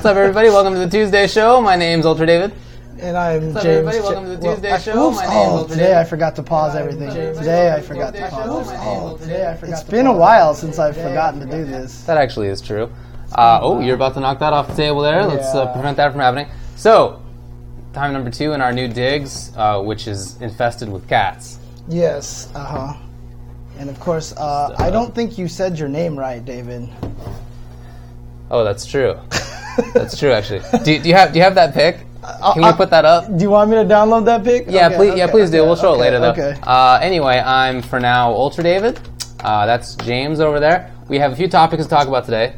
What's up, everybody? Welcome to the Tuesday show. My name's Ultra David. And I'm What's up, James. everybody? Welcome to the Tuesday I- show. oops. My name's oh, Ultra today David. I forgot to pause everything. Today I forgot to Tuesday show. pause. My name's Oh, Ultra today I David. forgot. It's been a while since I've forgotten to do this. That actually is true. Uh, oh, you're about to knock that off the table there. Let's uh, Yeah. prevent that from happening. So, time number two in our new digs, uh, which is infested with cats. Yes. Uh huh. And of course, uh, I don't think you said your name right, David. Oh, that's true. that's true, actually. Do, do you have Do you have that pic? Can we uh, put that up? Do you want me to download that pic? Yeah, Okay, please. Yeah, okay, please do. We'll show okay, it later, though. Okay. Uh, anyway, I'm for now Ultra David. Uh, that's James over there. We have a few topics to talk about today.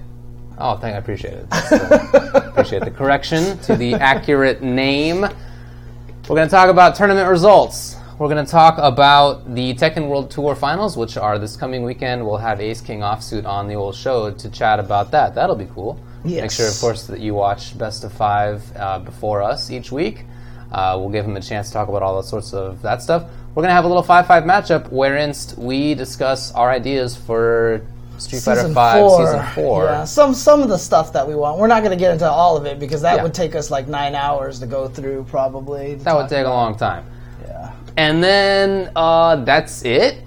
Oh, thank. I appreciate it. Uh, appreciate the correction to the accurate name. We're going to talk about tournament results. We're going to talk about the Tekken World Tour Finals, which are this coming weekend. We'll have Ace King Offsuit on the old show to chat about that. That'll be cool. Make sure, of course, that you watch Best of Five uh, before us each week. Uh, we'll give him a chance to talk about all the sorts of that stuff. We're going to have a little 5 5 matchup wherein we discuss our ideas for Street Fighter Five four. Season 4. Yeah, some some of the stuff that we want. We're not going to get into all of it because that Yeah. would take us like nine hours to go through, probably. That would take a long time. Yeah. And then uh, that's it.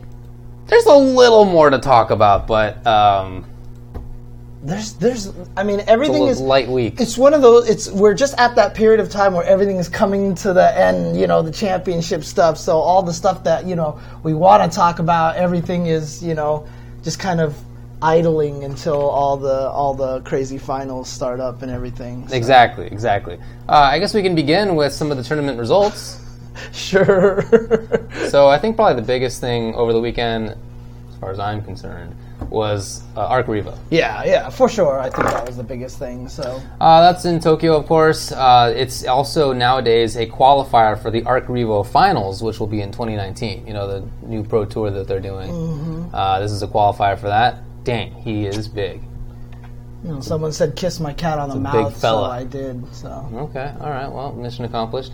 There's a little more to talk about, but um, There's there's. I mean, everything is. light week. It's one of those. It's we're just at that period of time where everything is coming to the end. You know, the championship stuff. So all the stuff that you know we want to talk about, everything is you know just kind of idling until all the all the crazy finals start up and everything. So- Exactly, exactly. Uh, I guess we can begin with some of the tournament results. Sure. So I think probably the biggest thing over the weekend, as far as I'm concerned, was uh, Arc Revo. yeah, yeah, for sure. I think that was the biggest thing. So Uh, that's in Tokyo, of course. Uh, it's also nowadays a qualifier for the Arc Revo Finals, which will be in 2019. You know, the new Pro Tour that they're doing. Mm-hmm. Uh, this is a qualifier for that. Dang, he is big. you know, someone said kiss my cat on the big mouth, fella. so I did. So Okay, all right. Well, mission accomplished.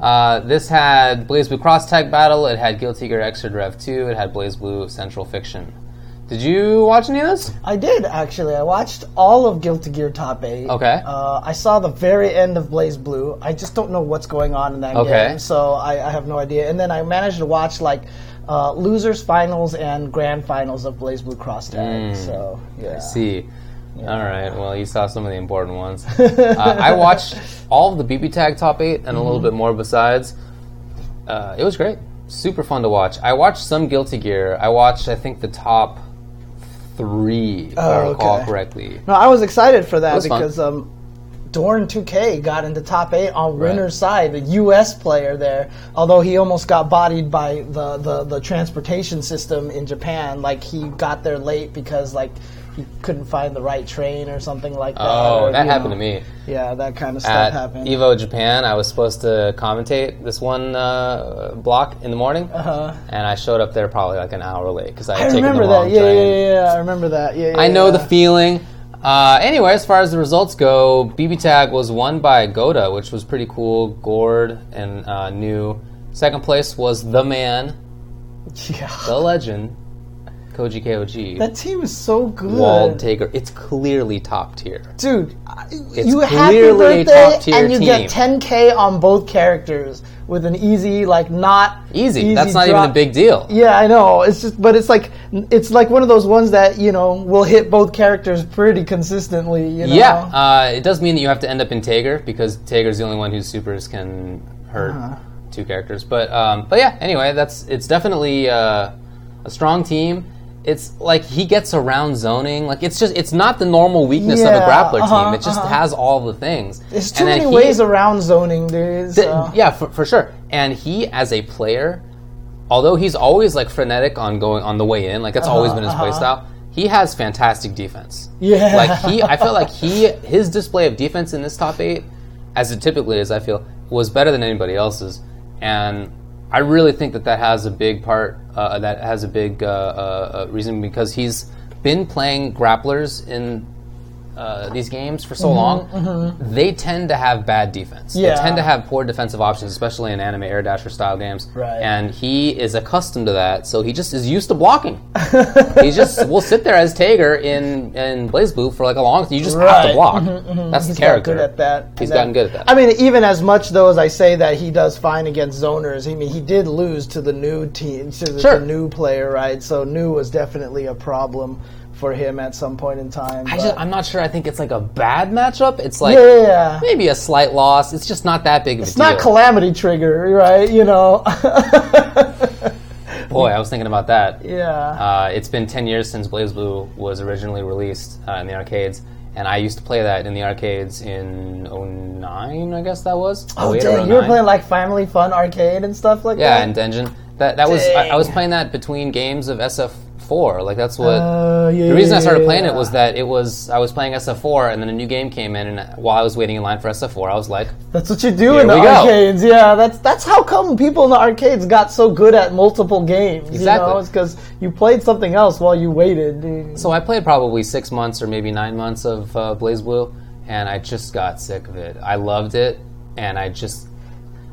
Uh, this had BlazBlue Cross Tag Battle. It had Guilty Gear Xrd Rev 2. It had BlazBlue Central Fiction. Did you watch any of this? I did actually. I watched all of Guilty Gear Top Eight. Okay. Uh, I saw the very end of BlazBlue. I just don't know what's going on in that Okay. game, so I, I have no idea. And then I managed to watch like uh, losers finals and grand finals of BlazBlue Cross Tag. So yeah. Mm. See. All right. Well, you saw some of the important ones. uh, I watched all of the BB Tag Top 8 and a Mm-hmm. little bit more besides. Uh, it was great. Super fun to watch. I watched some Guilty Gear. I watched, I think, the top three, if I Oh, recall okay. correctly. No, I was excited for that because um, Dorn 2K got into top eight on Right. winner's side, the U.S. player there. Although he almost got bodied by the, the, the transportation system in Japan, like he got there late because like he couldn't find the right train or something like that. Oh, or, that happened know, to me. Yeah, that kind of stuff At happened. Evo Japan, I was supposed to commentate this one uh, block in the morning, uh-huh. and I showed up there probably like an hour late because I had I taken remember the that. Yeah, train. yeah, yeah, yeah. I remember that. Yeah, yeah I know the feeling. Uh, anyway, as far as the results go, BB Tag was won by Goda, which was pretty cool. Gord and uh, Nu. Second place was the man, Yeah. the legend, Koji KOG. That team is so good. Wald Tager. It's clearly top tier. Dude, I- you happy birthday top-tier and you team. get 10k on both characters with an easy, like not Easy. That's not drop. even a big deal. Yeah, I know. It's just, but it's like it's like one of those ones that you know will hit both characters pretty consistently. You know? Yeah, uh, it does mean that you have to end up in Tager because Tager's the only one whose supers can hurt Uh-huh. two characters. But um, but yeah, anyway, that's it's definitely uh, a strong team. It's like he gets around zoning. Like it's just it's not the normal weakness of a grappler uh-huh, team. It just uh-huh. has all the things. There's too And many he- ways around zoning, dude. Th- so- yeah, for, for sure. And he, as a player, although he's always like frenetic on going on the way in, like that's always been his play style. He has fantastic defense. Uh-huh, Yeah. like he, I feel like he, his display of defense in this top eight, as it typically is, I feel, was better than anybody else's. And I really think that that has a big part. Uh, that has a big uh, uh, uh, reason because he's been playing grapplers in uh, these games for so long, they tend to have bad defense. Mm-hmm, Yeah. They tend to have poor defensive options, especially in anime air dasher style games. Right. And he is accustomed to that, so he just is used to blocking. he just will sit there as Tager in in BlazBlue for like a long. Time. You just have to Right. block. That's He's the character. good at that. He's And gotten then- good at that. I mean, even as much though as I say that he does fine against zoners, I mean, he did lose to the Nu team, to the, Sure. the Nu player, right? So Nu was definitely a problem for him at some point in time. I just, I'm not sure. I think it's like a bad matchup. It's like yeah, maybe a slight loss. It's just not that big of a It's deal. It's not calamity trigger, right? You know. Boy, I was thinking about that. yeah. Uh, it's been 10 years since BlazBlue was originally released uh, in the arcades, and I used to play that in the arcades in 09, I guess that was. Oh, dang, you were playing like Family Fun Arcade and stuff like Yeah, that. Yeah, and Dungeon. That that was I, I was playing that between games of SF4. Like that's what Uh, yeah, the reason I started yeah, playing it was that it was I was playing SF4 and then a new game came in and while I was waiting in line for SF4 I was like That's what you do in the we go. arcades. Yeah, that's that's how come people in the arcades got so good at multiple games. Exactly. You know, it's because you played something else while you waited. So I played probably six months or maybe nine months of uh, BlazBlue, and I just got sick of it. I loved it, and I just,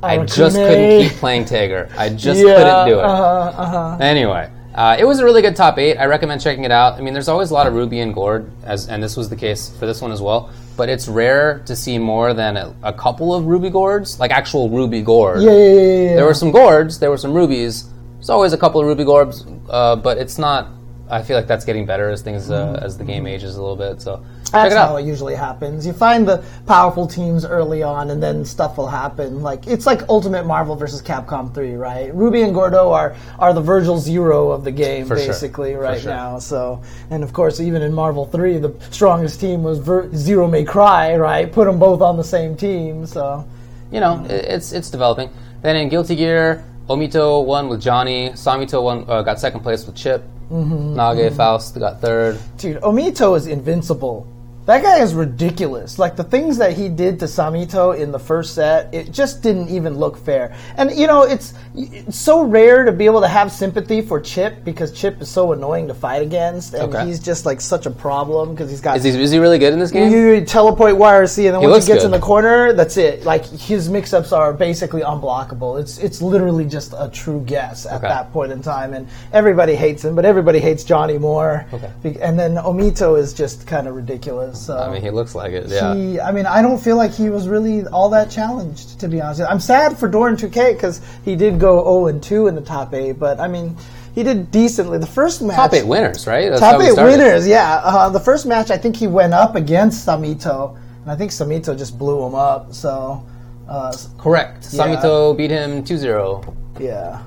I just couldn't keep playing Tager. I just yeah, couldn't do it. Uh-huh, uh-huh. Anyway, uh, it was a really good top eight. I recommend checking it out. I mean, there's always a lot of Ruby and Gourd, as and this was the case for this one as well. But it's rare to see more than a, a couple of Ruby Gourds, like actual Ruby Gord. Yeah, yeah, yeah, yeah. There were some Gourds, there were some Rubies. There's always a couple of Ruby Gourds, uh, but it's not. I feel like that's getting better as things uh, as the game ages a little bit. So That's it how it usually happens. You find the powerful teams early on, and then stuff will happen. Like it's like Ultimate Marvel versus Capcom 3, right? Ruby and Gordeau are are the Vergil Zero of the game, For basically, For right sure. now. So, and of course, even in Marvel 3, the strongest team was Ver- Zero May Cry, right? Put them both on the same team. So, you know, it's it's developing. Then in Guilty Gear, Omito won with Johnny. Samito won, uh, got second place with Chipp. Mm-hmm, Nage Faust got third. dude, Omito is invincible. That guy is ridiculous. Like the things that he did to Samito in the first set, it just didn't even look fair. And you know, it's, it's so rare to be able to have sympathy for Chipp because Chipp is so annoying to fight against, and Okay. he's just like such a problem because he's got. Is he, is he really good in this game? you teleport YRC, and then once he gets good. in the corner, that's it. Like his mix-ups are basically unblockable. It's it's literally just a true guess at Okay. that point in time, and everybody hates him, but everybody hates Johnny more. Okay. And then Omito is just kind of ridiculous. So I mean, he looks like it. Yeah. he, I mean, I don't feel like he was really all that challenged, to be honest. I'm sad for Doran 2K because he did go 0 and 2 in the top eight, but I mean, he did decently. The first match, Top eight winners, right? That's top eight winners, yeah. Uh, the first match, I think he went up against Samito, and I think Samito just blew him up. So, uh, Correct. Yeah. Samito beat him 2-0. yeah.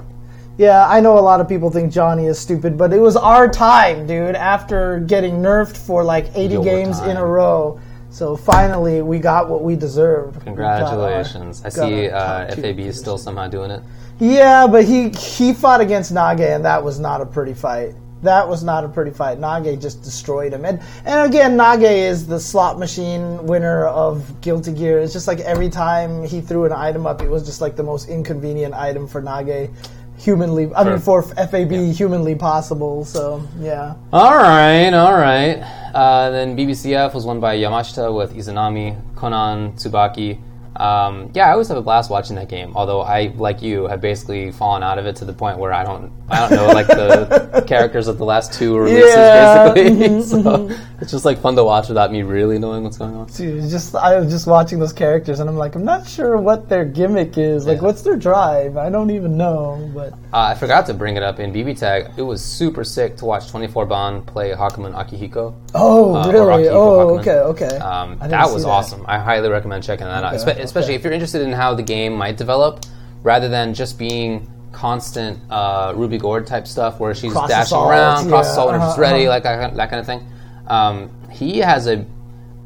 Yeah, I know a lot of people think Johnny is stupid, but it was our time, dude, after getting nerfed for like 80 Your games in a row. So finally, we got what we deserved. We our- Congratulations. I see uh, FAB is still somehow doing it. Yeah, but he he fought against Nage, and that was not a pretty fight. That was not a pretty fight. Nage just destroyed him. And and again, Nage is the slot machine winner of Guilty Gear. It's just like every time he threw an item up, it was just like the most inconvenient item for Nage, humanly. I mean, for FAB, humanly possible. So yeah. All right, all right. Uh, then BBCF was won by Yamashita with Izanami, Konan, Tsubaki. Um, yeah, I always have a blast watching that game. Although I, like you, have basically fallen out of it to the point where I don't, I don't know like the characters of the last two releases, Yeah, basically. so it's just like fun to watch without me really knowing what's going on. Dude, just I was just watching those characters, and I'm like, I'm not sure what their gimmick is. Like, Yeah. what's their drive? I don't even know. But Uh, I forgot to bring it up in BB Tag. It was super sick to watch 24 Bond play Hakumen Akihiko. oh, Uh, really? Rocky Oh, Hakumen. okay, okay. Um, that was awesome. I highly recommend checking that out, Okay, Espe- especially if you're interested in how the game might develop, rather than just being constant uh, Ruby Gord type stuff where she's Cross dashing assault, around, cross yeah, assault when uh-huh, she's ready, uh-huh. like that, kind of thing. Um, he has a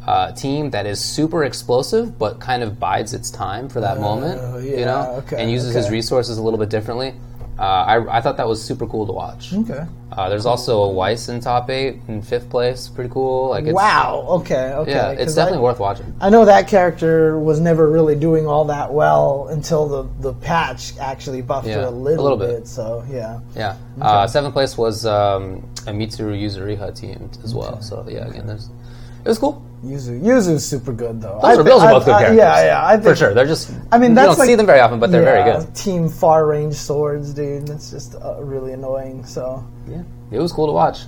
uh, team that is super explosive, but kind of bides its time for that moment, you Oh, know, okay, and uses his resources a little bit differently. Uh, I, I thought that was super cool to watch. Okay. Uh, there's also a Weiss in top eight in fifth place, pretty cool. Like, it's, Wow. Okay. Okay. yeah, it's definitely I, worth watching. I know that character was never really doing all that well until the the patch actually buffed Yeah, her a a little, little bit. bit. So yeah. Yeah. Uh, seventh place was um, a Mitsuru Yuzuriha team as well. So yeah, again, there's it was cool. Yuzu. Yuzu's super good though. Those, are, those are both good characters. Yeah, yeah. I think, for sure. They're just. I mean, you that's don't like- see them very often, but they're very good. Team far range swords, dude. That's just uh, really annoying. So Yeah, it was cool to watch.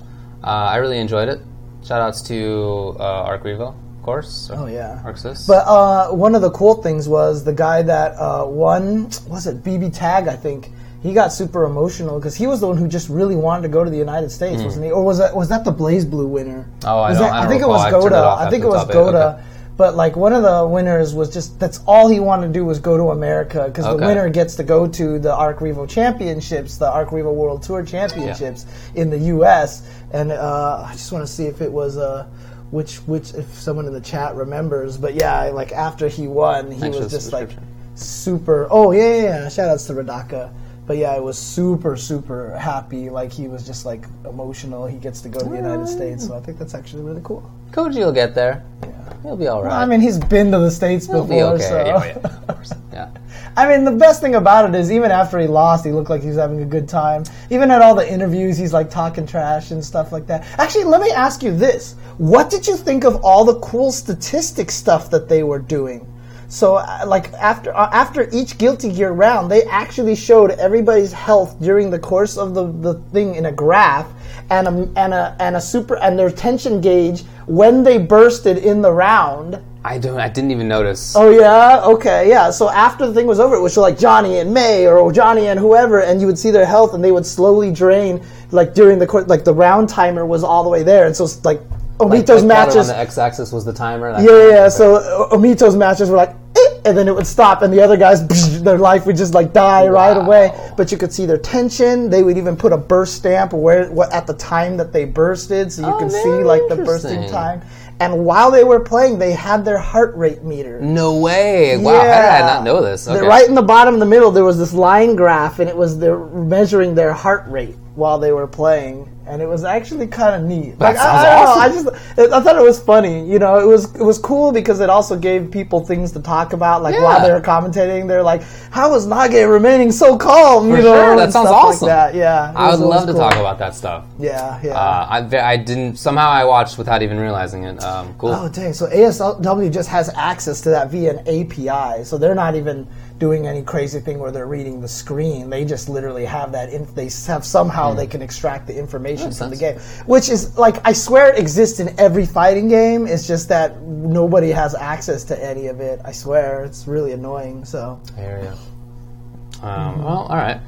Uh, I really enjoyed it. Shout outs to uh, Arc Revo, of course. Oh, yeah. Arxis. But uh, one of the cool things was the guy that uh, won, was it BB Tag, I think. He got super emotional because he was the one who just really wanted to go to the United States, wasn't he? Or was that was that the BlazBlue winner? Oh, I don't- that- I don't think it was I Goda. I think it was. Goda. Okay. But like one of the winners was just that's all he wanted to do was go to America because Okay. the winner gets to go to the Arc Revo Championships, the Arc Revo World Tour Championships in the U.S. And uh, I just want to see if it was uh, which which if someone in the chat remembers. But yeah, like after he won, he Thanks was just like super. Oh yeah, yeah, yeah. Shout outs to Radaka. But yeah, I was super, super happy. Like he was just like emotional. He gets to go to the United mm. States, so I think that's actually really cool. Koji will get there. Yeah, He'll be all right. I mean, he's been to the states He'll before, be okay. so. Yeah, yeah, of course. Yeah. I mean, the best thing about it is even after he lost, he looked like he was having a good time. Even at all the interviews, he's like talking trash and stuff like that. Actually, let me ask you this: What did you think of all the cool statistic stuff that they were doing? So, uh, like after uh, after each Guilty Gear round, they actually showed everybody's health during the course of the, the thing in a graph, and a and a and a super and their tension gauge when they bursted in the round. I don't. I didn't even notice. Oh yeah, okay, yeah. So after the thing was over, it was like Johnny and May or Johnny and whoever, and you would see their health, and they would slowly drain. Like during the course, like the round timer was all the way there, and so Like, Omito's like matches. On the x-axis was the timer. Yeah, yeah. yeah. So uh, Omito's matches were like, "Eh," and then it would stop, and the other guys, their life would just like die right away. But you could see their tension. They would even put a burst stamp where what at the time that they bursted, so you Oh, could see like the bursting time. And while they were playing, they had their heart rate meter. No way! Wow, how did I not know this? Okay. right in the bottom in the middle, there was this line graph, and it was they're measuring their heart rate while they were playing, and it was actually kind of neat. That like, I, I don't know, awesome. I just I thought it was funny. You know, it was it was cool because it also gave people things to talk about. Like while they were commentating, they're like, "How is Nage remaining so calm?" For you know, sure, that sounds awesome. Like that. Yeah, I was- would love to talk about that stuff. Yeah, yeah. Uh, I, I didn't. Somehow I watched without even realizing it. Um, cool. Oh dang! So ASW just has access to that via an API, so they're not even doing any crazy thing where they're reading the screen. They just literally have that. In, they have somehow they can extract the information from the game, which is like I swear it exists in every fighting game. It's just that nobody has access to any of it. I swear it's really annoying. So you. Um, Well, all right.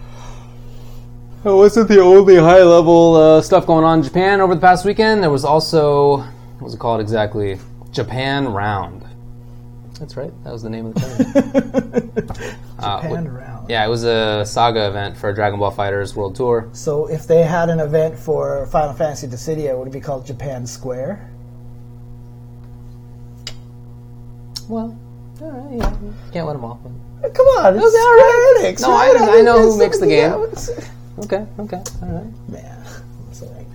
It wasn't the only high level uh, stuff going on in Japan over the past weekend. There was also, what was it called exactly? Japan Round. That's right. That was the name of the tournament. Uh, Japan round. Yeah, it was a saga event for Dragon Ball FighterZ World Tour. So if they had an event for Final Fantasy Dissidia, would it would be called Japan Square? Well, all right, yeah. Can't let them off. Come on, it's was all right. Enix, No, I- right? I mean, know who makes the game. Okay, okay, all right. Man, I'm sorry.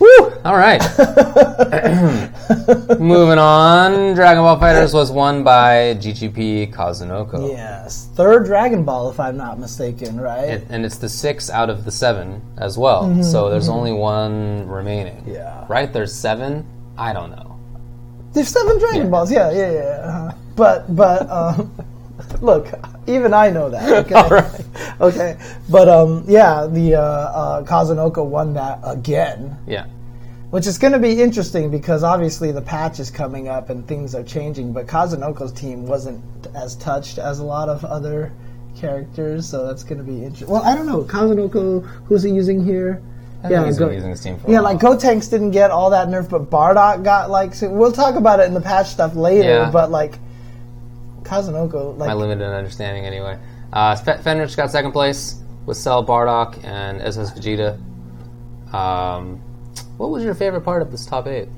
Woo! All right. Moving on, Dragon Ball FighterZ was won by GGP Kazunoko. Yes, third Dragon Ball, if I'm not mistaken, right? It- and it's the six out of the seven as well. So there's only one remaining. Mm-hmm, Yeah. Right? There's seven? I don't know. There's seven Dragon Yeah. Balls. Yeah, yeah, yeah. uh-huh. But but um, look, even I know that. Okay. All right. Okay. But um, yeah, the uh, uh, Kazunoko won that again, Yeah. which is going to be interesting because obviously the patch is coming up and things are changing. But Kazunoko's team wasn't as touched as a lot of other characters, so that's going to be interesting. Well, I don't know. Kazunoko, who's he using here? Think he's using his team for Yeah, like Gotenks didn't get all that nerf, but Bardock got like. So we'll talk about it in the patch stuff later. Yeah. But like, Kazunoko, like, my limited understanding anyway. Uh, Fenritti got second place with Cell Bardock and SS Vegeta. Um, what was your favorite part of this top eight?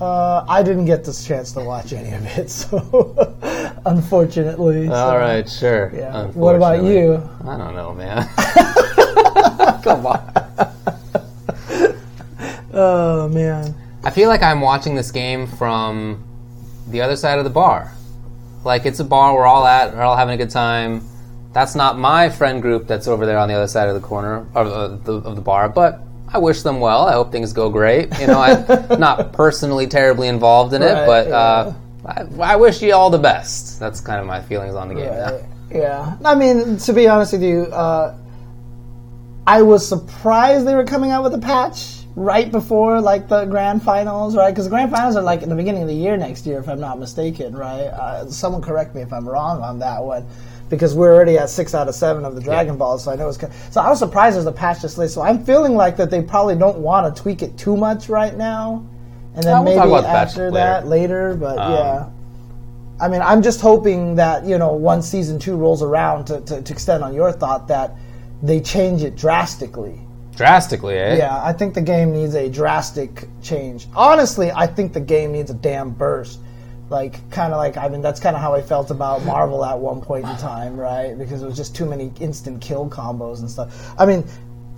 uh, I didn't get this chance to watch any of it, so unfortunately. so- All right, sure. Yeah. What about you? I don't know, man. Come on. Oh man. I feel like I'm watching this game from the other side of the bar. Like it's a bar we're all at, we're all having a good time. That's not my friend group that's over there on the other side of the corner of uh, the, of the bar, but I wish them well. I hope things go great. You know, I'm not personally terribly involved in it, Right, but yeah. uh, I, I wish you all the best. That's kind of my feelings on the game. Right. Yeah. I mean, to be honest with you, uh, I was surprised they were coming out with a patch right before like the grand finals, right? Because the grand finals are like in the beginning of the year next year, if I'm not mistaken, right? Uh, someone correct me if I'm wrong on that one. Because we're already at six out of seven of the Dragon Balls, so I know it's. So I was surprised there's a patch this late. So I'm feeling like that they probably don't want to tweak it too much right now, and then maybe after later. that later. But Um, yeah, I mean, I'm just hoping that you know once season two rolls around to, to, to extend on your thought that they change it drastically. Drastically, eh? Yeah, I think the game needs a drastic change. Honestly, I think the game needs a damn burst. Like, kind of like, I mean, that's kind of how I felt about Marvel at one point in time, right? Because it was just too many instant kill combos and stuff. I mean,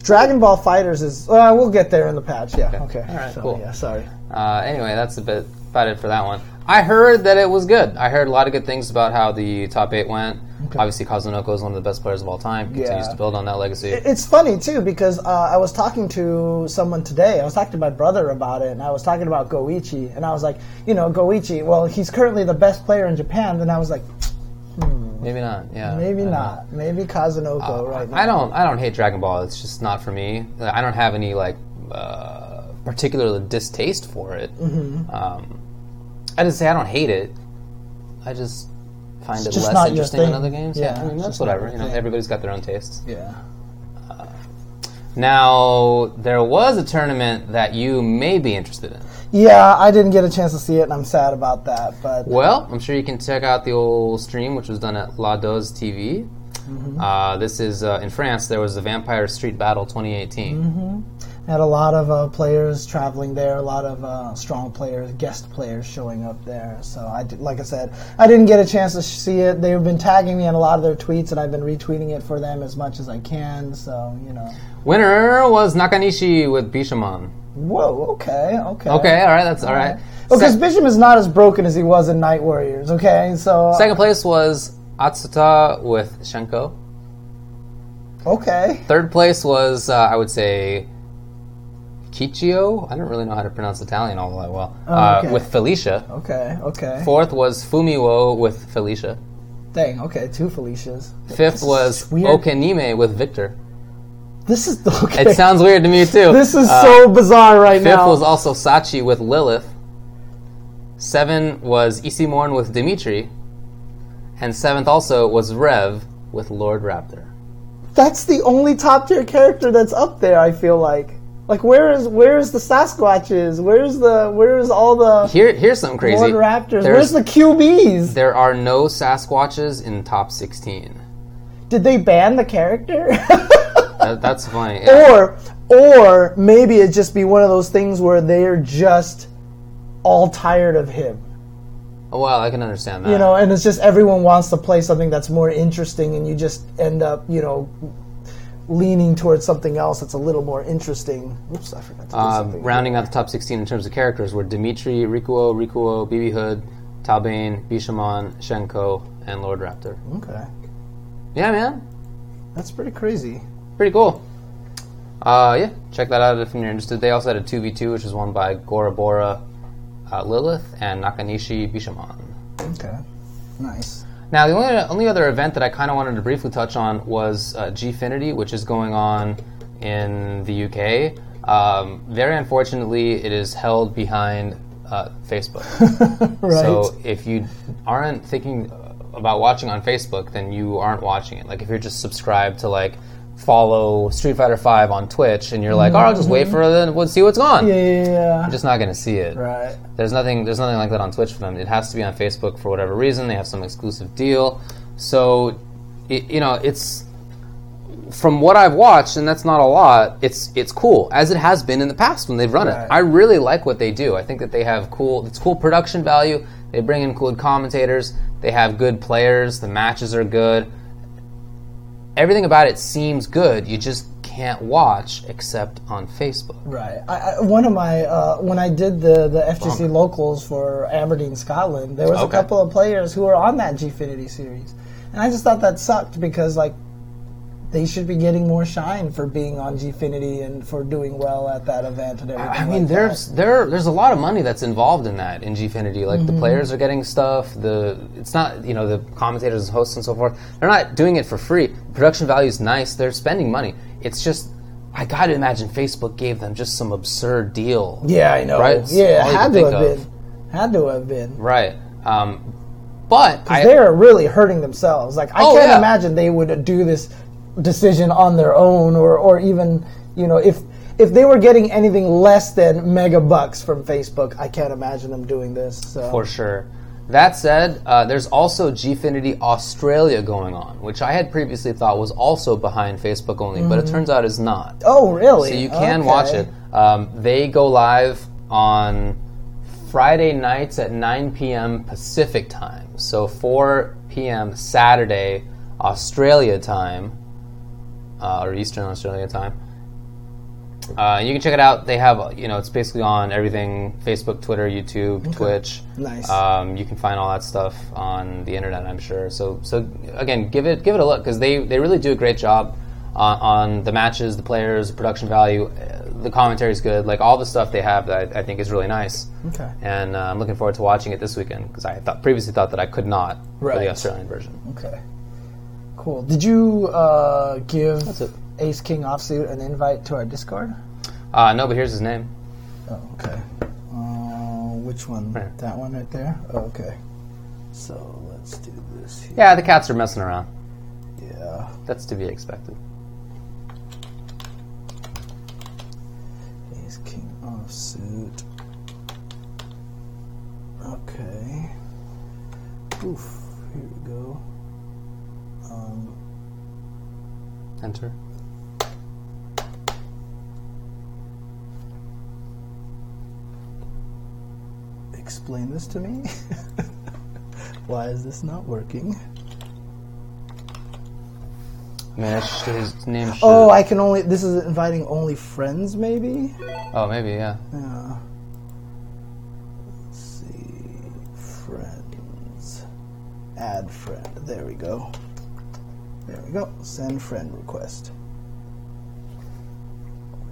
Dragon Ball FighterZ is. Uh, we'll get there in the patch. Yeah. Okay. All right, So, cool. Yeah. Sorry. Uh, anyway, that's a bit about it for that one. I heard that it was good. I heard a lot of good things about how the top eight went. Obviously, Kazunoko is one of the best players of all time. Continues Yeah. to build on that legacy. It's funny too because uh, I was talking to someone today. I was talking to my brother about it, and I was talking about Goichi, and I was like, you know, Goichi. Well, he's currently the best player in Japan, and I was like, Maybe not. Yeah. maybe don't know. Maybe Kazunoko right now. I don't. I don't hate Dragon Ball. It's just not for me. I don't have any like uh, particular distaste for it. Mm-hmm. Um, I didn't say I don't hate it. I just find it just less not your interesting than thing. other games. Yeah, I mean that's whatever. You know, thing. everybody's got their own tastes. Yeah. Now there was a tournament that you may be interested in. Yeah, I didn't get a chance to see it, and I'm sad about that. But Well, I'm sure you can check out the old stream, which was done at La Dose TV. Mm-hmm. Uh, this is uh, in France. There was the Vampire Street Battle 2018. Mm-hmm. Had a lot of uh, players traveling there, a lot of uh, strong players, guest players showing up there. So I, did, like I said, I didn't get a chance to see it. They've been tagging me in a lot of their tweets, and I've been retweeting it for them as much as I can. So you know, Winner was Nakanishi with Bishamon. whoa, okay, okay, Okay, all right, that's all right. Because Se- is not as broken as he was in Night Warriors. Okay, so second place was Atsuta with Hsien-Ko. okay, Third place was, uh, I would say, Kichio. I don't really know how to pronounce Italian all that well. okay. uh, with Felicia. okay, okay. Fourth was Fumiwo with Felicia. Dang, okay, two Felicias. Fifth was weird. Okanime with Victor. This is okay. It sounds weird to me too. this is Uh, so bizarre right Fifth now. was also Sachi with Lilith. Seven was Isimorn with Demitri. And seventh also was Rev with Lord Raptor. that's the only top tier character that's up there. I feel like, like where is where is the Sasquatches? Where's the where's all the Here, here's something crazy. Lord Raptors? There's- Where's the Q-Bees? There are no Sasquatches in top 16. Did they ban the character? That, that's funny. Yeah. or or maybe it just be one of those things where they're just all tired of him. Oh, well, I can understand that. You know, and it's just everyone wants to play something that's more interesting, and you just end up, you know, leaning towards something else that's a little more interesting. Oops, I forgot to do something. rounding out the top 16 in terms of characters were Demitri, Rikuo, Rikuo, BB Hood, Talbain, Bishamon, Hsien-Ko, and Lord Raptor. Okay, Yeah, man. that's pretty crazy. Pretty cool. Uh, yeah, check that out if you're interested. They also had a 2v2, which was won by Gorabora uh, Lilith and Nakanishi Bishamon. Okay, nice. Now, the only, only other event that I kind of wanted to briefly touch on was uh, Gfinity, which is going on in the UK. Um, very unfortunately, it is held behind uh, Facebook. Right. So if you aren't thinking about watching on Facebook, then you aren't watching it. Like if you're just subscribed to like follow Street Fighter Five on Twitch, and you're like, mm-hmm. oh, I'll just wait for it, and we'll see what's on. yeah, yeah, yeah. I'm just not gonna see it. right. There's nothing. There's nothing like that on Twitch for them. It has to be on Facebook for whatever reason. They have some exclusive deal. So, it, you know, it's from what I've watched, and that's not a lot. It's it's cool as it has been in the past when they've run Right. it. I really like what they do. I think that they have cool. It's cool production value. They bring in good commentators. They have good players. The matches are good. Everything about it seems good. You just can't watch except on Facebook. Right. I, I, one of my uh, when I did the the FGC locals for Aberdeen, Scotland, there was a couple of players who were on that Gfinity series, and I just thought that sucked because like they should be getting more shine for being on Gfinity and for doing well at that event and everything. I mean, like there's that. there there's a lot of money that's involved in that in Gfinity. Like Mm-hmm. the players are getting stuff. The it's not you know the commentators, and hosts, and so forth. They're not doing it for free. Production value is nice. They're spending money. It's just I got to imagine Facebook gave them just some absurd deal. yeah, I know. Right? Yeah, you had to have of. been, had to have been. Right. Um, but I, they're really hurting themselves. Like I Oh, can't yeah. imagine they would do this decision on their own, or or even you know if if they were getting anything less than mega bucks from Facebook, I can't imagine them doing this. So For sure. That said, uh, there's also Gfinity Australia going on, which I had previously thought was also behind Facebook only, but it turns out is not. oh really? So you can Okay. watch it. Um, they go live on Friday nights at 9 p.m. Pacific time. So 4 p.m. Saturday Australia time, uh, or Eastern Australia time. Uh, you can check it out. They have, you know, it's basically on everything: Facebook, Twitter, YouTube, Twitch. Nice. Um, you can find all that stuff on the internet, I'm sure. So, so again, give it give it a look because they they really do a great job on, on the matches, the players, the production value. Uh, The commentary is good. Like all the stuff they have, that I, I think is really nice. Okay. And uh, I'm looking forward to watching it this weekend because I thought previously thought that I could not for the Australian version. Okay. Cool. Did you uh, give. Ace King Offsuit an invite to our Discord? Uh, no, but here's his name. Oh, okay. Uh, which one? Right. That one right there? Oh, okay. So let's do this here. Yeah, the cats are messing around. Yeah. That's to be expected. Ace King Offsuit. Okay. Oof. Enter. explain this to me. Why is this not working? I mean, it's- his name. Should, Oh, I can only. This is inviting only friends, maybe. Oh, maybe yeah. Yeah. Let's see. Friends. Add friend. There we go. There we go. Send friend request.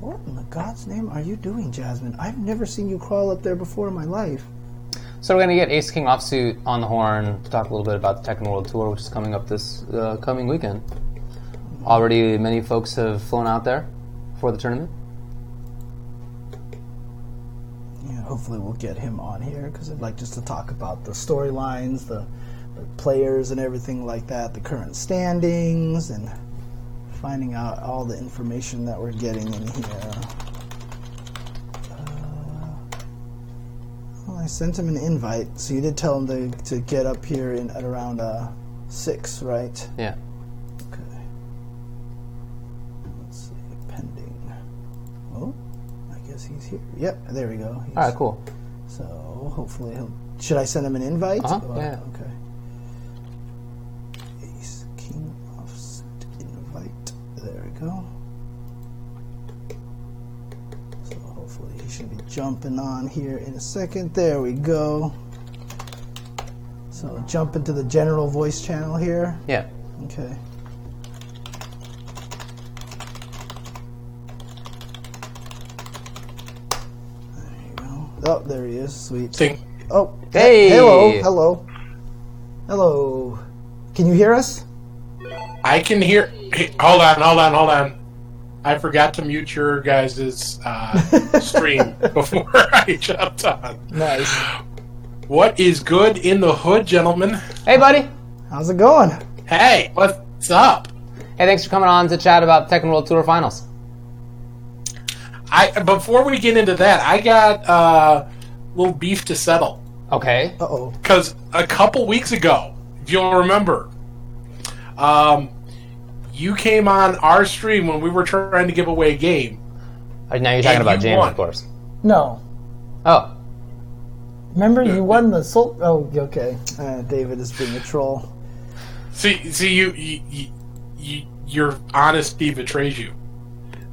What in the God's name are you doing, Jasmine? I've never seen you crawl up there before in my life. So we're gonna get Ace King Offsuit on the horn to talk a little bit about the Tekken World Tour, which is coming up this uh, coming weekend. Already, many folks have flown out there for the tournament. Yeah, hopefully we'll get him on here because I'd like just to talk about the storylines, the players, and everything like that, the current standings, and finding out all the information that we're getting in here. Uh, well, I sent him an invite, so you did tell him to, to get up here in at around uh, six, right? Yeah. Okay. Let's see, pending. Oh, I guess he's here. Yep, there we go. He's- All right. Cool. so hopefully he'll. Should I send him an invite? Uh-huh, Or- yeah. Okay. Should be jumping on here in a second. There we go. So jump into the general voice channel here. Yeah. Okay. There you go. Oh, there he is. Sweet. Think Oh, Hey! Hello. Hello. Hello. Can you hear us? I can hear. Hey, hold on, hold on, hold on. I forgot to mute your guys' uh, stream before I jumped on. Nice. What is good in the hood, gentlemen? Hey, buddy. How's it going? Hey, what's up? Hey, thanks for coming on to chat about the Tekken World Tour Finals. I before we get into that, I got uh, a little beef to settle Okay. Uh oh. because a couple weeks ago, if you'll remember, um, you came on our stream when we were trying to give away a game. Uh, Now you're talking about you James, won. of course. No. Oh. Remember you won the soul. Oh, okay. Uh, David is being a troll. See, see, you, you, you, you your honesty betrays you.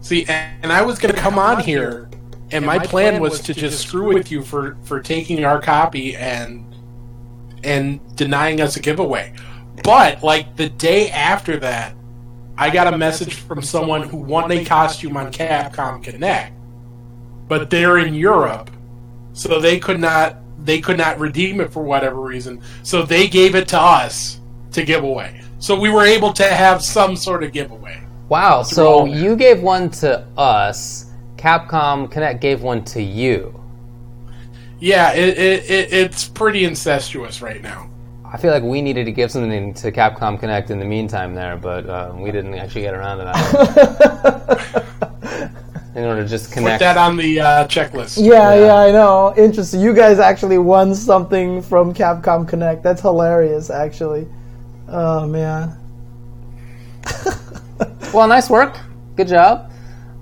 See, and, and I was going to come on here, and my plan was to just screw with you for for taking our copy and and denying us a giveaway. But like the day after that, I got a message from someone who won a costume on Capcom Connect, but they're in Europe, so they could not they could not redeem it for whatever reason. So they gave it to us to give away. So we were able to have some sort of giveaway. Wow. So you gave one to us. Capcom Connect gave one to you. Yeah, it, it, it, it's pretty incestuous right now. I feel like we needed to give something to Capcom Connect in the meantime there, but uh, we didn't actually get around to that. in order to just connect. Put that on the uh, checklist. Yeah, Yeah. yeah, I know. Interesting. You guys actually won something from Capcom Connect. That's hilarious, actually. Oh man. Well, nice work. Good job.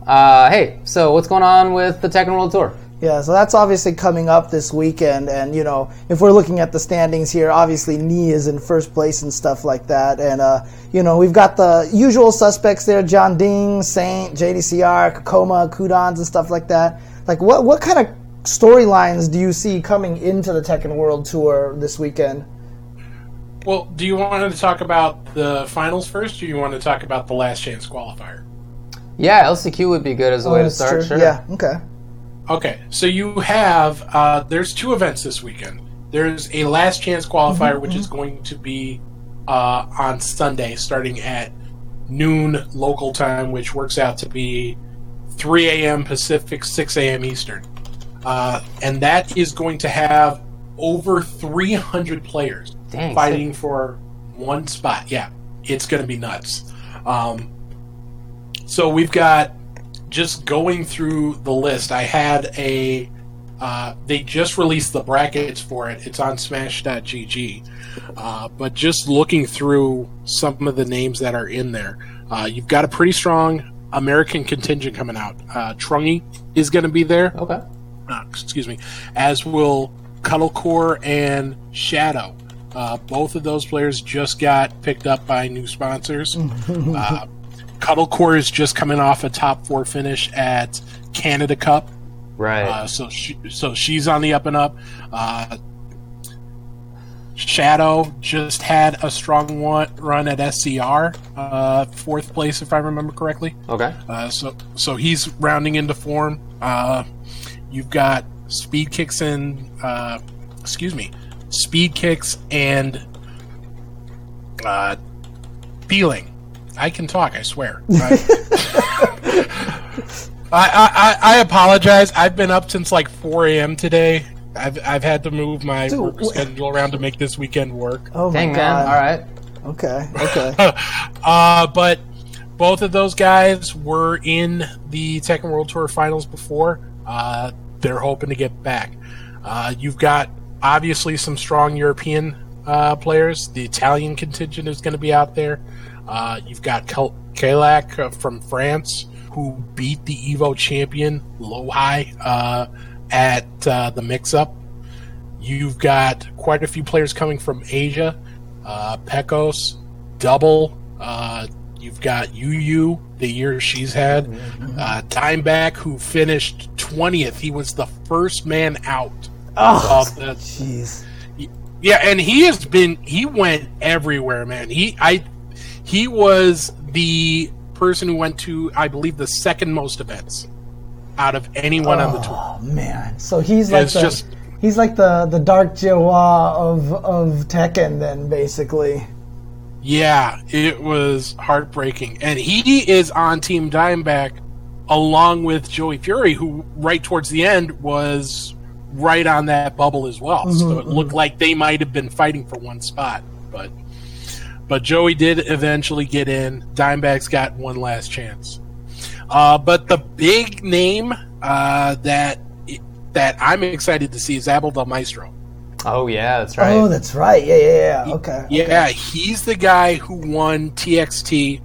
Uh, hey, so what's going on with the Tekken World Tour? Yeah, so that's obviously coming up this weekend, and you know, if we're looking at the standings here, obviously Knee is in first place and stuff like that, and uh, you know, we've got the usual suspects there: Jeondding, Saint, JDCR, Kokoma, Qudans, and stuff like that. Like, what what kind of storylines do you see coming into the Tekken World Tour this weekend? Well, do you want to talk about the finals first, or do you want to talk about the last chance qualifier? Yeah, LCQ would be good as a way to start. true. Sure. Yeah. Okay. Okay, so you have uh, there's two events this weekend. There's a last chance qualifier, which is going to be uh, on Sunday, starting at noon local time, which works out to be 3 a.m. Pacific, 6 a.m. Eastern, uh, and that is going to have over 300 players Dang, fighting for one spot. Yeah, it's going to be nuts. Um, so we've got just going through the list. I had a. Uh, they just released the brackets for it. It's on Smash.gg. Uh, but just looking through some of the names that are in there, uh, you've got a pretty strong American contingent coming out. Uh, Trungy is going to be there Okay. uh, excuse me, as will Cuddlecore and Shadow. Uh, both of those players just got picked up by new sponsors. Cuddlecore is just coming off a top four finish at Canada Cup, Right. uh, so she, so she's on the up and up. Uh, Shadow just had a strong one run at SCR, uh, fourth place if I remember correctly. okay. Uh, so so he's rounding into form. Uh, you've got Speedkicks and uh, excuse me, Speedkicks and uh, peeling. I can talk. I swear. I, I, I, I apologize. I've been up since like 4 a.m. today. I've, I've had to move my Dude, work schedule around to make this weekend work. Oh Dang, my man. god. All right. Okay. Okay. uh, but both of those guys were in the Tekken World Tour finals before. Uh, they're hoping to get back. Uh, you've got obviously some strong European uh, players. The Italian contingent is going to be out there. Uh, you've got Kel- Kalak uh, from France, who beat the Evo champion Lowhigh uh, at uh, the mix-up. You've got quite a few players coming from Asia. Uh, Pekos, Double. Uh, you've got Yu the year she's had. Uh, Dimeback, who finished 20th. He was the first man out oh, jeez. yeah, and he has been he went everywhere, man. He I he was the person who went to I believe the second most events out of anyone on the oh, tour. Oh man. So he's like the just he's like the the dark Jiwa of of Tekken then basically. yeah, it was heartbreaking. And he is on Team Dimeback along with Joey Fury, who right towards the end was right on that bubble as well. so it mm-hmm, looked mm-hmm. like they might have been fighting for one spot, but but Joey did eventually get in. Dimeback's got one last chance. Uh, but the big name uh, that that I'm excited to see is Abel Del Maestro. Oh yeah, that's right. Oh, that's right. Yeah, yeah, yeah. Okay. Yeah, he's the guy who won TXT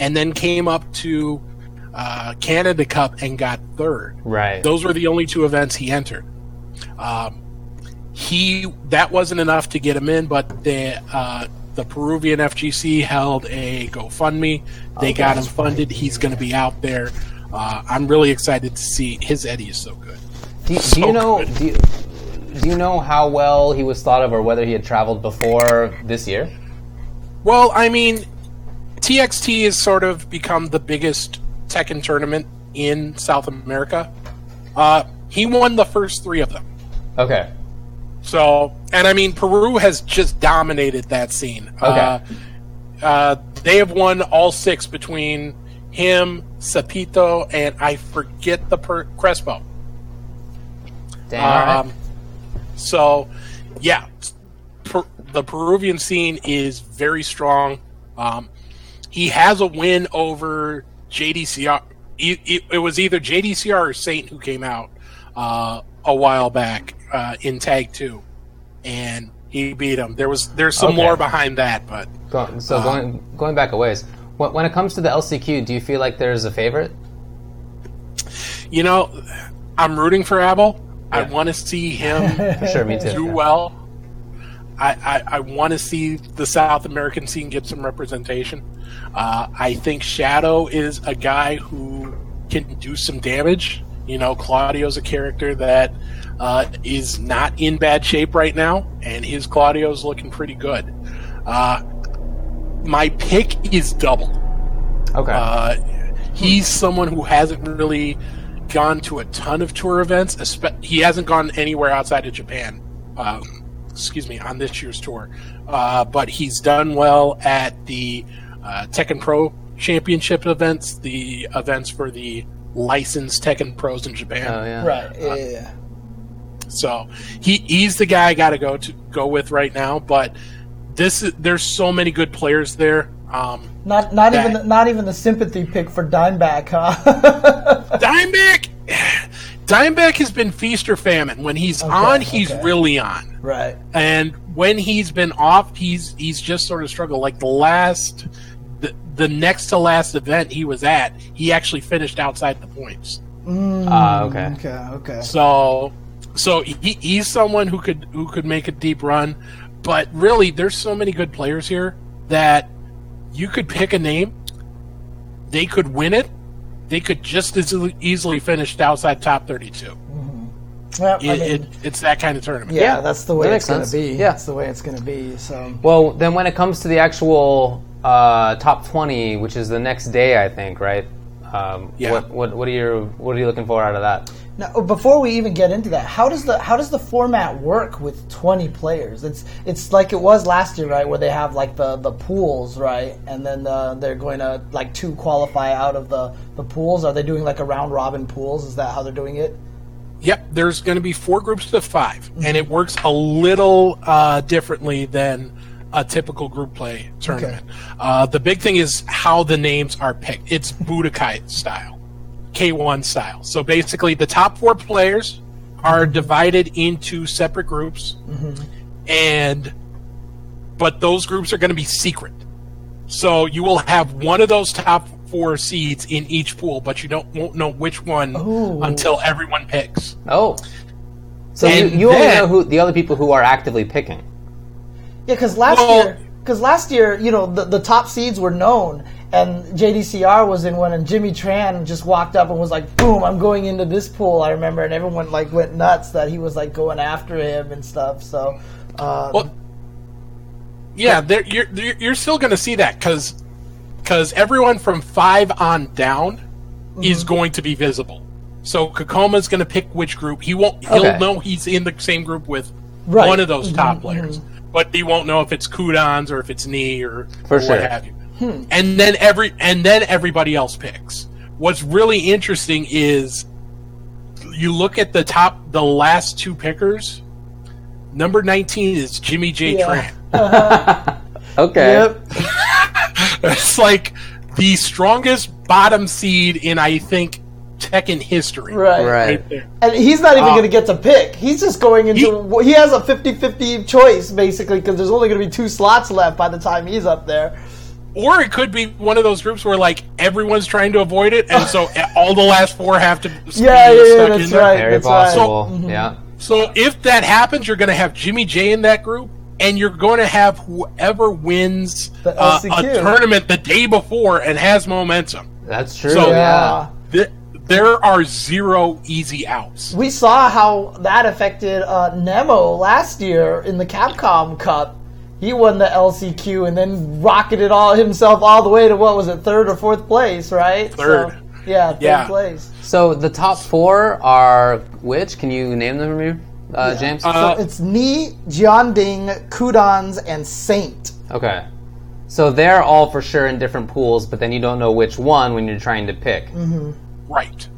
and then came up to uh, Canada Cup and got third. right. Those were the only two events he entered. Um, he that wasn't enough to get him in, but the uh, the Peruvian FGC held a GoFundMe. They got him funded. He's going to be out there. Uh, I'm really excited to see his Eddie is so good. do, you- do so you know? Do you, do you know how well he was thought of, or whether he had traveled before this year? Well, I mean, TXT has sort of become the biggest Tekken tournament in South America. Uh, he won the first three of them. Okay. So, and I mean, Peru has just dominated that scene. Uh, uh, they have won all six between him, Sapito, and I forget the per- Crespo. Right. Um, so, yeah, per- the Peruvian scene is very strong. Um, he has a win over JDCR. It, it, it was either JDCR or Saint who came out uh, a while back uh, in Tag Two, and he beat him. There was there's some Okay. more behind that, but Go- so uh, going going back a ways, when, when it comes to the LCQ, do you feel like there's a favorite? you know, I'm rooting for Abel. I want to see him sure, me too. do well. I, I, I want to see the South American scene get some representation. Uh, I think Shadow is a guy who can do some damage. You know, Claudio's a character that uh, is not in bad shape right now, and his Claudio's looking pretty good. Uh, my pick is double. Okay. Uh, he's someone who hasn't really gone to a ton of tour events. He hasn't gone anywhere outside of Japan. Uh, excuse me, on this year's tour, uh, but he's done well at the uh, Tekken Pro Championship events, the events for the licensed Tekken pros in Japan. oh yeah. Right. Yeah. yeah, yeah. So he he's the guy I got to go to go with right now. But this is, there's so many good players there. Um, Not not That- even the, not even the sympathy pick for Dimeback, huh? Dimeback, Dimeback has been feast or famine. When he's on, he's okay. really on, right. and when he's been off, he's he's just sort of struggled. Like the last, the, the next to last event he was at, he actually finished outside the points. Ah, okay. Okay. Okay. So, so he, he's someone who could who could make a deep run, but really, there's so many good players here that you could pick a name, they could win it, they could just as easily- easily finish outside top 32. Well, I mean, it, it's that kind of tournament. yeah, Yeah, that's the way makes it's gonna be. Yeah. That's the way it's gonna be. So. Well, then when it comes to the actual uh, top twenty, which is the next day, I think, right? Um, Yeah. What, what what are you what are you looking for out of that? Now, before we even get into that, how does the how does the format work with twenty players? It's it's like it was last year, right? Where they have like the, the pools, right? And then uh, they're going to like two qualify out of the the pools. Are they doing like a round robin pools? Is that how they're doing it? Yep, there's going to be four groups of 5 and it works a little uh, differently than a typical group play tournament. Uh, the big thing is how the names are picked. It's Budokai style, K1 style. So basically, the top four players are divided into separate groups, and but those groups are going to be secret. So you will have one of those top four seeds in each pool, but you don't won't know which one Ooh. until everyone picks. Oh, so you, And you only then- know who the other people who are actively picking. Yeah, because last Well- year, because last year, you know, the, the top seeds were known, and JDCR was in one, and Jimmy Tran just walked up and was like, "Boom, I'm going into this pool." I remember, and everyone like went nuts that he was like going after him and stuff. So, um, Well, yeah, there, you're you're still going to see that because because everyone from five on down is Mm-hmm. going to be visible. So Kokoma's going to pick which group. He won't. He'll Okay. know he's in the same group with Right. Mm-hmm, one of those top players, but he won't know if it's Qudans or if it's Knee or, For or sure. what have you. Hmm. And then every and then everybody else picks. What's really interesting is you look at the top, the last two pickers. Number nineteen is Jimmy J. Yeah. Tran. Okay. yep, it's like the strongest bottom seed in I think Tekken history. right. Right. Right there. And he's not even Uh, going to get to pick. He's just going into. He, has a 50-50 choice basically because there's only going to be two slots left by the time he's up there. Or it could be one of those groups where like everyone's trying to avoid it, and so all the last four have to be Yeah, yeah, yeah, that's in there. right. Very That's right. possible. Yeah. So if that happens, you're going to have Jimmy J in that group, and you're going to have whoever wins uh, a tournament the day before and has momentum. That's true. So- yeah. Th- there are zero easy outs. We saw how that affected uh, Nemo last year in the Capcom Cup. he won the LCQ and then rocketed all himself all the way to what was it, third or fourth place, right? Third. So, yeah, third Yeah. place. So the top four are which? Can you name them for me, uh, James? Uh, so it's Knee, Jeondding, Qudans, and Saint. okay. So they're all for sure in different pools, but then you don't know which one when you're trying to pick. Mm-hmm. Right.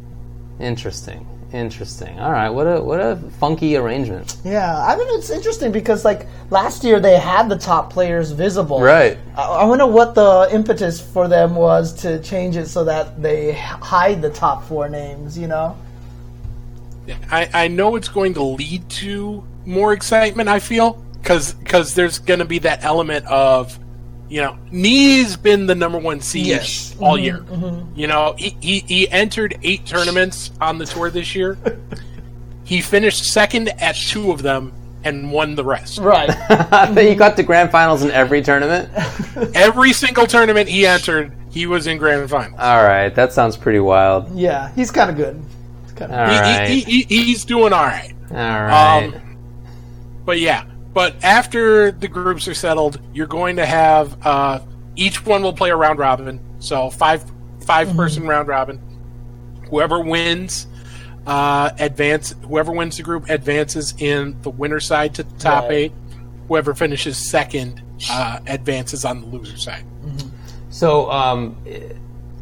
Interesting. Interesting. All right. What a what a funky arrangement. Yeah, I mean it's interesting because like last year they had the top players visible. Right. I, I wonder what the impetus for them was to change it so that they hide the top four names. You know. I, I know it's going to lead to more excitement. I feel because because there's going to be that element of you know Knee's been the number one seed Yes. all mm-hmm. year. Mm-hmm. You know he, he he entered eight tournaments on the tour this year. he finished second at two of them and won the rest. Right. he mm-hmm. got to grand finals in every tournament. Every single tournament he entered, he was in grand finals. All right. That sounds pretty wild. yeah, he's kind of good. He's kind All of. He- right. he, he, he, he's doing all right. All right. Um, but yeah, but after the groups are settled, you're going to have uh, each one will play a round robin. So five five person round robin. Whoever wins uh, advance. Whoever wins the group advances in the winner side to the top Right. eight. Whoever finishes second uh, advances on the loser side. So, um,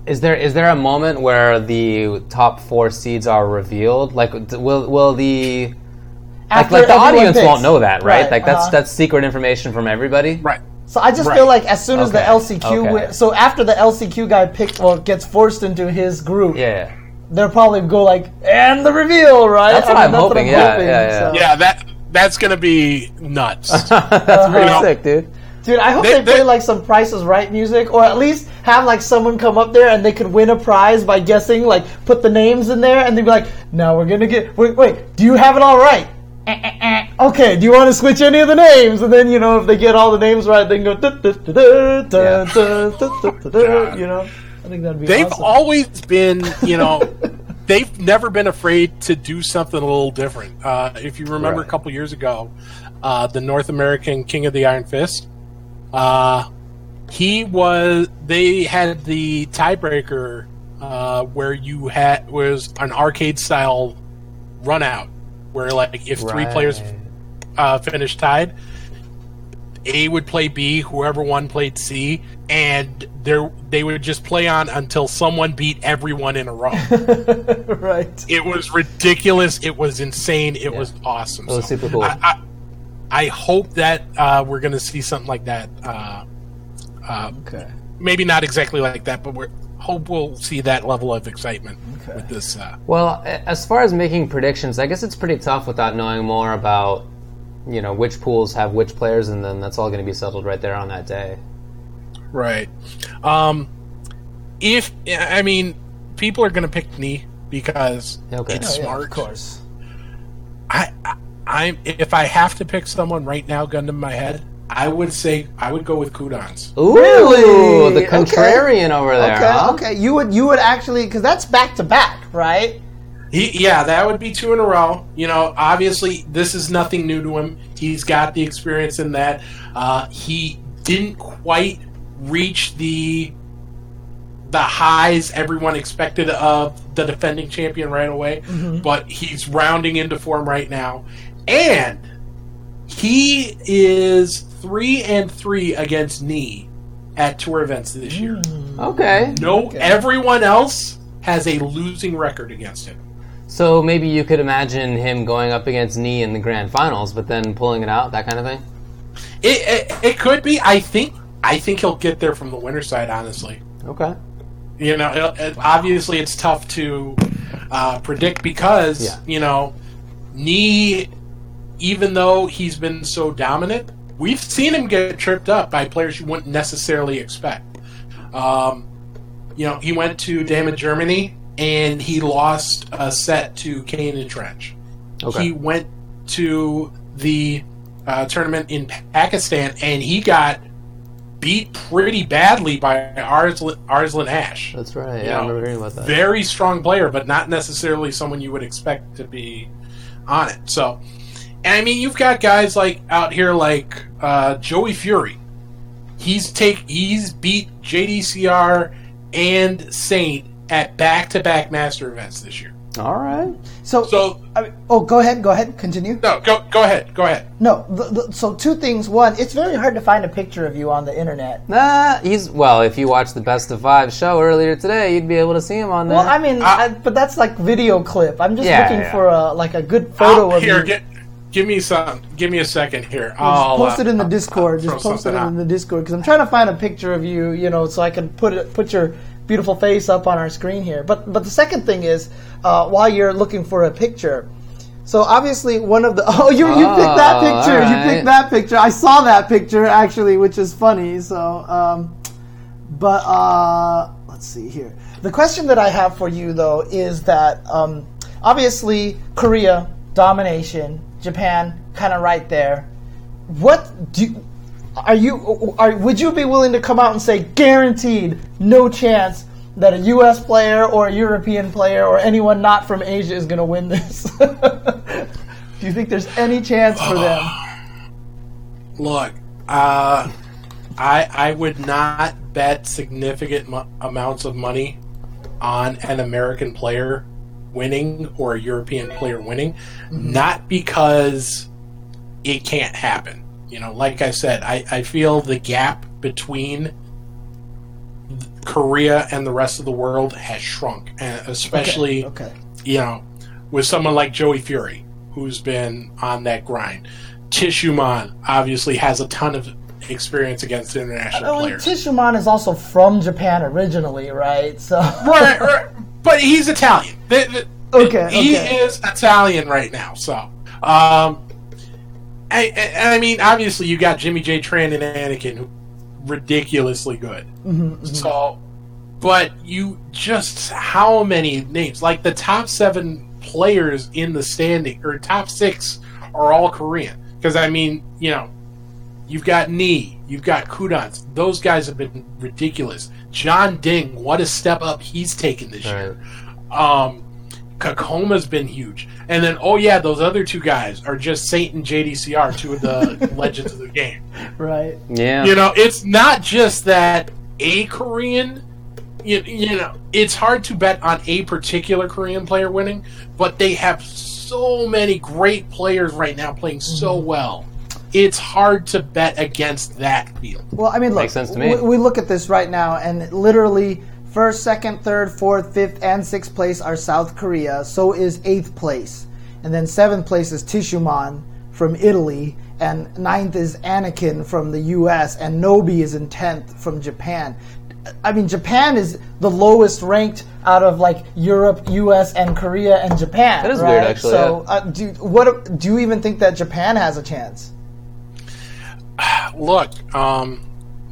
is there is there a moment where the top four seeds are revealed? Like, will will the After like the audience picks. won't know that, right? Like that's uh-huh. that's secret information from everybody. Right. So I just Right. feel like as soon as the LCQ, Okay. wi- so after the LCQ guy picks, well, gets forced into his group, Yeah. they'll probably go like, and the reveal, right? That's what I I'm hoping, yeah, yeah, yeah. Yeah, that that's going to be nuts. that's pretty Uh-huh. sick, dude. Dude, I hope They- they, play like some Prices Right music, or at least have like someone come up there and they could win a prize by guessing, like put the names in there, and they'd be like, "No, we're gonna get. Wait, wait, do you have it all right? Okay, do you want to switch any of the names? And then you know if they get all the names right, they can go. You know, I think that'd be. They've awesome. always been, you know, they've never been afraid to do something a little different. Uh, if you remember Right. a couple years ago, uh, the North American King of the Iron Fist, uh, he was. They had the tiebreaker uh, where you had was an arcade style run out, where like if three players Right. uh, finished tied, A would play B, whoever won played C, and there they would just play on until someone beat everyone in a row. right. it was ridiculous. It was insane. It was awesome. It was So super cool. I, I, I hope that uh, we're going to see something like that. Uh, uh, Okay. maybe not exactly like that, but we hope we'll see that level of excitement with this. Uh, Well, as far as making predictions, I guess it's pretty tough without knowing more about, you know, which pools have which players, and then that's all going to be settled right there on that day. Right. Um, if I mean, people are going to pick me because Okay. it's Oh, Yeah, smart. of course. I, I, I'm if I have to pick someone right now, gun to my head, I would say I would go with Qudans. Ooh, Really? the Okay. contrarian over there. Okay, huh? okay. You would you would actually because that's back to back, right? He, yeah, that would be two in a row. You know, obviously this is nothing new to him. He's got the experience in that. Uh, he didn't quite reach the the highs everyone expected of the defending champion right away, but he's rounding into form right now, and he is three and three against knee at tour events this year. Okay. No, everyone else has a losing record against him. So maybe you could imagine him going up against Knee in the grand finals, but then pulling it out, that kind of thing. It, it it could be. I think I think he'll get there from the winner side. Honestly, Okay. you know, it, it- obviously it's tough to uh, predict because Yeah. you know, knee. Even though he's been so dominant, we've seen him get tripped up by players you wouldn't necessarily expect. Um, you know, he went to Damon Germany and he lost a set to Kane and Trench. Okay. He went to the uh, tournament in Pakistan and he got beat pretty badly by Arslan, Arslan Ash. That's right. Yeah, I know, remember hearing about that. Very strong player, but not necessarily someone you would expect to be on it. So And I mean, you've got guys like out here like uh, Joey Fury. He's take he's beat JDCR and Saint at back to back master events this year. All right. So, So I mean, oh, go ahead, go ahead, continue. no, go go ahead, go ahead. No, the, the, so two things. One, it's very hard to find a picture of you on the internet. Nah, he's well. If you watched the Best of Five show earlier today, you'd be able to see him on there. Well, I mean, I, but that's like video clip. I'm just Yeah, looking yeah. for a like a good photo I'll- of here, you. get, give me some. Give me a second here. I'll post uh, it in the I'll- Discord. I'll Just post it something in the Discord because I'm trying to find a picture of you, you know, so I can put it, put your beautiful face up on our screen here. But but the second thing is, uh, while you're looking for a picture, so obviously one of the oh you you picked that Oh, picture, you picked that picture. I saw that picture actually, which is funny. So, um, but uh, let's see here. The question that I have for you though is that um, obviously Korea domination, Japan kind of right there. What do are you are would you be willing to come out and say guaranteed no chance that a US player or a European player or anyone not from Asia is going to win this? do you think there's any chance for them? Look, uh, I I would not bet significant mo- amounts of money on an American player winning or a European player winning, not because it can't happen. You know, like I said, I, I feel the gap between Korea and the rest of the world has shrunk, and especially Okay. you know, with someone like Joey Fury, who's been on that grind. Tissuman obviously has a ton of experience against international Oh, players. Tissuman is also from Japan originally, right? So right, right, but he's Italian. Okay, he okay. is Italian right now. So, um, and, and I mean, obviously, you got Jimmy J. Tran and Anakin, who ridiculously good. Mm-hmm, So, but you just how many names? Like the top seven players in the standing or top six are all Korean. Because I mean, you know, you've got Knee, you've got Qudans. Those guys have been ridiculous. Jeondding, what a step up he's taken this year. Um, Kakoma's been huge. And then, oh yeah, those other two guys are just Saint and JDCR, two of the legends of the game. right. yeah. You know, it's not just that a Korean. You, you know, it's hard to bet on a particular Korean player winning, but they have so many great players right now playing so well. It's hard to bet against that field. Well, I mean, look, Makes sense to me. We, we look at this right now, and literally, first, second, third, fourth, fifth, and sixth place are South Korea. So is eighth place, and then seventh place is Tissuman from Italy, and ninth is Anakin from the U.S., and Nobi is in tenth from Japan. I mean, Japan is the lowest ranked out of like Europe, U.S., and Korea and Japan. That is right? weird, actually, So, yeah. uh, do what? Do you even think that Japan has a chance? Look, um,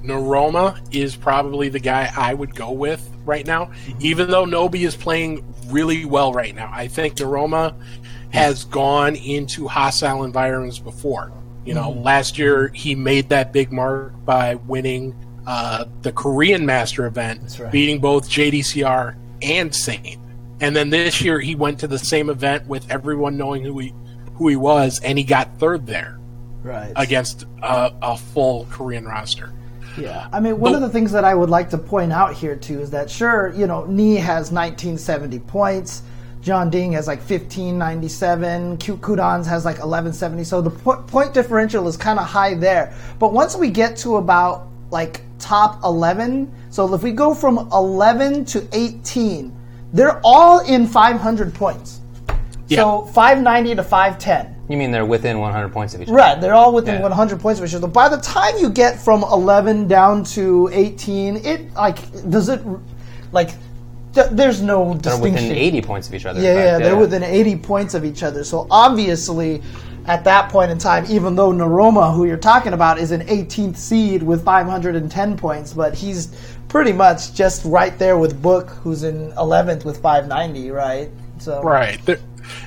Noroma is probably the guy I would go with right now, even though Nobi is playing really well right now. I think Noroma has gone into hostile environments before. You know, last year he made that big mark by winning uh, the Korean Master event, right. beating both JDCR and Saint. And then this year he went to the same event with everyone knowing who he who he was, and he got third there Right. against a, a full Korean roster. Yeah, I mean, one But- of the things that I would like to point out here too is that sure, you know, Knee has 1970 points, Jeondding has like 1597, Q Qudans has like 1170, so the po- point differential is kind of high there. But once we get to about like top 11, so if we go from 11 to 18, they're all in 500 points. So 590 to 510. You mean they're within 100 points of each other? Right, they're all within Yeah. 100 points of each other. By the time you get from 11 down to 18, it like does it like th- there's no distinction. They're distinction. within 80 points of each other. in Yeah, yeah, they're within 80 points of each other. So obviously, at that point in time, even though Noroma, who you're talking about, is an 18th seed with 510 points, but he's pretty much just right there with Book, who's in 11th with 590, right? So Right. There,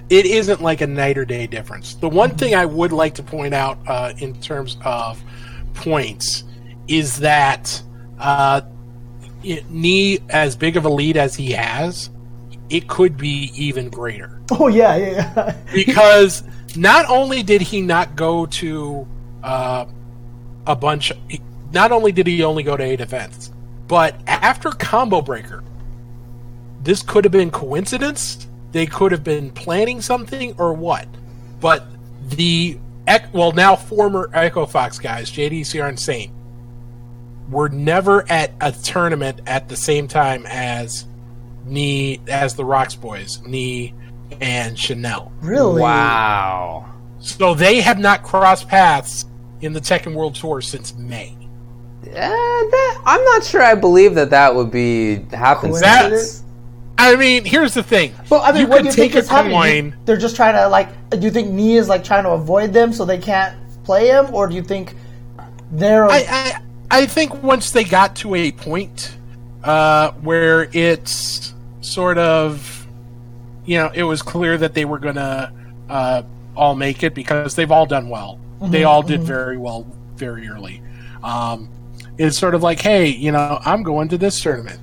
it isn't like a night or day difference. The one thing I would like to point out uh, in terms of points is that uh, it, Knee, as big of a lead as he has, it could be even greater Oh yeah, yeah, yeah. because not only did he not go to uh, a bunch, not only did he only go to eight events, but after Combo Breaker, this could have been coincidence. They could have been planning something or what. But the well now former Echo Fox guys, JDCR and Saint, were never at a tournament at the same time as Knee as the Rocks Boys, Knee and Chanel. Really? Wow. So they have not crossed paths in the Tekken World Tour since May. Uh, that, I'm not sure I believe that that would be happenstance. Coincidence? I mean, here's the thing. But I mean, you what do you take think is a happening? coin. Do- They're just trying to like. Do you think Knee is like trying to avoid them so they can't play him, or do you think they're? I, I I think once they got to a point uh, where it's sort of, you know, it was clear that they were gonna uh, all make it because they've all done well. They all did very well very early. Um, it's sort of like, hey, you know, I'm going to this tournament.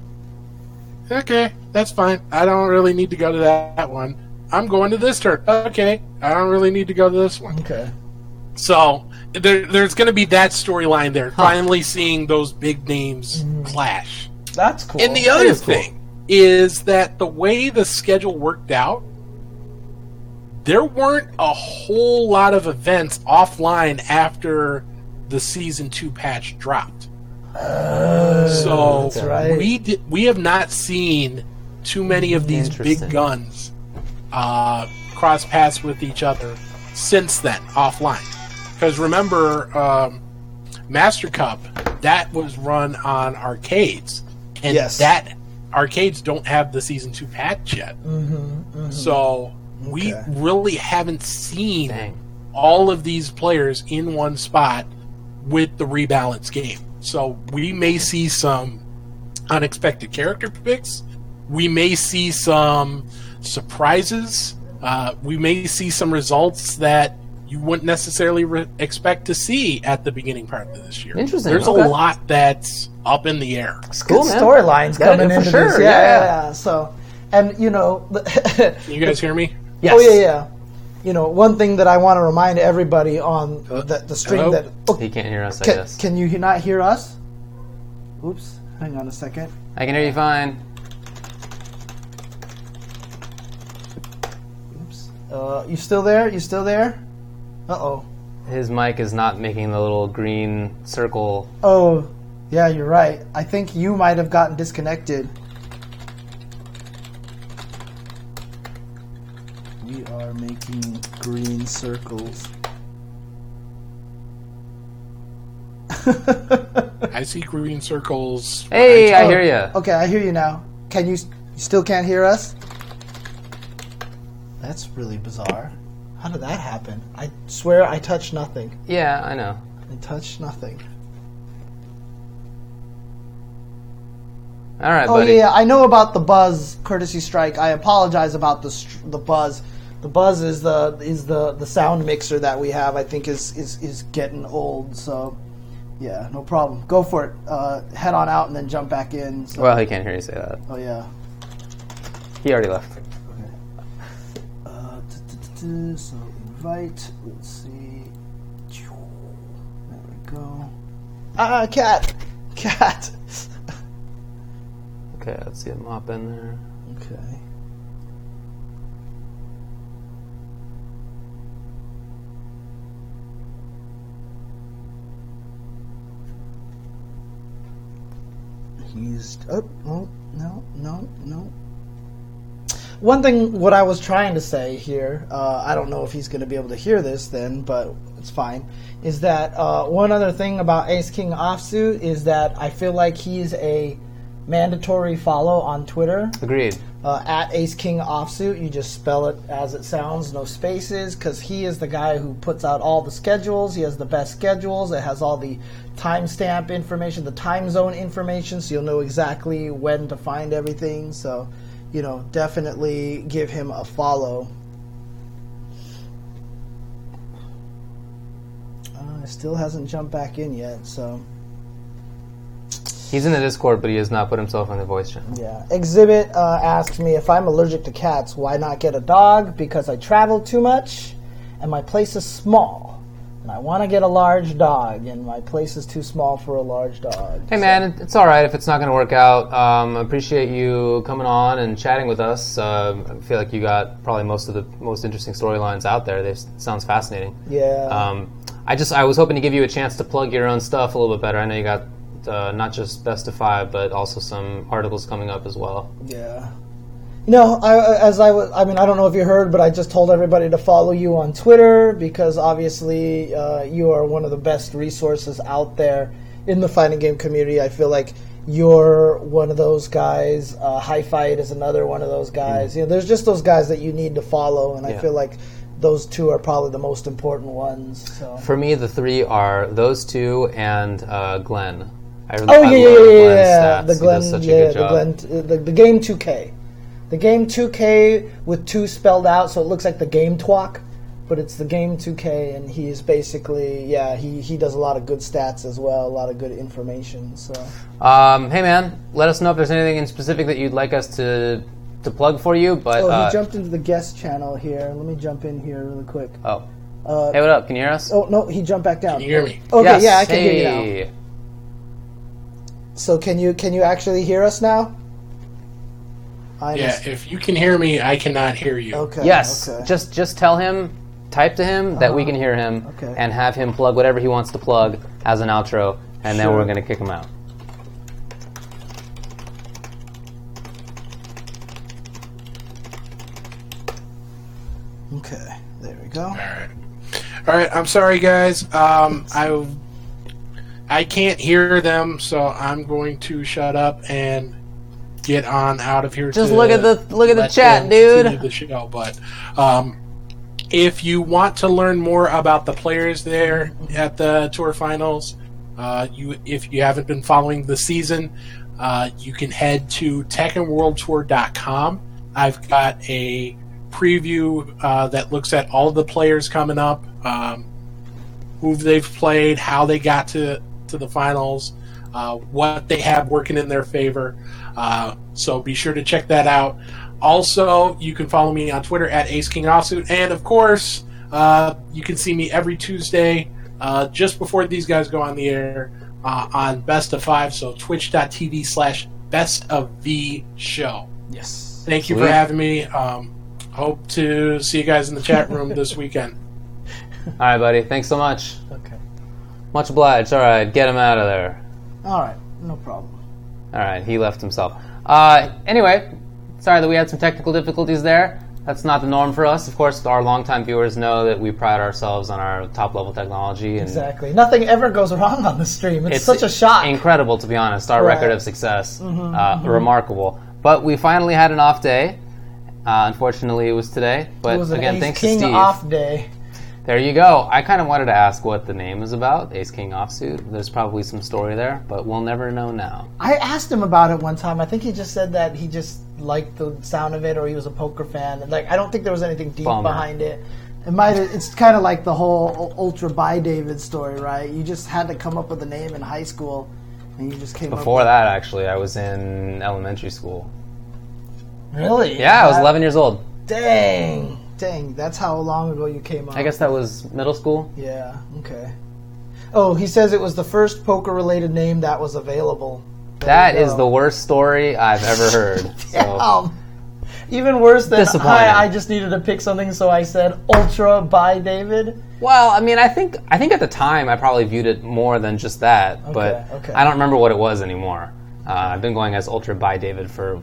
Okay, that's fine. I don't really need to go to that, one. I'm going to this turn. Okay, I don't really need to go to this one. okay. So there, there's going to be that storyline there. Finally, seeing those big names mm-hmm. clash. That's cool. And the other is cool. thing is that the way the schedule worked out, there weren't a whole lot of events offline after the season two patch dropped. So that's right. we did, we have not seen too many of these big guns uh, cross paths with each other since then offline. Because remember, um, Master Cup that was run on arcades, and Yes. that arcades don't have the season two patch yet. So we Okay. really haven't seen Dang. all of these players in one spot with the rebalance game. So we may see some unexpected character picks. We may see some surprises. Uh, we may see some results that you wouldn't necessarily re- expect to see at the beginning part of this year. Interesting, There's okay. a lot that's up in the air. It's Cool, storylines Yeah, coming for into sure, this. yeah, Yeah, yeah. yeah, yeah. So, and you know, You guys hear me? Yes. oh yeah, yeah. You know, one thing that I want to remind everybody on the, the stream hello? that oh, He can't hear us, I guess. can you not hear us? Oops, hang on a second. I can hear you fine. Oops. Uh, you still there? You still there? Uh oh. His mic is not making the little green circle. Oh, yeah, you're right. I think you might have gotten disconnected. Green circles. I see green circles. Hey, I Oh, hear you. Okay, I hear you now. Can you, you still can't hear us? That's really bizarre. How did that happen? I swear I touched nothing. Yeah, I know. I touched nothing. All right, Oh buddy. yeah, I know about the buzz courtesy strike. I apologize about the str- the buzz. The buzz is the is the the sound mixer that we have. I think is is is getting old. So yeah, no problem. Go for it. Uh, head on out and then jump back in. So, Well, he can't hear you say that. oh yeah. He already left. Uh, so invite. Let's see. There we go. Ah, cat, cat. Okay, let's see him hop in there. Okay. He's oh, oh no no no. One thing, what I was trying to say here, uh, I don't know if he's going to be able to hear this then, but it's fine. Is that uh, one other thing about Ace King Offsuit is that I feel like he's a mandatory follow on Twitter Agreed. Uh, at Ace King Offsuit. You just spell it as it sounds, no spaces, because he is the guy who puts out all the schedules. He has the best schedules. It has all the timestamp information, the time zone information, so you'll know exactly when to find everything. So, you know, definitely give him a follow. Uh, still hasn't jumped back in yet, so. He's in the Discord, but he has not put himself in the voice channel. Yeah. Exhibit uh, asks me if I'm allergic to cats, why not get a dog? Because I travel too much. and my place is small. And I want to get a large dog, and my place is too small for a large dog. Hey man, it's all right if it's not going to work out. Um, I appreciate you coming on and chatting with us. Uh, I feel like you got probably most of the most interesting storylines out there. They sounds fascinating. Yeah. Um, I just I was hoping to give you a chance to plug your own stuff a little bit better. I know you got uh, not just best of five, but also some articles coming up as well. Yeah. You know, I, as I was, I mean, I don't know if you heard, but I just told everybody to follow you on Twitter because obviously uh, you are one of the best resources out there in the fighting game community. I feel like you're one of those guys. Uh, High Fight is another one of those guys. You know, there's just those guys that you need to follow, and I feel like those two are probably the most important ones. So. For me, the three are those two and uh, Glenn. I really, Oh I yeah, yeah, love yeah, Glenn's yeah. stats. The He Glen, does such a yeah, the job. Glen, the, the game 2K, the game 2K with two spelled out, so it looks like the game twalk, but it's the game 2K, and he's basically yeah, he he does a lot of good stats as well, a lot of good information. So Um, hey man, let us know if there's anything in specific that you'd like us to to plug for you. But oh, uh, he jumped into the guest channel here. Let me jump in here really quick. oh, Uh, hey, what up? Can you hear us? Oh no, he jumped back down. Can you hear me? Okay, Yes, yeah, I can hear you now. So can you can you actually hear us now? I Yeah, if you can hear me, I cannot hear you. Okay. Yes, Okay. just just tell him, type to him that we can hear him, Okay. and have him plug whatever he wants to plug as an outro, and then we're gonna kick him out. Okay. There we go. All right. All right. I'm sorry, guys. Um, I I can't hear them, so I'm going to shut up and get on out of here. Just look at the look at the chat, dude. The show, but um, if you want to learn more about the players there at the tour finals, uh, you if you haven't been following the season, uh, you can head to TekkenWorldTour.com. I've got a preview uh, that looks at all the players coming up, um, who they've played, how they got to to the finals, uh, what they have working in their favor. Uh, so be sure to check that out. Also, you can follow me on Twitter at Ace King Offsuit, and of course, uh, you can see me every Tuesday uh, just before these guys go on the air uh, on Best of Five. So twitch.tv slash Best of V Show. Yes. Thank you Sweet. for having me. Um, hope to see you guys in the chat room this weekend. All right, buddy. Thanks so much. Okay. Much obliged. All right, get him out of there. All right. No problem. All right, he left himself. Uh, anyway, sorry that we had some technical difficulties there. That's not the norm for us. Of course, our longtime viewers know that we pride ourselves on our top level technology. And Exactly. Nothing ever goes wrong on the stream. It's, such a shock. Incredible, to be honest. Our Right. Mm-hmm, record of success, uh, remarkable. But we finally had an off day. Uh, unfortunately, it was today. But it was an again, thanks King to Steve. off day. There you go. I kind of wanted to ask what the name is about, Ace King Offsuit. There's probably some story there, but we'll never know now. I asked him about it one time. I think he just said that he just liked the sound of it, or he was a poker fan. Like, I don't think there was anything deep Bummer. behind it. It might. It's kind of like the whole Ultra by David story, right? You just had to come up with a name in high school, and you just came up Before that, actually, I was in elementary school. Really? Yeah, I was 11 years old. Dang, dang. That's how long ago you came up. I guess that was middle school. Yeah. Okay. Oh, he says it was the first poker-related name that was available. There That is the worst story I've ever heard. So, even worse than. I, I just needed to pick something, so I said Ultra by David. well, I mean, I think I think at the time I probably viewed it more than just that, but okay. I don't remember what it was anymore. Uh, I've been going as Ultra by David for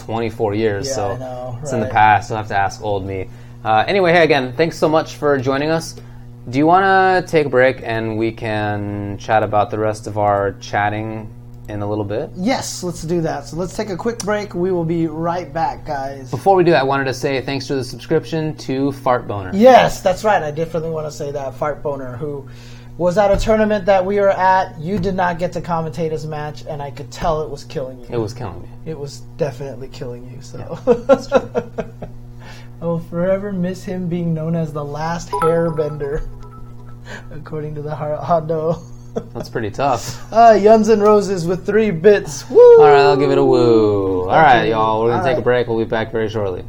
24 years, Yeah, so know, it's in the past. You'll have to ask old me. Uh, anyway, hey again, thanks so much for joining us. Do you want to take a break and we can chat about the rest of our chatting in a little bit? Yes, let's do that. So let's take a quick break. We will be right back, guys. Before we do that, I wanted to say thanks for the subscription to Fart Boner. Yes, that's right. I definitely want to say that Fart Boner, who was at a tournament that we were at. You did not get to commentate his match, and I could tell it was killing you. It was killing me. It was definitely killing you. So I will forever miss him being known as the last hairbender, according to the Hado. That's pretty tough. Ah, Yuns and Roses with three bits. Woo! All right, I'll give it a woo. All right, y'all, we're gonna All take a break. We'll be back very shortly.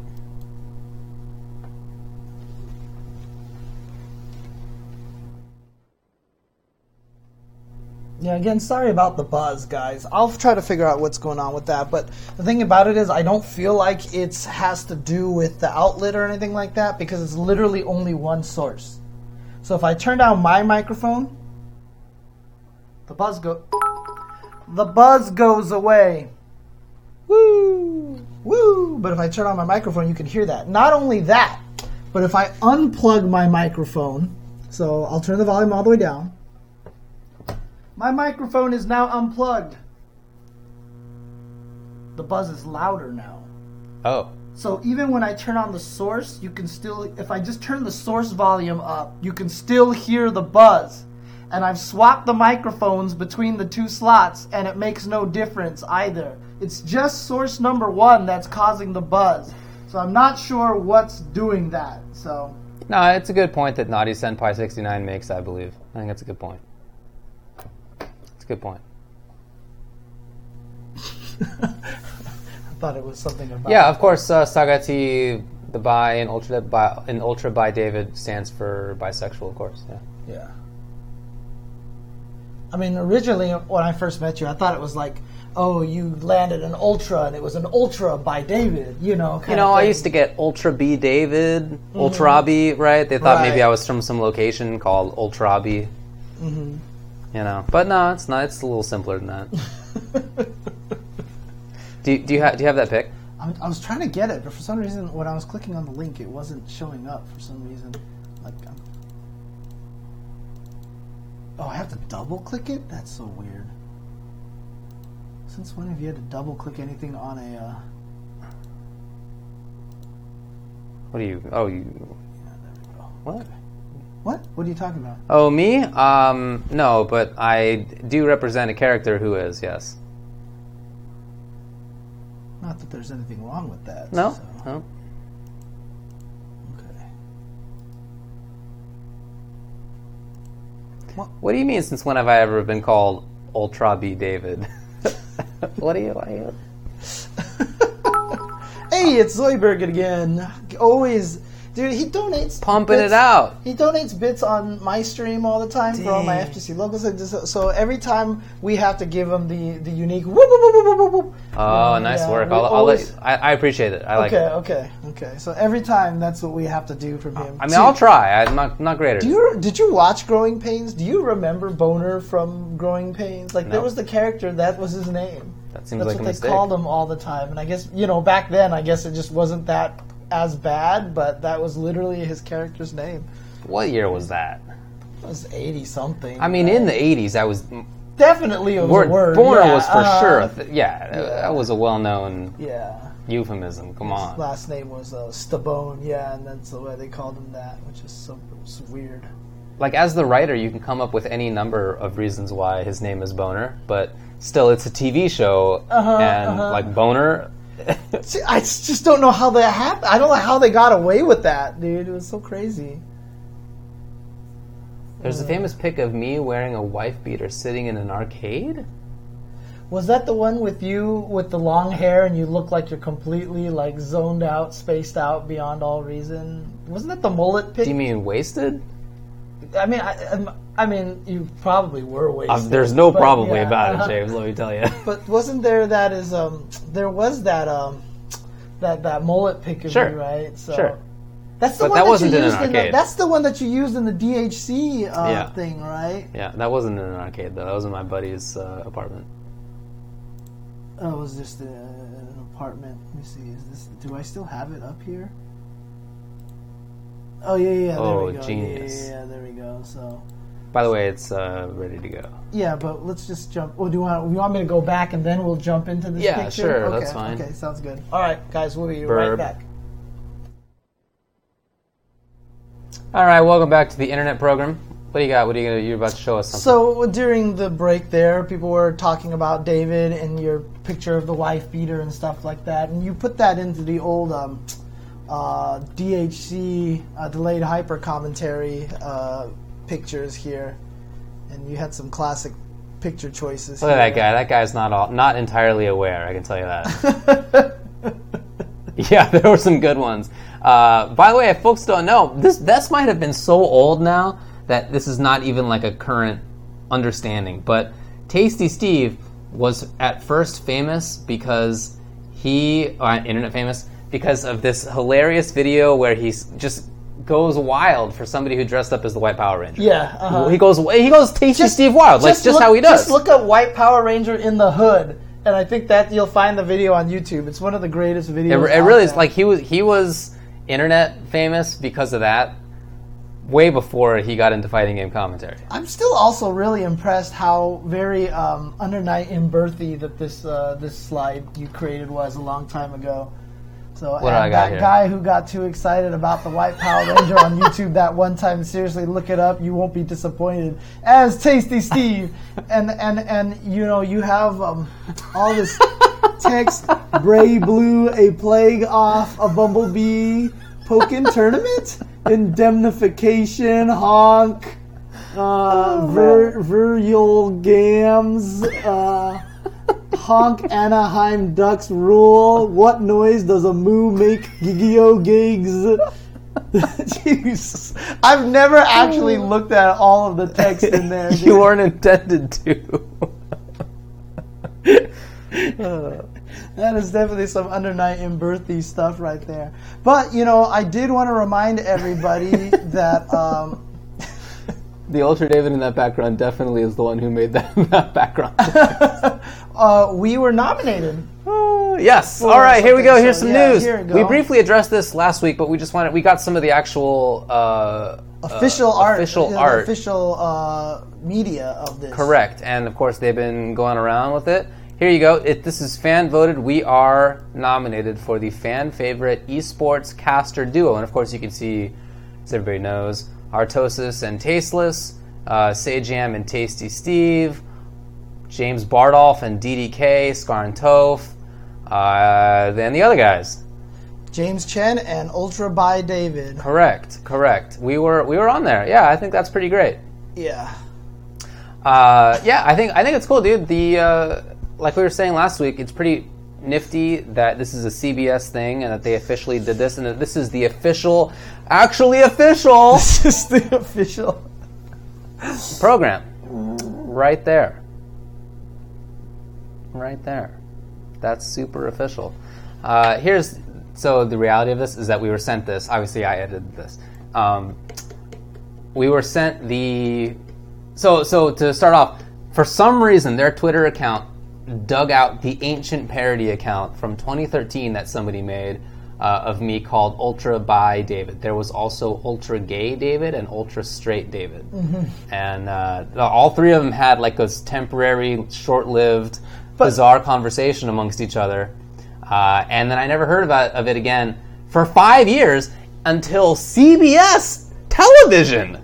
Yeah, again, sorry about the buzz, guys. I'll try to figure out what's going on with that. But the thing about it is, I don't feel like it has to do with the outlet or anything like that because it's literally only one source. So if I turn down my microphone, the buzz go, the buzz goes away. Woo, woo! But if I turn on my microphone, you can hear that. Not only that, but if I unplug my microphone, so I'll turn the volume all the way down. My microphone is now unplugged. The buzz is louder now. Oh, So even when I turn on the source, you can still, if I just turn the source volume up, you can still hear the buzz. And I've swapped the microphones between the two slots, and it makes no difference either. It's just source number one that's causing the buzz. So I'm not sure what's doing that. So no, it's a good point that Naughty Senpai 69 makes, I believe. I think that's a good point. Good point. I thought it was something about. Yeah, of course, uh, Sagati, the bi in Ultra, bi, in Ultra by David stands for bisexual, of course. Yeah. Yeah. I mean, originally when I first met you, I thought it was like, oh, you landed an ultra, and it was an ultra by David. You know. Kind You know, I used to get Ultra B David, Ultra B, right? They thought maybe Mm-hmm. I was from some location called Ultra B. Mm-hmm. You know, but no, it's not. It's a little simpler than that. do, you- do you have Do you have that pick? I, I was trying to get it, but for some reason, when I was clicking on the link, it wasn't showing up. For some reason, like. I'm... Oh, I have to double click it. That's so weird. Since when have you had to double click anything on a? Uh... What do you? Oh, you. What? What? What are you talking about? Oh, me? Um, no, but I do represent a character who is. Yes. Not that there's anything wrong with that. No. so- No. Okay. What do you mean? Since when have I ever been called Ultra B David? what do you? What do you Hey, it's Zoidberg again. Always, dude. He donates pumping bits- it out? He donates bits on my stream all the time for all my Dang. And just- So every time we have to give him the the unique whoop whoop whoop whoop whoop whoop. Oh, Um, nice yeah, work. I'll, I'll always- let, I, I appreciate it. I like okay, it. okay, okay. So every time that's what we have to do from him. I mean, So- I'll try. I'm not not great at Do you did you watch Growing Pains? Do you remember Boner from Growing Pains? Like there was the character that was his name. That seems That's like a what they mistake. called him all the time. And I guess you know back then, I guess it just wasn't that as bad, but that was literally his character's name. What year was that? It was eighty something. I mean, in the '80s, that was definitely word, a word. Boner yeah, was for uh, sure. th- yeah, that was a well-known Yeah. euphemism. Come His on. last name was uh, Stabone, yeah, and that's the way they called him that, which is so weird. Like as the writer, you can come up with any number of reasons why his name is Boner, but still, it's a TV show, Uh-huh, and uh-huh. like Boner. See, I just don't know how that happened. I don't know how they got away with that, dude. It was so crazy. There's a uh. famous pic of me wearing a wife beater sitting in an arcade. Was that the one with you with the long hair and you look like you're completely like zoned out, spaced out beyond all reason? Wasn't that the mullet pic? Do you mean wasted? I mean, I, I'm- mean, you probably were wasted. Uh, there's no but probably yeah, about it, James. Let me tell you. But wasn't there that is um there was that um that that mullet pic of Sure. you, right? So Sure. That's the But one that that, wasn't you in an used in the, arcade. that's the one that you used in the DHC uh, Yeah. thing, right? Yeah, that wasn't in an arcade though. That was in my buddy's uh, apartment. Oh, it was just uh, an apartment. Let me see. Is this? Do I still have it up here? Oh yeah, yeah. There Oh, we go. Yeah, genius. Yeah, yeah, there we go. So By the way, it's uh, ready to go. yeah, but let's just jump. Well, do you want? You want me to go back and then we'll jump into this Yeah, picture? sure, Okay, that's fine. Okay, sounds good. All right, guys, we'll be right back. All right, welcome back to the internet program. What do you got? What are you gonna? You're about to show us something. So during the break there, people were talking about David and your picture of the wife beater and stuff like that, and you put that into the old um, uh, DHC uh, delayed hyper commentary uh, pictures here, and you had some classic picture choices. Look at that guy. That guy's not all, not entirely aware. I can tell you that. yeah, there were some good ones. Uh, by the way, if folks don't know, this this might have been so old now that this is not even like a current understanding. But Tasty Steve was at first famous because he, uh, internet famous, because of this hilarious video where he just goes wild for somebody who dressed up as the White Power Ranger. Yeah, uh-huh. He goes, he goes Tasty Steve wild, like just look, how he does. Just look up White Power Ranger in the hood, and I think that you'll find the video on YouTube. It's one of the greatest videos. it out really is like he was he was internet famous because of that way before he got into fighting game commentary. I'm still also really impressed how very um, under night in birthy that this uh, this slide you created was a long time ago. So do and that here? guy who got too excited about the White Power Ranger on YouTube that one time, seriously look it up. You won't be disappointed. As Tasty Steve, and and and you know you have um, all this text: gray, blue, a plague off, a bumblebee, pokin tournament, indemnification, honk uh, Ver, Virgil Gams, uh, Honk Anaheim Ducks rule. What noise does a moo make? Gigio gigs. Jeez. I've never actually looked at all of the text in there. you weren't intended to. That is definitely some under night in birthday stuff right there. But you know, I did want to remind everybody that um, the Ultra David in that background definitely is the one who made that, that background. uh, we were nominated. Uh, yes. All right, here we go. Here's so, some yeah, news. here we. We briefly addressed this last week, but we just wanted we got some of the actual uh, Official uh, art. Official art. Official uh, media of this. Correct. And of course, they've been going around with it. Here you go. It, this is fan voted. We are nominated for the fan favorite esports caster duo. And of course, you can see, as everybody knows, Artosis and Tasteless, uh, Sajam and Tasty Steve, James Bardolph and DDK, Scar and Toph, uh, then the other guys. James Chen and Ultra by David. Correct. Correct. We were we were on there. Yeah, I think that's pretty great. Yeah. Uh, yeah, I think I think it's cool, dude. The uh, like we were saying last week, it's pretty nifty that this is a CBS thing and that they officially did this, and that this is the official, actually official This is the official. program, right there, right there. That's super official. Uh, here's so the reality of this is that we were sent this. Obviously, I edited this. Um, we were sent the so so to start off for some reason their twitter account dug out the ancient parody account from 2013 that somebody made uh, of me called ultra by david. There was also ultra gay david and ultra straight david. And uh, all three of them had like this temporary short-lived bizarre conversation amongst each other. Uh, and then i never heard about of it again for five years until cbs television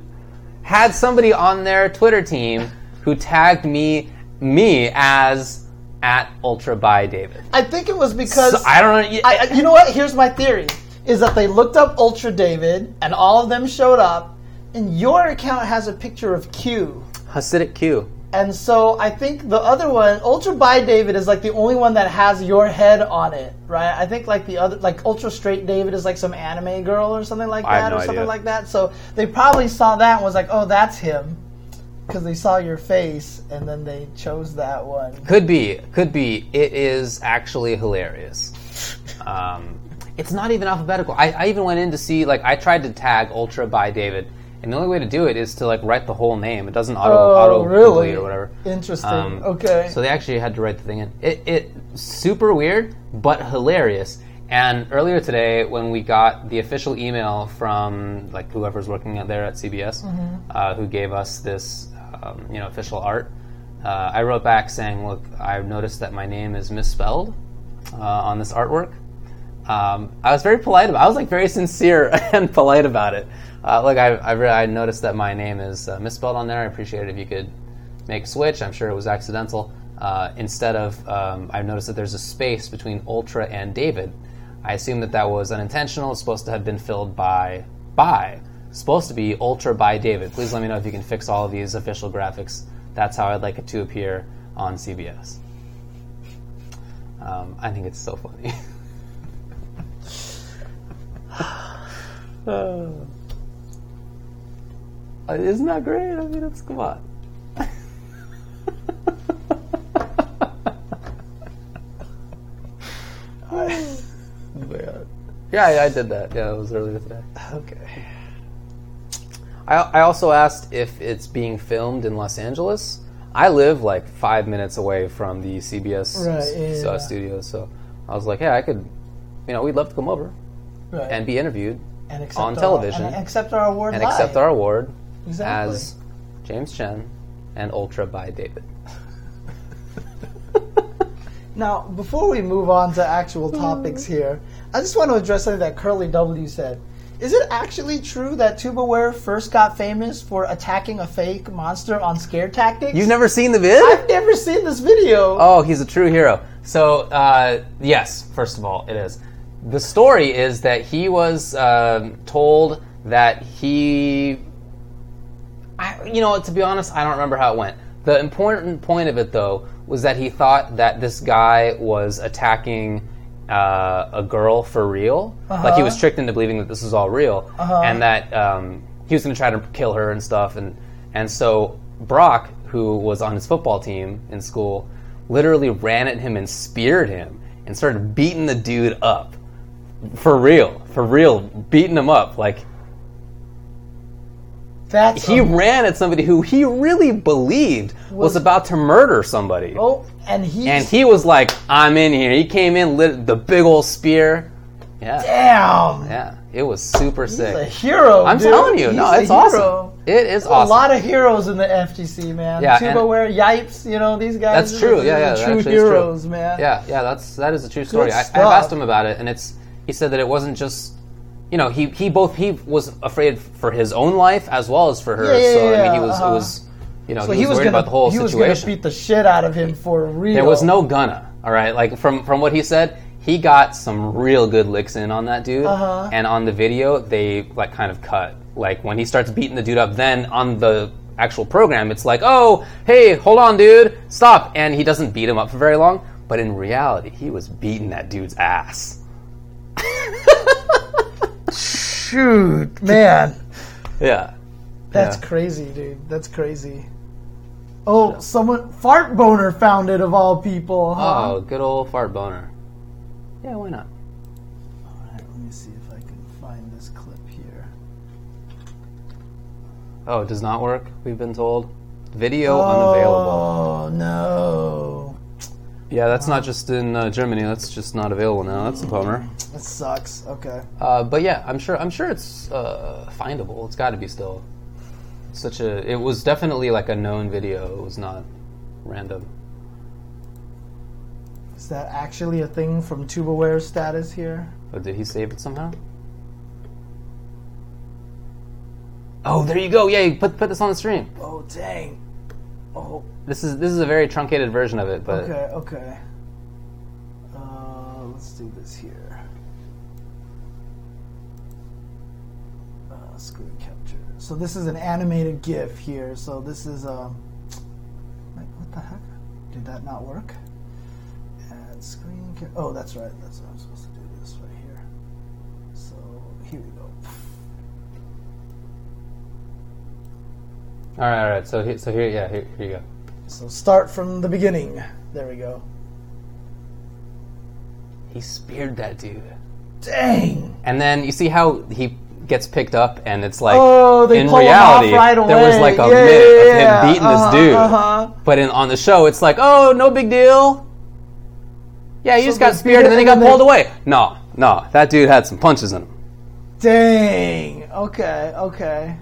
had somebody on their Twitter team who tagged me me as at Ultra by David. I think it was because So, I don't know. I, I- you know what? Here's my theory: is that they looked up Ultra David, and all of them showed up, and your account has a picture of Q. Hasidic Q. And so I think the other one, Ultra by David, is like the only one that has your head on it, right? I think like the other, like Ultra Straight David is like some anime girl or something like I have that, no or something idea. like that. So they probably saw that and was like, oh, that's him, because they saw your face, and then they chose that one. Could be. Could be. It is actually hilarious. Um, it's not even alphabetical. I, I even went in to see like I tried to tag Ultra by David, and the only way to do it is to like write the whole name. It doesn't auto Oh, auto really? complete or whatever. Interesting. Um, okay. So they actually had to write the thing in. It, it super weird, but hilarious. And earlier today, when we got the official email from like whoever's working out there at CBS, uh, who gave us this, um, you know, official art, uh, I wrote back saying, "Look, I've noticed that my name is misspelled uh, on this artwork." Um, I was very polite about. it. I was like very sincere and polite about it. Uh, like I, I, re- I noticed that my name is uh, misspelled on there. I appreciate it if you could make a switch. I'm sure it was accidental. Uh, instead of, um, I noticed that there's a space between Ultra and David. I assume that that was unintentional. It's supposed to have been filled by by supposed to be Ultra by David. Please let me know if you can fix all of these official graphics. That's how I'd like it to appear on CBS. Um, I think it's so funny. uh, isn't that great? I mean, it's come on. Oh, I, yeah, I, I did that. Yeah, it was earlier today. Okay. I, I also asked if it's being filmed in Los Angeles. I live like five minutes away from the CBS Right, s- yeah, uh, studios, so I was like, yeah, I could, you know, we'd love to come over Right. and be interviewed and accept on our- television. and accept our award and live. accept our award Exactly. as James Chen and Ultra by David. Now, before we move on to actual topics here, I just want to address something that Curly W said. Is it actually true that Tubaware first got famous for attacking a fake monster on Scare Tactics? You've never seen the vid? I've never seen this video. Oh, he's a true hero. So, uh, yes, first of all, it is. The story is that he was um told that he. I, you know, to be honest, I don't remember how it went. The important point of it, though, was that he thought that this guy was attacking uh, a girl for real. Like he was tricked into believing that this was all real, and that um, he was going to try to kill her and stuff. And and so Brock, who was on his football team in school, literally ran at him and speared him and started beating the dude up. For real, for real, beating him up. Like That's he ran at somebody who he really believed was, about to murder somebody. oh, and he And he was like, I'm in here. He came in, lit the big old spear. Yeah. damn. Yeah. It was super sick. He's a hero. I'm dude. telling you, He's no, it's awesome. It is awesome. A lot of heroes in the FGC, man. Yeah, Tubaware, Yipes, you know these guys. That's are- true. these Yeah, yeah, true is true. heroes, man. Yeah, yeah, that's that is a true story. I, I've asked him about it, and it's he said that it wasn't just you know he he both he was afraid for his own life as well as for her. Yeah, yeah, so I mean he was uh-huh. it was you know So he, was, worried gonna, about the whole he was gonna beat the shit out of him for real. There was no gonna. All right, like from from what he said, he got some real good licks in on that dude. Uh-huh. And on the video, they like kind of cut. Like when he starts beating the dude up, then on the actual program, it's like, oh, hey, hold on, dude, stop. And he doesn't beat him up for very long. But in reality, he was beating that dude's ass. Shoot, man. Yeah. That's Yeah. crazy, dude. That's crazy. Oh, someone fart boner found it of all people. Huh? Oh, good old fart boner. Yeah, why not? All right, let me see if I can find this clip here. Oh, it does not work. We've been told. Video unavailable. Oh no, Yeah, that's not just in uh, Germany. That's just not available now. That's a bummer. that sucks. Okay. Uh, but yeah, I'm sure. I'm sure it's uh, findable. It's got to be still. It's such a. It was definitely like a known video. It was not random. Is that actually a thing from Tubaware status here? But did he save it somehow? Oh, there you go. Yeah, you put put this on the stream. Oh dang. Oh, This is this is a very truncated version of it, but okay, okay. Uh, let's do this here. Uh, screen capture. So this is an animated GIF here. So this is um. Wait, what the heck? Did that not work? And screen cap. Oh, that's right. That's what I'm supposed to do. This right here. So here we go. All right, all right. So he- so here, yeah, here, here you go. So start from the beginning. There we go. He speared that dude, Dang. and then you see how he gets picked up, and it's like Oh, they in pull him reality off right there was away. like a Yeah, minute yeah, of yeah. him beating Uh-huh, this dude. uh-huh. But in on the show, it's like, oh, no big deal. Yeah, he So just got speared and then he got pulled they- away. No, no, that dude had some punches in him. Dang. Okay. Okay.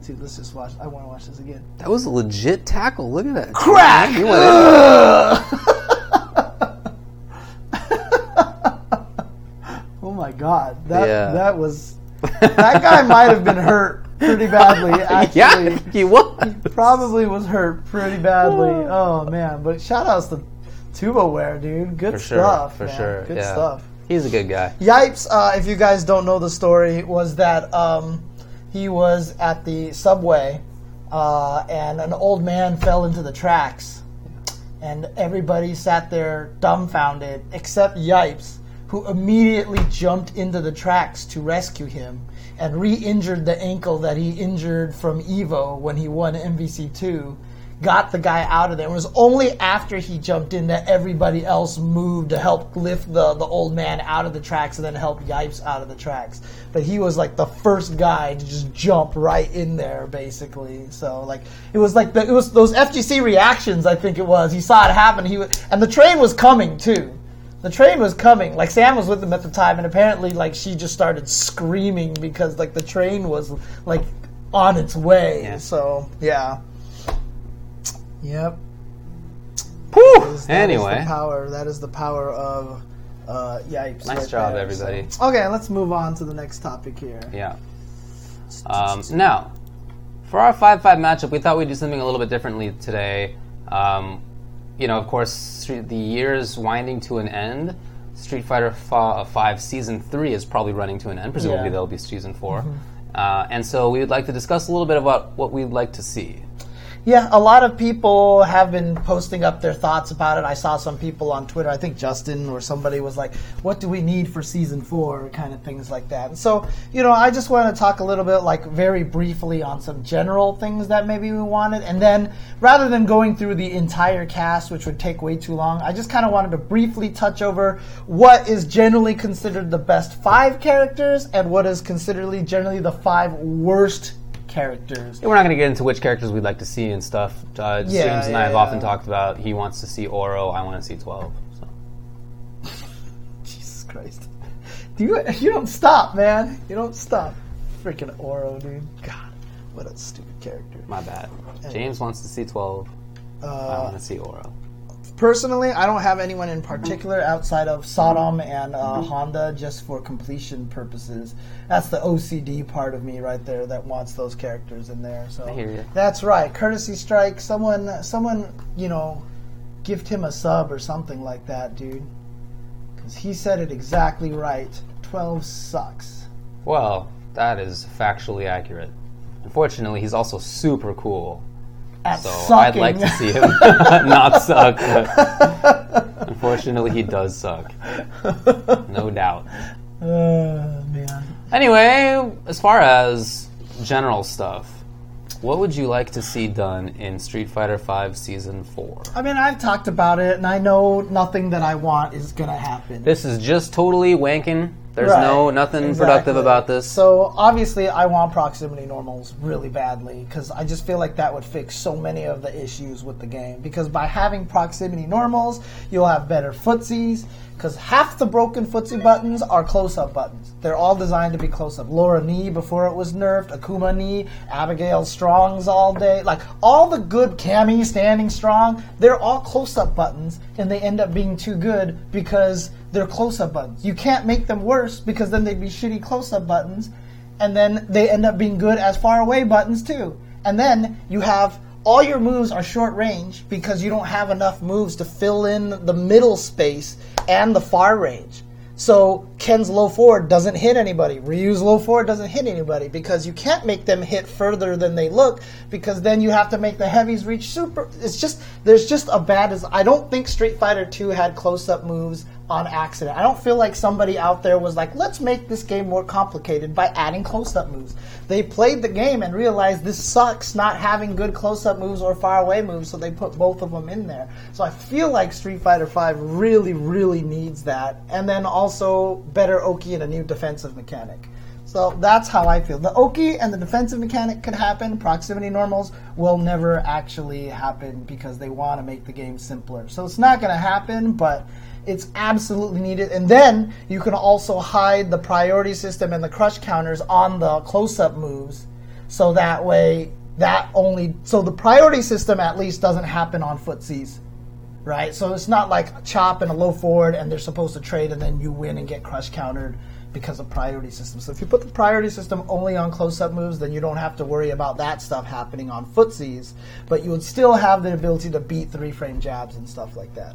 See, let's just watch. I want to watch this again. That was a legit tackle. Look at that. Crack. He went oh my god. That Yeah. that was. That guy might have been hurt pretty badly. Actually, yeah, he was. probably was hurt pretty badly. Oh man! But shout outs to Tubaware, dude. Good For sure, stuff. for man. sure. Good yeah. stuff. He's a good guy. Yipes, uh, if you guys don't know the story, was that um, he was at the subway uh, and an old man fell into the tracks. And everybody sat there dumbfounded except Yipes, who immediately jumped into the tracks to rescue him and re injured the ankle that he injured from Evo when he won MVC2. Got the guy out of there. It was only after he jumped in that everybody else moved to help lift the, the old man out of the tracks and then help Yipes out of the tracks. But he was like the first guy to just jump right in there, basically. So like it was like the, it was those FGC reactions. I think it was. He saw it happen. He was, and the train was coming too. The train was coming. Like Sam was with them at the time, and apparently like she just started screaming because like the train was like on its way. Yeah. So yeah. Yep. Whew! That is Anyway, the power. That is the power of uh, yipes. Nice right job, there. everybody. So- okay, let's move on to the next topic here. yeah. Um, now, for our 5 5 matchup, we thought we'd do something a little bit differently today. Um, you know, of course, the year's winding to an end. Street Fighter 5 Season 3 is probably running to an end. Presumably, Yeah. Mm-hmm. there'll be Season 4. Uh, and so we would like to discuss a little bit about what we'd like to see. Yeah, a lot of people have been posting up their thoughts about it. I saw some people on Twitter, I think Justin or somebody was like, What do we need for season four? kind of things like that. So, you know, I just want to talk a little bit, like, very briefly on some general things that maybe we wanted. And then, rather than going through the entire cast, which would take way too long, I just kind of wanted to briefly touch over what is generally considered the best five characters and what is considered generally the five worst characters. Yeah, We're not going to get into which characters we'd like to see and stuff. Uh, Yeah, James and I have often talked about he wants to see Oro, I want to see 12. So. Jesus Christ. Do you you don't stop, man. You don't stop. Freaking Oro, dude. God, what a stupid character. My bad. James wants to see 12. I Uh, want to see Oro. Personally, I don't have anyone in particular outside of Sodom and uh, Honda just for completion purposes. That's the OCD part of me right there that wants those characters in there. So I hear ya. That's right. Courtesy strike. Someone, someone, you know, gift him a sub or something like that, dude. Because he said it exactly right. Twelve sucks. Well, that is factually accurate. Unfortunately, he's also super cool. At So sucking. I'd like to see him not suck. But unfortunately, he does suck. No doubt. Uh, man. Anyway, as far as general stuff, what would you like to see done in Street Fighter V Season 4? I mean, I've talked about it, and I know nothing that I want is gonna happen. This is just totally wanking. There's Right, no nothing exactly. productive about this. So obviously, I want proximity normals really badly because I just feel like that would fix so many of the issues with the game. Because by having proximity normals, you'll have better footsies. Because half the broken footsie buttons are close-up buttons. They're all designed to be close-up. Laura knee before it was nerfed, Akuma knee, Abigail Strong's all day. Like all the good Cammy standing strong, they're all close-up buttons, and they end up being too good because they're close-up buttons. You can't make them worse because then they'd be shitty close-up buttons, and then they end up being good as far away buttons too. And then you have all your moves are short range because you don't have enough moves to fill in the middle space and the far range. So Ken's low forward doesn't hit anybody. Ryu's low forward doesn't hit anybody because you can't make them hit further than they look because then you have to make the heavies reach super. It's just there's just a bad. I don't think Street Fighter 2 had close up moves on accident. I don't feel like somebody out there was like, let's make this game more complicated by adding close up moves. They played the game and realized this sucks not having good close up moves or far away moves, so they put both of them in there. So I feel like Street Fighter V really, really needs that. And then also better Oki and a new defensive mechanic. So that's how I feel. The Oki and the defensive mechanic could happen. Proximity normals will never actually happen because they want to make the game simpler. So it's not going to happen, but it's absolutely needed. And then you can also hide the priority system and the crush counters on the close-up moves, so that way that only so the priority system at least doesn't happen on footsies. Right, so it's not like chop and a low forward, and they're supposed to trade, and then you win and get crush countered because of priority system. So if you put the priority system only on close-up moves, then you don't have to worry about that stuff happening on footsies. But you would still have the ability to beat three-frame jabs and stuff like that.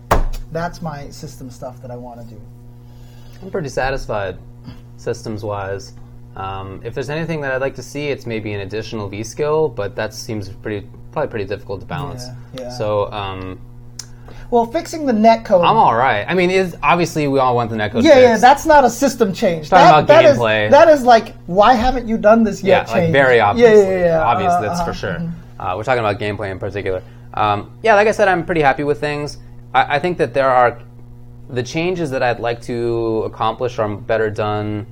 That's my system stuff that I want to do. I'm pretty satisfied, systems wise. Um, if there's anything that I'd like to see, it's maybe an additional V skill, but that seems pretty probably pretty difficult to balance. Yeah, yeah. So um, Well, fixing the net code. I'm all right. I mean, is obviously we all want the netcode. yeah, yeah, fixed. that's not a system change. Talking that, about that is- gameplay. that is like, why haven't you done this yet? yeah, yet? like very obvious. Yeah, yeah, yeah. Obvious, Uh, that's uh-huh. for sure. Uh, we're talking about gameplay in particular. Um, yeah, like I said, I'm pretty happy with things. I, I think that there are the changes that I'd like to accomplish are better done,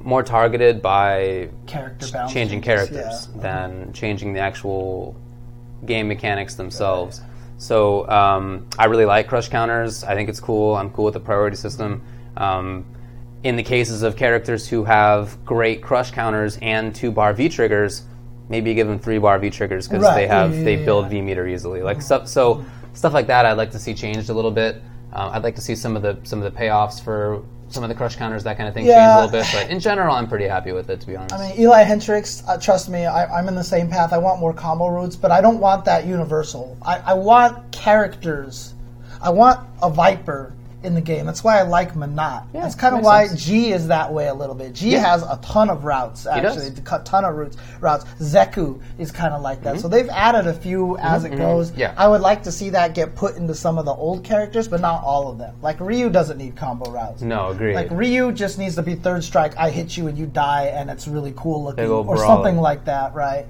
more targeted by Character balance changing characters yeah. than changing the actual game mechanics themselves. So um, I really like crush counters. I think it's cool. I'm cool with the priority system. Um, in the cases of characters who have great crush counters and two bar V triggers, maybe give them three bar V triggers because Right, they have yeah, they yeah, build yeah. V meter easily. Like stuff, so stuff like that, I'd like to see changed a little bit. Um, I'd like to see some of the some of the payoffs for some of the crush counters, that kind of thing, change a little bit. But in general, I'm pretty happy with it, to be honest. I mean, Eli Hendricks, uh, trust me, I, I'm in the same path. I want more combo routes, but I don't want that universal. I, I want characters. I want a Viper in the game. That's why I like Menat. Yeah, That's kind of why sense. G is that way a little bit. G Yeah. has a ton of routes, actually, a ton of routes. Routes. Zeku is kind of like that. So they've added a few as it goes. Mm-hmm. Yeah. I would like to see that get put into some of the old characters, but not all of them. Like Ryu doesn't need combo routes. no, agree. Like Ryu just needs to be third strike. I hit you and you die, and it's really cool looking, or something like that, right?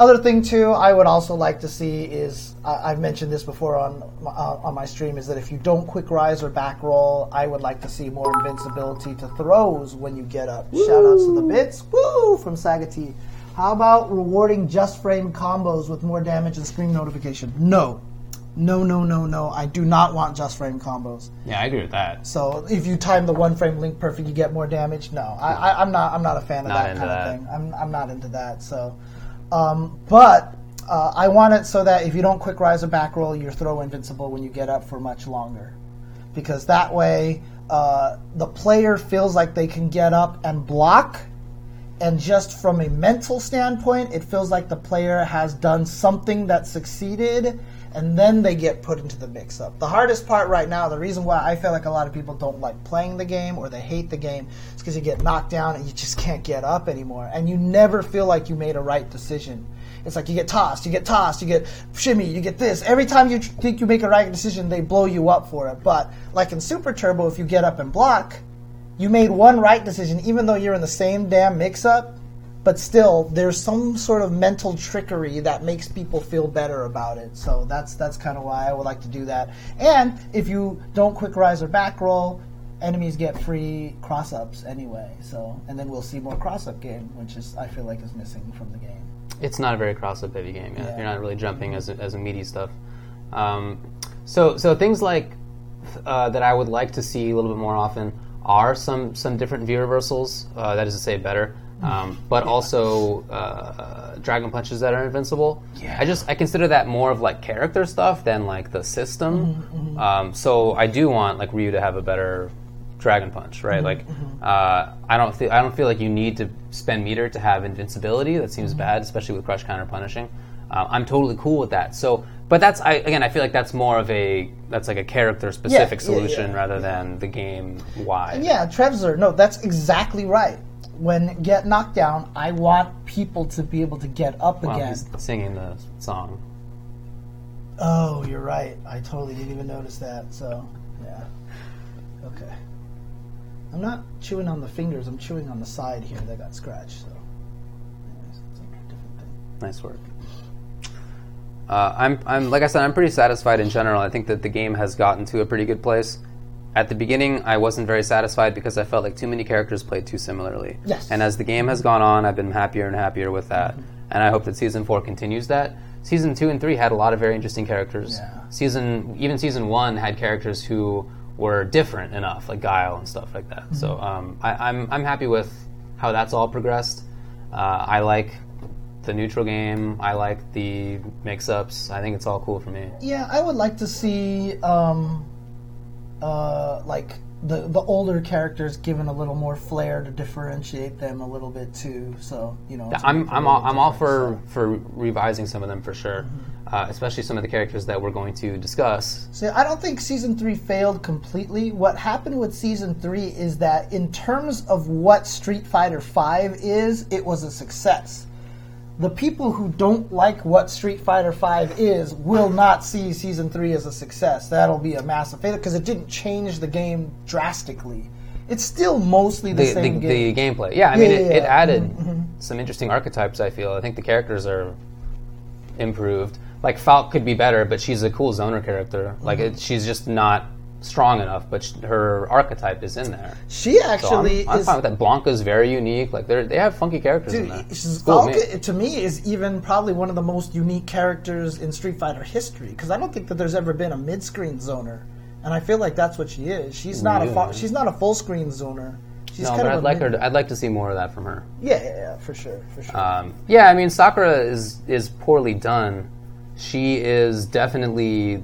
Other thing too, I would also like to see is I I've mentioned this before on my- uh, on my stream is that if you don't quick rise or back roll, I would like to see more invincibility to throws when you get up. Shout outs to the bits, woo from Saga T. How about rewarding just frame combos with more damage and screen notification? No, no, no, no, no. I do not want just frame combos. yeah, I agree with that. So if you time the one frame link perfect, you get more damage. No, I, I, I'm not. I'm not a fan of Not that kind that. of thing. I'm, I'm not into that. So, um, but uh, I want it so that if you don't quick rise or back roll, you're throw invincible when you get up for much longer, because that way uh, the player feels like they can get up and block. And just from a mental standpoint, it feels like the player has done something that succeeded, and then they get put into the mix up. The hardest part right now, the reason why I feel like a lot of people don't like playing the game or they hate the game, is because you get knocked down and you just can't get up anymore. And you never feel like you made a right decision. It's like you get tossed, you get tossed, you get shimmy, you get this. Every time you think you make a right decision, they blow you up for it. But like in Super Turbo, if you get up and block, you made one right decision, even though you're in the same damn mix up, but still, there's some sort of mental trickery that makes people feel better about it. So that's that's kind of why I would like to do that. And if you don't quick rise or back roll, enemies get free cross ups anyway. So and then we'll see more cross up game, which is I feel like is missing from the game. It's not a very cross-up heavy game. Yeah. Yeah. You're not really jumping as a, as a meaty stuff. Um, so so things like uh, that I would like to see a little bit more often are some some different view reversals. Uh, that is to say, better. Um, but also uh, dragon punches that are invincible. Yeah. I just I consider that more of like character stuff than like the system. Mm-hmm, Um, so I do want like Ryu to have a better dragon punch, right? Like Mm-hmm, uh, I don't feel I don't feel like you need to spend meter to have invincibility. That Mm-hmm. seems bad, especially with crush counter punishing. Uh, I'm totally cool with that. So, but that's I again I feel like that's more of a that's like a character specific Yeah, solution yeah, rather than the game wide. Yeah, Trevzer, no, that's exactly right. When get knocked down, I want people to be able to get up Well, again. he's singing the song. Oh, you're right. I totally didn't even notice that. So, yeah. Okay. I'm not chewing on the fingers. I'm chewing on the side here that got scratched. So, anyways, it's a thing. Nice work. Uh, I'm, I'm, like I said, I'm pretty satisfied in general. I think that the game has gotten to a pretty good place. At the beginning, I wasn't very satisfied because I felt like too many characters played too similarly. Yes. And as the game has gone on, I've been happier and happier with that. And I hope that season four continues that. Season two and three had a lot of very interesting characters. Yeah. Season, even season one had characters who were different enough, like Guile and stuff like that. So um, I, I'm, I'm happy with how that's all progressed. Uh, I like the neutral game. I like the mix-ups. I think it's all cool for me. Yeah, I would like to see, um, uh, like the the older characters given a little more flair to differentiate them a little bit too. So you know, to I'm I'm all, I'm all for for revising some of them for sure, uh, especially some of the characters that we're going to discuss. See, I don't think season three failed completely. What happened with season three is that, in terms of what Street Fighter V is, it was a success. The people who don't like what Street Fighter V is will not see season three as a success. That'll be a massive failure because it didn't change the game drastically. It's still mostly the, The, the, same game. the gameplay, yeah. I mean, Yeah, it, yeah, it yeah. added mm-hmm, mm-hmm. some interesting archetypes. I feel. I think the characters are improved, like Falk could be better, but she's a cool zoner character. Like mm-hmm. it, she's just not strong enough, but sh- her archetype is in there. She So I'm, actually I'm is. fine with that. Blanka's very unique. Like they they have funky characters in there. Dude, with me. To me, is even probably one of the most unique characters in Street Fighter history because I don't think that there's ever been a mid-screen zoner, and I feel like that's what she is. She's not a fa- she's not a full screen zoner. She's No, kind but of I'd like mid- her. To, I'd like to see more of that from her. Yeah, yeah, yeah, for sure, for sure. Um, yeah, I mean Sakura is is poorly done. She is definitely,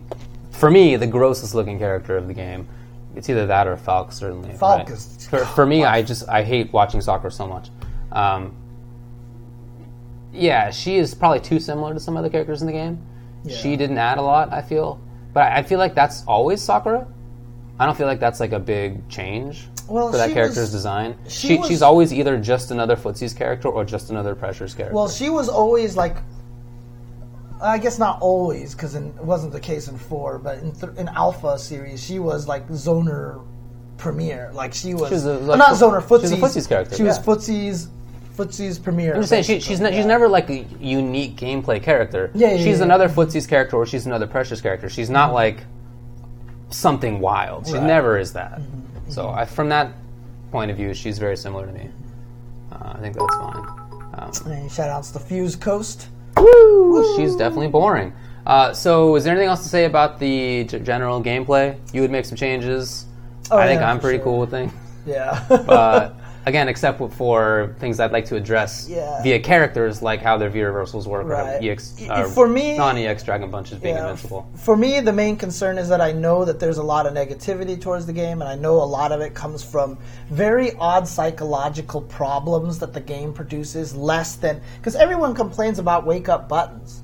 for me, the grossest looking character of the game. It's either that or Falk, certainly. Falk right? is- for, for me. I just I hate watching Sakura so much. Um, yeah, she is probably too similar to some other characters in the game. She didn't add a lot, I feel, but I I feel like that's always Sakura. I don't feel like that's like a big change Well, for that character's was- design. she She, was- she's always either just another Footsie's character or just another Pressure's character. well, she was always like. I guess not always, because it wasn't the case in four, but in, th- in Alpha series, she was like Zoner premiere. Like she was, She was a- like, not Zoner, she was a Footsie's. Footsie's character, She was. Footsie's, Footsie's Premier. I'm just saying she, she's ne- she's never like a unique gameplay character. Yeah, yeah, she's yeah. another Footsie's character or she's another Precious character. She's not like something wild. She Right. never is that. So I, from that point of view, she's very similar to me. Uh, I think that's fine. Um, And shout outs to Fuse Coast. Woo! She's definitely boring. Uh, so, is there anything else to say about the g- general gameplay? You would make some changes. Oh, I think yeah, I'm pretty sure. cool with things. Yeah. Uh, again, except for things I'd like to address Yeah. via characters, like how their V reversals work, Right. or EX, I- uh, for me- non-EX Dragon Punches being Yeah, invincible. For me, the main concern is that I know that there's a lot of negativity towards the game, and I know a lot of it comes from very odd psychological problems that the game produces, less than. Because everyone complains about wake up buttons,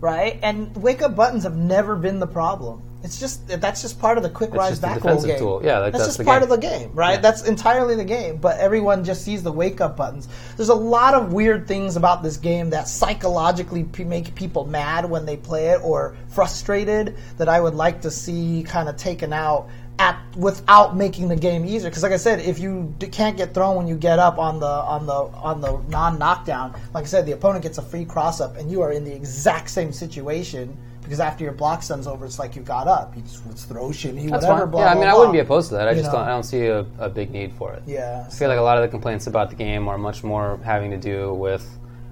right? And wake up buttons have never been the problem. It's just that's just part of the quick rise back roll game. tool. Yeah, like, that's, that's just part game. of the game, right? Yeah. That's entirely the game. But everyone just sees the wake up buttons. There's a lot of weird things about this game that psychologically p- make people mad when they play it or frustrated that I would like to see kind of taken out at without making the game easier. Because like I said, if you d- can't get thrown when you get up on the on the on the non knockdown, like I said, the opponent gets a free cross up, and you are in the exact same situation. Because after your block stun's over, it's like you got up. You just let's throw shimmy, That's whatever. fine. Blah, yeah, I blah, mean, I wouldn't be opposed to that. I You just know. don't. I don't see a, a big need for it. Yeah. I feel like a lot of the complaints about the game are much more having to do with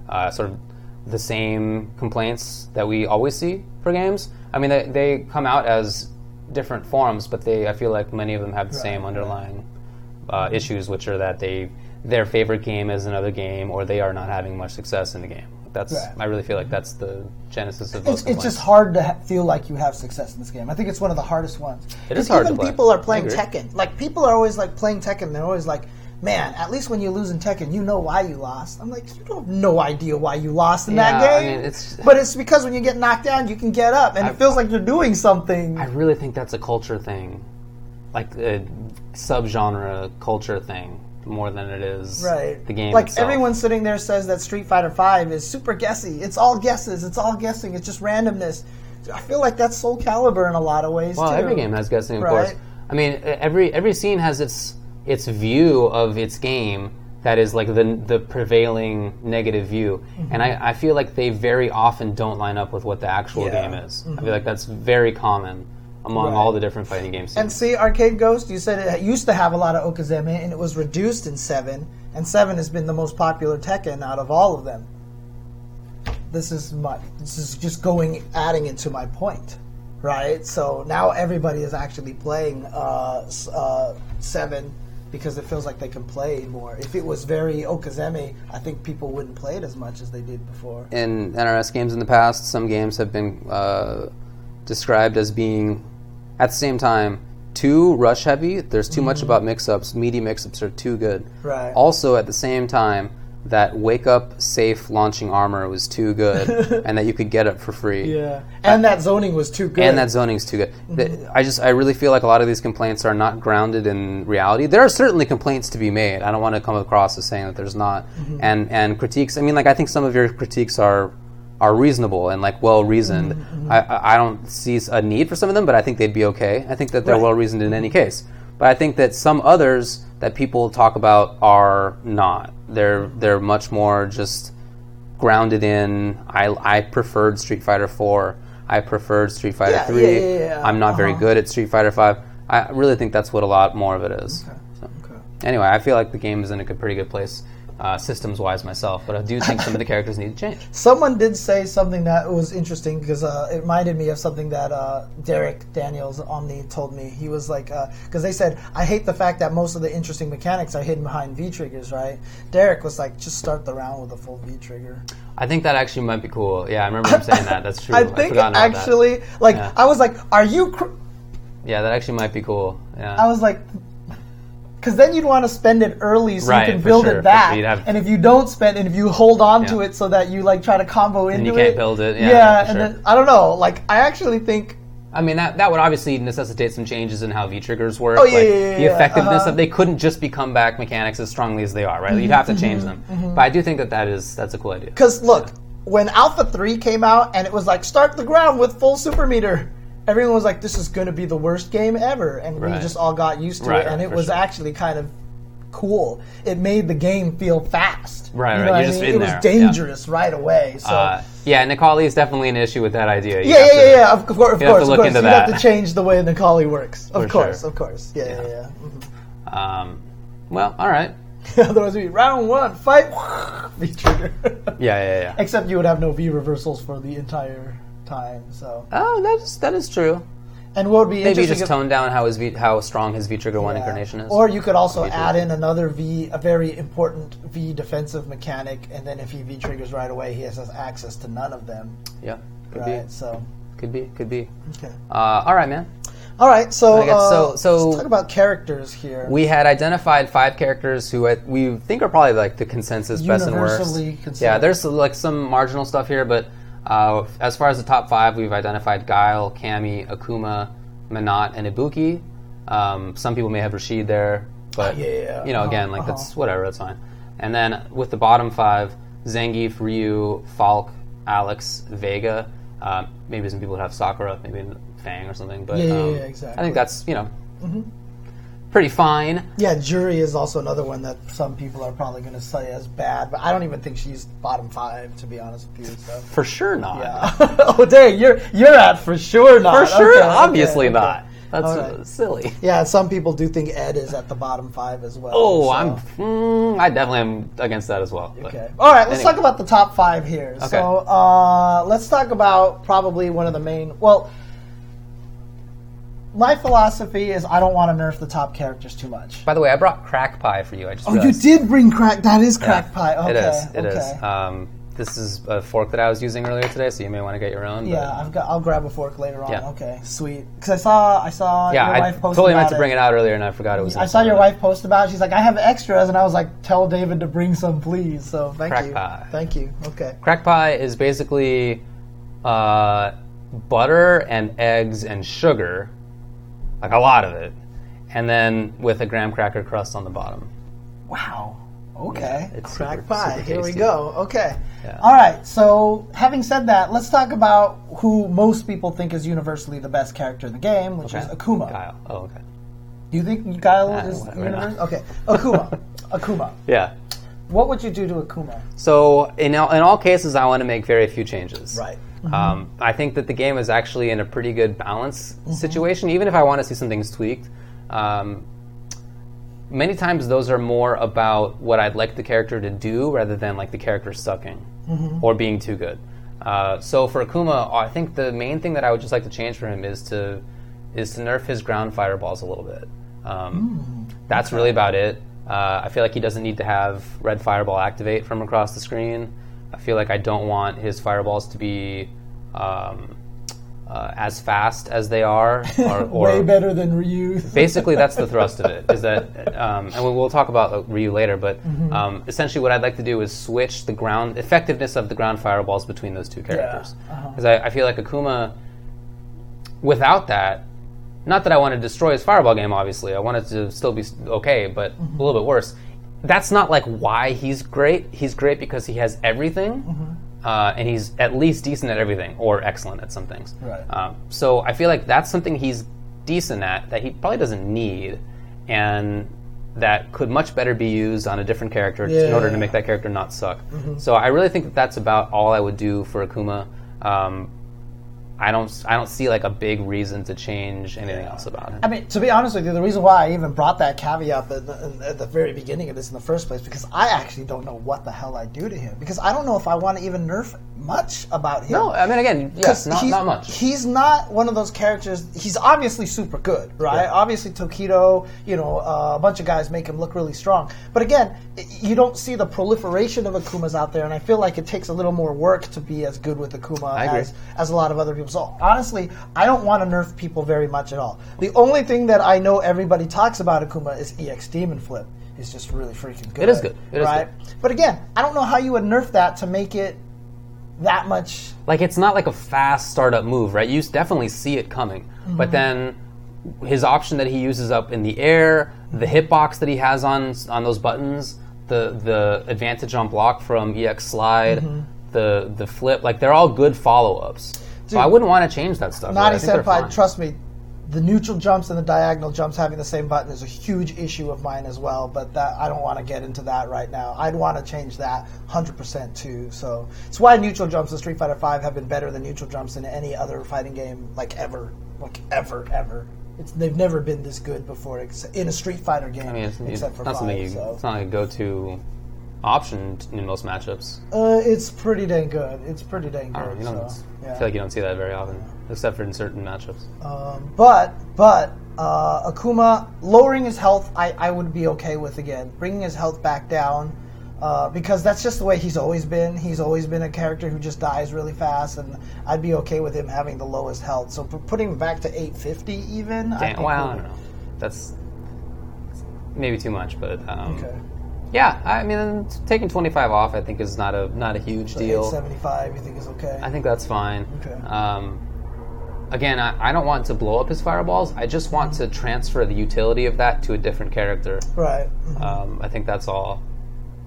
uh, sort of the same complaints that we always see for games. I mean, they, they come out as different forms, but they I feel like many of them have the same underlying uh, issues, which are that they their favorite game is another game, or they are not having much success in the game. That's Right. I really feel like that's the genesis of most It's, it's just hard to ha- feel like you have success in this game. I think it's one of the hardest ones. It is hard to Even people are playing. Tekken. Like people are always like playing Tekken. They're always like, "Man, at least when you lose in Tekken, you know why you lost." I'm like, "You don't have no idea why you lost in that Yeah, I game." mean, it's- but it's because when you get knocked down, you can get up, and it feels like you're doing something. I really think that's a culture thing, like a subgenre culture thing, more than it is Right. the game. Like itself. everyone sitting there says that Street Fighter Five is super guessy. It's all guesses. It's all guessing. It's just randomness. I feel like that's Soul Calibur in a lot of ways Well, too. every game has guessing, of Right. course. I mean, every every scene has its its view of its game that is like the the prevailing negative view, Mm-hmm. and I, I feel like they very often don't line up with what the actual Yeah. Mm-hmm. game is. I feel like that's very common among Right. all the different fighting game And see, Arcade Ghost, you said it used to have a lot of okizeme, and it was reduced in 7, and 7 has been the most popular Tekken out of all of them. This is my, this is just going, adding into my point, right? So now everybody is actually playing uh, uh, 7 because it feels like they can play more. If it was very okizeme, I think people wouldn't play it as much as they did before. in NRS games in the past, some games have been uh, described as being, at the same time, too rush heavy. There's too much about mix ups. Meaty mix ups are too good. Mm-hmm. Right. Also, at the same time, that wake up safe launching armor was too good and that you could get it for free. Yeah. And that zoning was too good. And that zoning's too good. The- I just, I really feel like a lot of these complaints are not grounded in reality. There are certainly complaints to be made. I don't want to come across as saying that there's not. And and critiques. I mean, like I think some of your critiques are are reasonable and like well reasoned. I, I I don't see a need for some of them, but I think they'd be okay. I think that they're Right. well reasoned in any case. But I think that some others that people talk about are not. They're they're much more just grounded in. I I preferred Street Fighter Four. I preferred Street Fighter Yeah, Three. yeah, yeah. I'm not very Uh-huh. good at Street Fighter Five. I really think that's what a lot more of it is. So, Anyway, I feel like the game is in a good, pretty good place, uh, systems wise myself. But I do think some of the characters need to change. Someone did say something that was interesting because uh, it reminded me of something that uh, Derek Daniels on the told me. He was like, because they said, I hate the fact that most of the interesting mechanics are hidden behind V triggers, right? Derek was like, just start the round with a full V trigger. I think that actually might be cool. Yeah, I remember him saying that. That's true. I think that. actually, like, Yeah. I was like, are you? Cr-? Yeah, that actually might be cool. Yeah. I was like, because then you'd want to spend it early so Right, you can build sure, it back. Have- and if you don't spend, and if you hold on to it so that you like try to combo into you it, can't build it. Yeah, Yeah, and sure. then I don't know. Like, I actually think I mean, that, that would obviously necessitate some changes in how V triggers work. Oh, yeah, like yeah, yeah, the uh-huh. effectiveness uh-huh. of they couldn't just be comeback mechanics as strongly as they are, right? You'd mm-hmm, have to change mm-hmm, them. Mm-hmm. But I do think that that is that's a cool idea. Because look, when Alpha Three came out and it was like start the ground with full super meter, everyone was like, "This is going to be the worst game ever," and we just all got used to Right, it, and it was sure. actually kind of cool. It made the game feel fast. Right, you right, know what you're I just mean? It was there, yeah. dangerous right away. So. Uh, yeah, Necalli is definitely an issue with that idea. You yeah, have yeah, to- yeah, yeah. Of course, of have course, of look course. You have that. to change the way Necalli works. Of For course, sure. of course. Yeah, yeah, Yeah. yeah. Um, well, all right. Otherwise, be round one, fight, V trigger. Yeah, yeah, yeah. Except you would have no V reversals for the entire time. So, Oh, that's that is true. and what would be Maybe interesting just if- tone down how his v, how strong his V trigger one yeah. incarnation is. Or you could also V add in another V, a very important V defensive mechanic, and then if he V triggers right away, he has access to none of them. yeah, could Right. be, So, could be, could be. okay. Uh, all right, man. All right. So, guess uh, so- so- let's talk about characters here. We had identified five characters who I, we think are probably like the consensus best and worst. Yeah, there's like some marginal stuff here, but uh, as far as the top five, we've identified Guile, Cammy, Akuma, Menat, and Ibuki. Um, some people may have Rashid there, but Yeah, yeah, you know, again, like uh-huh. that's whatever, that's fine. And then with the bottom five, Zangief, Ryu, Falk, Alex, Vega. Uh, maybe some people would have Sakura, maybe Fang or something, but Yeah, yeah, um, yeah, exactly. Mm-hmm. I think that's you know pretty fine. Yeah, Juri is also another one that some people are probably going to say as bad, but I don't even think she's bottom five, to be honest with you. So. For sure not. Yeah. oh, dang, you're you're at for sure not. For sure, Okay, okay, obviously okay. not. That's All uh, right. silly. Yeah, some people do think Ed is at the bottom five as well. Oh, so- I'm. Mm, I definitely am against that as well. but- Okay. All right, let's Anyway. talk about the top five here. Okay. So uh, let's talk about probably one of the main. Well, my philosophy is I don't want to nerf the top characters too much. By the way, I brought crack pie for you. I just. Oh, you did bring crack. That is Yeah, crack pie. Okay. It is. It is. okay. Um, this is a fork that I was using earlier today, so you may want to get your own. but- Yeah, I've got. I'll grab a fork later on. Yeah. Okay, sweet. Because I saw, I saw yeah. your I wife post totally about meant to bring it out earlier, and I forgot it was. I saw your wife post about. it. She's like, I have extras, and I was like, tell David to bring some, please. So thank Crack you. pie. Thank you. Okay. Crack pie is basically uh, butter and eggs and sugar, like a lot of it, and then with a graham cracker crust on the bottom. Wow. Okay. it's Crack super- pie. super Here we go. Okay. Yeah. All right. So, having said that, let's talk about who most people think is universally the best character in the game, which is Akuma. Guile. Oh, okay. Do you think Guile Ah, is universal? Okay. Akuma. Akuma. Yeah. What would you do to Akuma? So in all, in all cases, I want to make very few changes. Right. Um, I think that the game is actually in a pretty good balance Mm-hmm. situation. Even if I want to see some things tweaked, um, many times those are more about what I'd like the character to do rather than like the character sucking Mm-hmm. or being too good. Uh, so for Akuma, I think the main thing that I would just like to change for him is to is to nerf his ground fireballs a little bit. Um, that's really about it. Uh, I feel like he doesn't need to have red fireball activate from across the screen. I feel like I don't want his fireballs to be um, uh, as fast as they are, or, or Way better than Ryu. basically that's the thrust of it is that um, and we- we'll talk about uh, ryu later but Mm-hmm. um, essentially what i'd like to do is switch the ground effectiveness of the ground fireballs between those two characters uh-huh. because I, I feel like akuma without that not that i want to destroy his fireball game obviously i want it to still be okay but Mm-hmm. a little bit worse that's not like why he's great he's great because he has everything Mm-hmm. uh, and he's at least decent at everything or excellent at some things Right. um, so I feel like that's something he's decent at that he probably doesn't need, and that could much better be used on a different character in order to make that character not suck. So I really think that that's about all I would do for Akuma. Um, I don't I don't see like a big reason to change anything else about it. I mean, to be honest with you, the reason why I even brought that caveat at the, at the very beginning of this in the first place, because I actually don't know what the hell I do to him. Because I don't know if I want to even nerf much about him. No, I mean again, yes, not he's, not much. He's not one of those characters. He's obviously super good, right? Yeah. Obviously, Tokido, you know, uh, a bunch of guys make him look really strong. But again, you don't see the proliferation of Akumas out there, and I feel like it takes a little more work to be as good with Akuma as as a lot of other people. So honestly, I don't want to nerf people very much at all. The only thing that I know everybody talks about Akuma is EX Demon Flip. It's just really freaking good. It is good. It is right? But again, I don't know how you would nerf that to make it that much like it's not like a fast startup move, right? You definitely see it coming, Mm-hmm. but then his option that he uses up in the air, the hitbox that he has on on those buttons, the the advantage on block from EX slide, Mm-hmm. the the flip, like they're all good follow ups. So I wouldn't want to change that stuff. right? I Nani they're Senpai, trust me, the neutral jumps and the diagonal jumps having the same button is a huge issue of mine as well. But that I don't want to get into that right now. I'd want to change that 100% too. So it's why neutral jumps in Street Fighter V have been better than neutral jumps in any other fighting game, like ever, like ever, ever. It's, they've never been this good before ex- in a Street Fighter game, I mean, it's, except for not five. you, so. it's not like a go to option in most matchups. Uh, it's pretty dang good. It's pretty dang I don't know. good. You I feel like you don't see that very often, except for in certain matchups. Um, but but uh, Akuma lowering his health, I, I would be okay with again. Bringing his health back down, uh, because that's just the way he's always been. He's always been a character who just dies really fast, and I'd be okay with him having the lowest health. So putting him back to 850 even. Damn, well, cool. I don't know. That's maybe too much, but um, Okay. Yeah, I mean, taking twenty five off, I think is not a not a huge So deal. 75, you think is okay? I think that's fine. Okay. Um, again, I, I don't want to blow up his fireballs. I just want to transfer the utility of that to a different character. right. Um, I think that's all.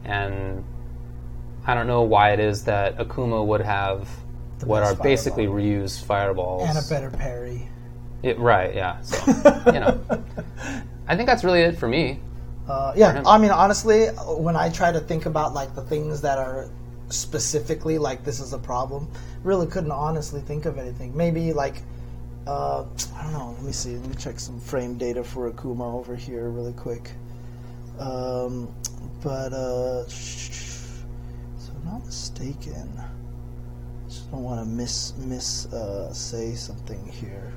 And I don't know why it is that Akuma would have what are basically reused fireballs. And a better parry. It, right, yeah. So, you know. I think that's really it for me. Uh, yeah. I mean, honestly, when I try to think about like the things that are specifically like this is a problem, really couldn't honestly think of anything. Maybe like uh, I don't know. Let me see. Let me check some frame data for Akuma over here really quick. Um, but uh, so I'm not mistaken, just don't want to miss miss uh, say something here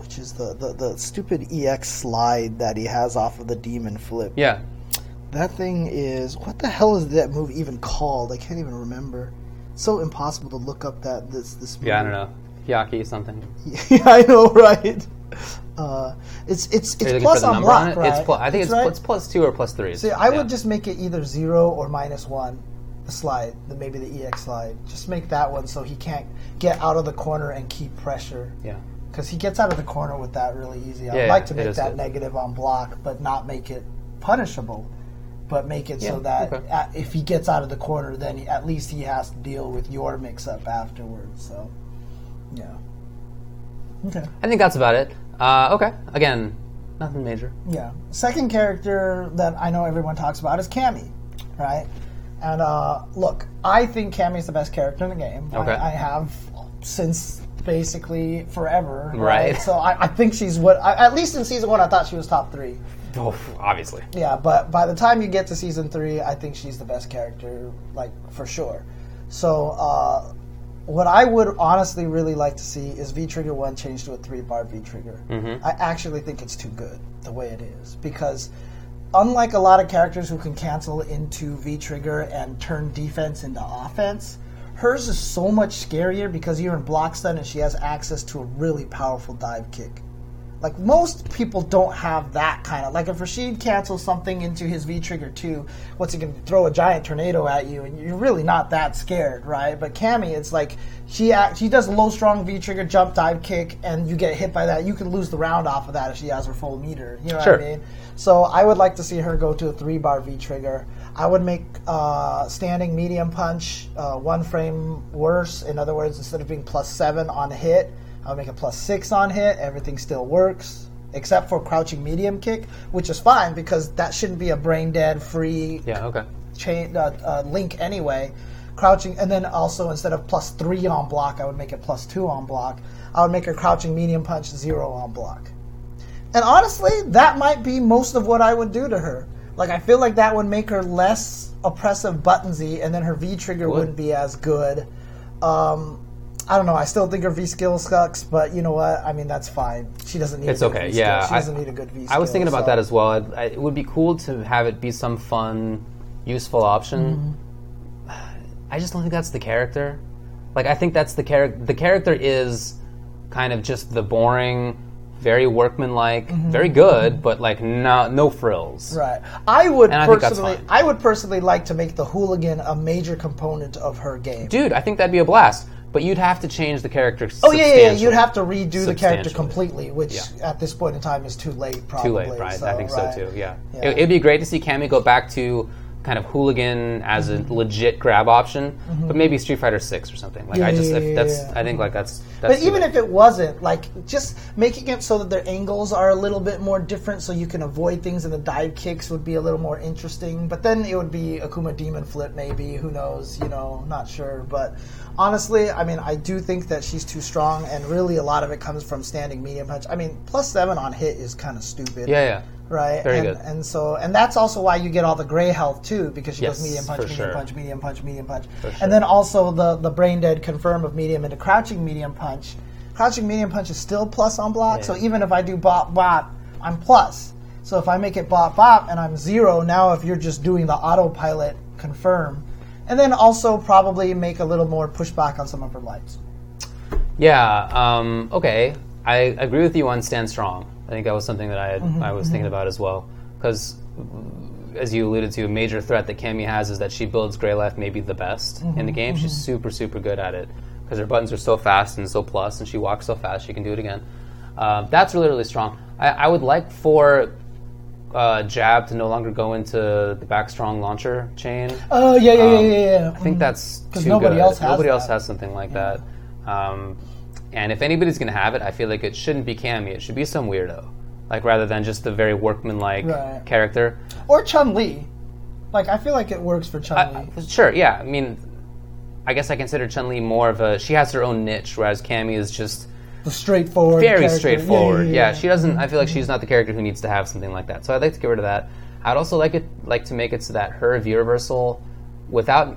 which is the, the, the stupid EX slide that he has off of the demon flip. Yeah. That thing is what the hell is that move even called? I can't even remember. It's so impossible to look up that this this. Move. Yeah, I don't know. Hyaki something. yeah, I know, right? Uh, it's it's it's plus on block, on it? right? It's plus, I think it's, right. it's plus two or plus three. See, I Yeah. would just make it either zero or minus one. The slide, the, maybe the EX slide. Just make that one so he can't get out of the corner and keep pressure. Yeah. Because he gets out of the corner with that really easy. I'd Yeah, like to make that good. negative on block, but not make it punishable. But make it Yeah, so that okay. uh if he gets out of the corner, then he, at least he has to deal with your mix-up afterwards. So, yeah. Okay. I think that's about it. Uh, okay. Again, nothing major. Yeah. Second character that I know everyone talks about is Cammy, right? And uh, look, I think Cammy's the best character in the game. Okay. I, I have since basically forever. Right. So I, I think she's what, I, at least in season one, I thought she was top three. Oh, obviously. Yeah, but by the time you get to season three, I think she's the best character, like for sure. So, uh, what I would honestly really like to see is V Trigger One changed to a three bar V Trigger. I actually think it's too good the way it is because, unlike a lot of characters who can cancel into V Trigger and turn defense into offense, hers is so much scarier because you're in block stun and she has access to a really powerful dive kick. Like most people don't have that kind of like if Rashid cancels something into his V trigger too, what's he gonna throw a giant tornado at you and you're really not that scared, right? But Cammy, it's like she act, she does low strong V trigger jump dive kick and you get hit by that, you can lose the round off of that if she has her full meter. You know Sure. what I mean? So I would like to see her go to a three bar V trigger. I would make uh, standing medium punch uh, one frame worse. In other words, instead of being plus seven on hit, I would make it plus six on hit. Everything still works. except for crouching medium kick, which is fine because that shouldn't be a brain dead free Yeah. Okay. chain uh, uh, link anyway. Crouching, and then also instead of plus three on block, I would make it plus two on block. I would make a crouching medium punch zero on block. And honestly, that might be most of what I would do to her. Like I feel like that would make her less oppressive buttonsy, and then her V trigger Would. wouldn't be as good. Um, I don't know. I still think her V skill sucks, but you know what? I mean, that's fine. She doesn't need. It's a good okay, yeah. She doesn't need a good V. Skill, I was thinking about so- that as well. It, it would be cool to have it be some fun, useful option. I just don't think that's the character. Like I think that's the character. The character is kind of just the boring, very workmanlike, mm-hmm. very good, but like no no frills. Right. I would And I think that's personally. I would personally like to make the hooligan a major component of her game. Dude, I think that'd be a blast. But you'd have to change the character. Oh yeah, yeah, yeah, you'd have to redo the character completely, which Yeah. at this point in time is too late. Probably Too late, right? I think right. so too. Yeah, Yeah. It, would be great to see Cammy go back to kind of hooligan as a legit grab option, but maybe Street Fighter Six or something. Like Mm-hmm. Yeah, I just, yeah, that's, yeah. I think like that's. that's But even if it wasn't, like, just making it so that their angles are a little bit more different so you can avoid things and the dive kicks would be a little more interesting. But then it would be Akuma Demon Flip, maybe. Who knows? You know, not sure. But honestly, I mean, I do think that she's too strong, and really a lot of it comes from standing medium punch. I mean, plus seven on hit is kind of stupid. yeah, yeah. Right. Very and, good. And so, and that's also why you get all the gray health too, because she Yes, goes medium punch, medium sure. punch, medium punch, medium punch, sure. and then also the the brain dead confirm of medium into crouching medium punch. Crouching medium punch is still plus on block, so even if I do bop bop, I'm plus. So if I make it bop bop and I'm zero, now if you're just doing the autopilot confirm, and then also probably make a little more pushback on some of her lights. Yeah. Um, okay. I agree with you on stand strong. I think that was something that I had, Mm-hmm, I was thinking about as well because. As you alluded to, a major threat that Cammy has is that she builds Grey Left maybe the best Mm-hmm, in the game. She's super, super good at it because her buttons are so fast and so plus, and she walks so fast she can do it again. Uh, that's really, really strong. I, I would like for uh, Jab to no longer go into the back strong launcher chain. Oh yeah, yeah, yeah, yeah, yeah. I think that's 'Cause too nobody good. else has Nobody else has something like that. Um, and if anybody's going to have it, I feel like it shouldn't be Cammy. It should be some weirdo, like rather than just the very workmanlike Right. character. or Chun Li. Like I feel like it works for Chun Li. Sure, yeah. I mean, I guess I consider Chun Li more of a. She has her own niche, whereas Cammy is just the straightforward. very character. straightforward. Yeah, Yeah, yeah, yeah. she doesn't. I feel like she's not the character who needs to have something like that. So I'd like to get rid of that. I'd also like it like to make it so that her V reversal, without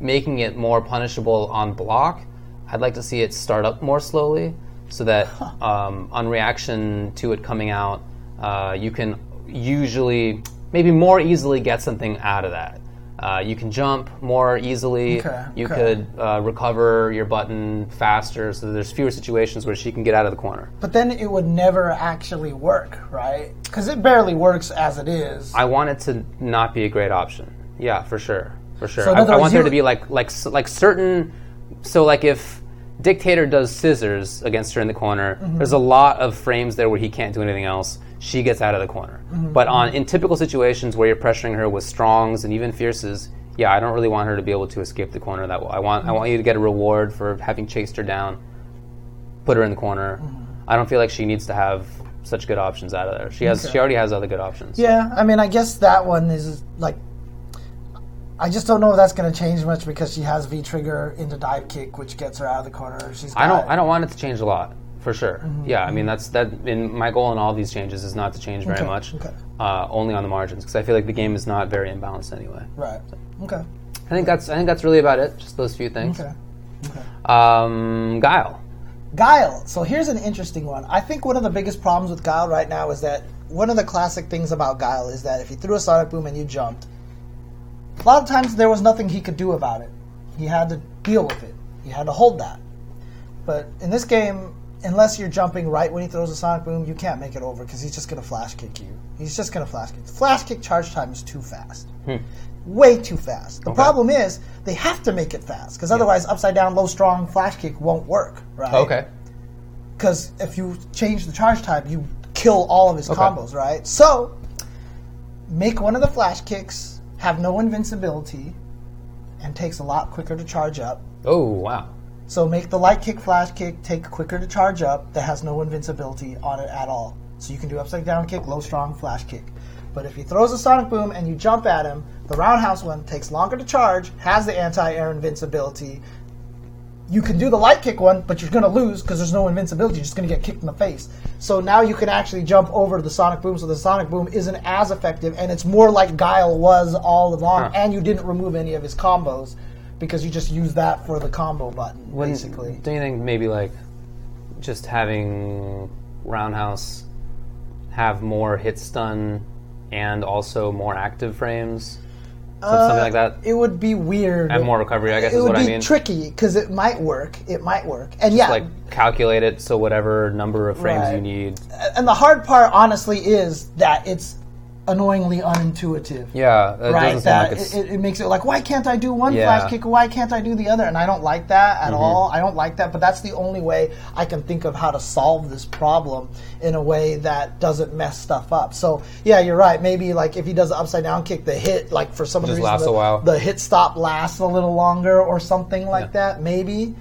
making it more punishable on block, I'd like to see it start up more slowly, so that um, on reaction to it coming out, uh, you can usually maybe more easily get something out of that. Uh, you can jump more easily. Okay, you okay. could uh, recover your button faster, so there's fewer situations where she can get out of the corner. But then it would never actually work, right? Because it barely works as it is. I want it to not be a great option. Yeah, for sure, for sure. So I, I want there to be like like like certain. So like if Dictator does scissors against her in the corner, Mm-hmm. there's a lot of frames there where he can't do anything else. She gets out of the corner. Mm-hmm. But on in typical situations where you're pressuring her with strongs and even fierces, yeah, I don't really want her to be able to escape the corner that well. I want I want you to get a reward for having chased her down, put her in the corner. Mm-hmm. I don't feel like she needs to have such good options out of there. She has she already has other good options. yeah, I mean, I guess that one is like. I just don't know if that's going to change much because she has V trigger into dive kick, which gets her out of the corner. She's I don't. I don't want it to change a lot, for sure. Mm-hmm. Yeah, I mean that's that. In my goal in all these changes is not to change very Okay, much, okay. uh, only on the margins because I feel like the game is not very imbalanced anyway. Right. Okay. I think that's. I think that's really about it. Just those few things. Okay. Um, Guile. Guile. So here's an interesting one. I think one of the biggest problems with Guile right now is that one of the classic things about Guile is that if you threw a Sonic Boom and you jumped, a lot of times there was nothing he could do about it. He had to deal with it. He had to hold that. But in this game, unless you're jumping right when he throws a Sonic Boom, you can't make it over because he's just going to flash kick you. He's just going to flash kick. Flash kick charge time is too fast. Hmm. Way too fast. The problem is they have to make it fast because otherwise, upside down, low, strong flash kick won't work. Right? Okay. because if you change the charge type, you kill all of his combos, right? So, make one of the flash kicks have no invincibility and takes a lot quicker to charge up. Oh wow. So make the light kick flash kick take quicker to charge up that has no invincibility on it at all. So you can do upside down kick, low strong, flash kick. But if he throws a sonic boom and you jump at him, the roundhouse one takes longer to charge, has the anti-air invincibility. You can do the light kick one, but you're going to lose because there's no invincibility. You're just going to get kicked in the face. So now you can actually jump over to the sonic boom, so the sonic boom isn't as effective, and it's more like Guile was all along. Huh. And you didn't remove any of his combos because you just used that for the combo button, Wouldn't- basically. Don't you think maybe like just having Roundhouse have more hit stun and also more active frames? So- something uh, like that? It would be weird. And more recovery, I guess, it is what I be mean. tricky because it might work. It might work, and yeah, Like calculate it so whatever number of frames you need. and the hard part, honestly, is that it's annoyingly unintuitive. Yeah, it Right, that like it, it makes it like, why can't I do one Yeah. flash kick? Why can't I do the other? And I don't like that Mm-hmm. at all. I don't like that, but that's the only way I can think of how to solve this problem in a way that doesn't mess stuff up. So yeah, you're right. Maybe like if he does an upside down kick, the hit like for some Just reason the, a while. the hit stop lasts a little longer or something like Yeah. that. Maybe.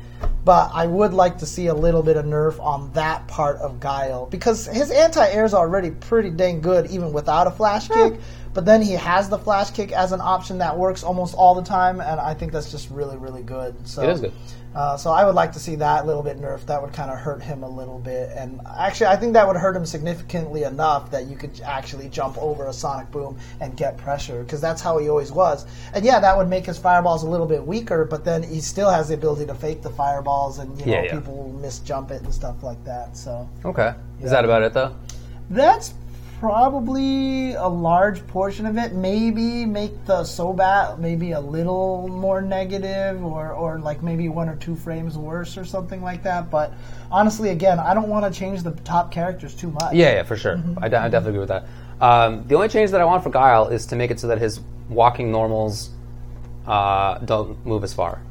But I would like to see a little bit of nerf on that part of Guile because his anti-air is already pretty dang good even without a flash kick. But then he has the flash kick as an option that works almost all the time, and I think that's just really, really good. So It is good. Uh, so I would like to see that a little bit nerfed. That would kind of hurt him a little bit, and actually, I think that would hurt him significantly enough that you could actually jump over a sonic boom and get pressure because that's how he always was. And yeah, that would make his fireballs a little bit weaker, but then he still has the ability to fake the fireballs, and you know Yeah, yeah. people will misjump it and stuff like that. So Okay. Is that about it though? that's probably a large portion of it. Maybe make the Sobat maybe a little more negative, or, or like maybe one or two frames worse, or something like that. But honestly, again, I don't want to change the top characters too much. Yeah, yeah, for sure. Mm-hmm. I, definitely agree with that. Um, the only change that I want for Guile is to make it so that his walking normals uh, don't move as far.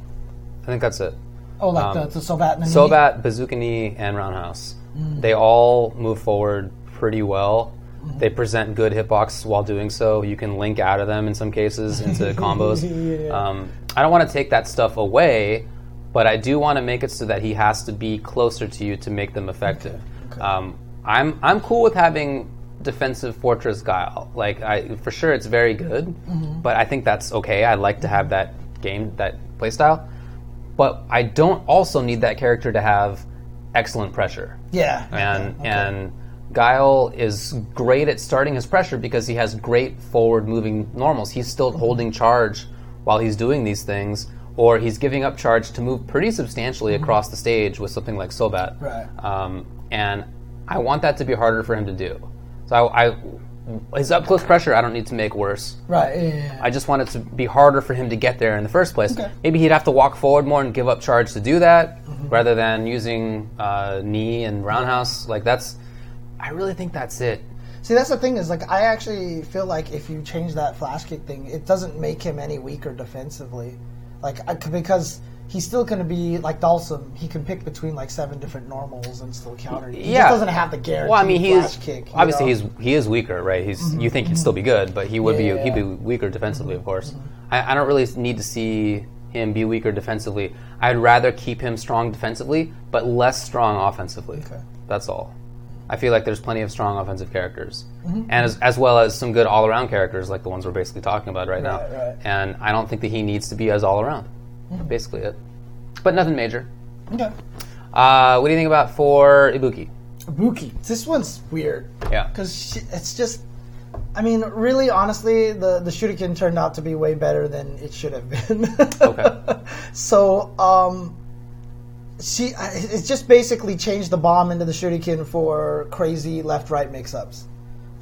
I think that's it. Oh, like Um, the, the Sobat and the Sobat, Bazooka Knee, and Roundhouse. Mm. They all move forward pretty well. Mm-hmm. They present good hitbox while doing so. You can link out of them in some cases into combos. Yeah. Um, I don't want to take that stuff away, but I do want to make it so that he has to be closer to you to make them effective. Um, I'm I'm cool with having defensive fortress guile. Like I for sure it's very good, Mm-hmm. but I think that's okay. I like to have that game that playstyle, but I don't also need that character to have excellent pressure Yeah. and and Guile is great at starting his pressure because he has great forward moving normals. He's still holding charge while he's doing these things, or he's giving up charge to move pretty substantially across the stage with something like Sobat. Right. Um, and I want that to be harder for him to do. So I, I his up close pressure I don't need to make worse. Right. Yeah, yeah, yeah. I just want it to be harder for him to get there in the first place. Okay. Maybe he'd have to walk forward more and give up charge to do that, Mm-hmm. rather than using uh, knee and roundhouse. Like that's, I really think that's it. See, that's the thing is like I actually feel like if you change that flash kick thing, it doesn't make him any weaker defensively. Like I, because he's still going to be like Dhalsim. He can pick between like seven different normals and still counter. He Yeah. just doesn't have the guarantee Well, I mean, he flash is kick. obviously know? Mm-hmm. he's he is weaker, right? He's you think he'd still be good, but he would Yeah. be he'd be weaker defensively, of course. Mm-hmm. I, I don't really need to see him be weaker defensively. I'd rather keep him strong defensively, but less strong offensively. Okay. That's all. I feel like there's plenty of strong offensive characters, Mm-hmm. and as, as well as some good all around characters like the ones we're basically talking about right, now. Right, right. And I don't think that he needs to be as all around. Mm-hmm. Basically it, but nothing major. okay. Uh, what do you think about for Ibuki? Ibuki. This one's weird. Yeah. because it's just i mean really honestly the the shuriken turned out to be way better than it should have been Okay. so um she it's just basically changed the bomb into the shuriken for crazy left right mix-ups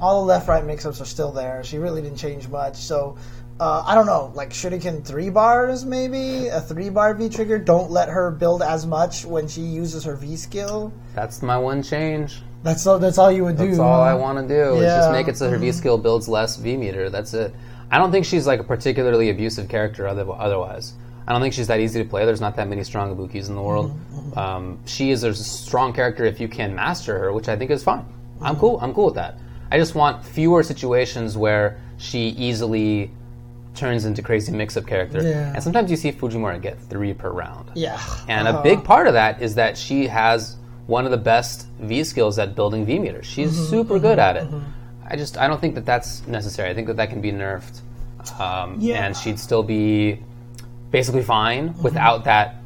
all the left right mix-ups are still there she really didn't change much so uh, I don't know, like shuriken three bars maybe a three bar V trigger. Don't let her build as much when she uses her V skill. That's my one change. That's all. That's all you would do. That's all huh? I want to do. Is just make it so her V skill builds less V meter. That's it. I don't think she's like a particularly abusive character other, otherwise. I don't think she's that easy to play. There's not that many strong Ibukis in the world. Um, she is a strong character if you can master her, which I think is fine. I'm cool. I'm cool with that. I just want fewer situations where she easily turns into crazy mix-up character. Yeah. And sometimes you see Fujimura get three per round. Yeah. And Uh-huh. a big part of that is that she has one of the best V skills at building V meters. She's Mm-hmm, super good at it. I just I don't think that that's necessary. I think that that can be nerfed, um, Yeah. and she'd still be basically fine Mm-hmm. without that,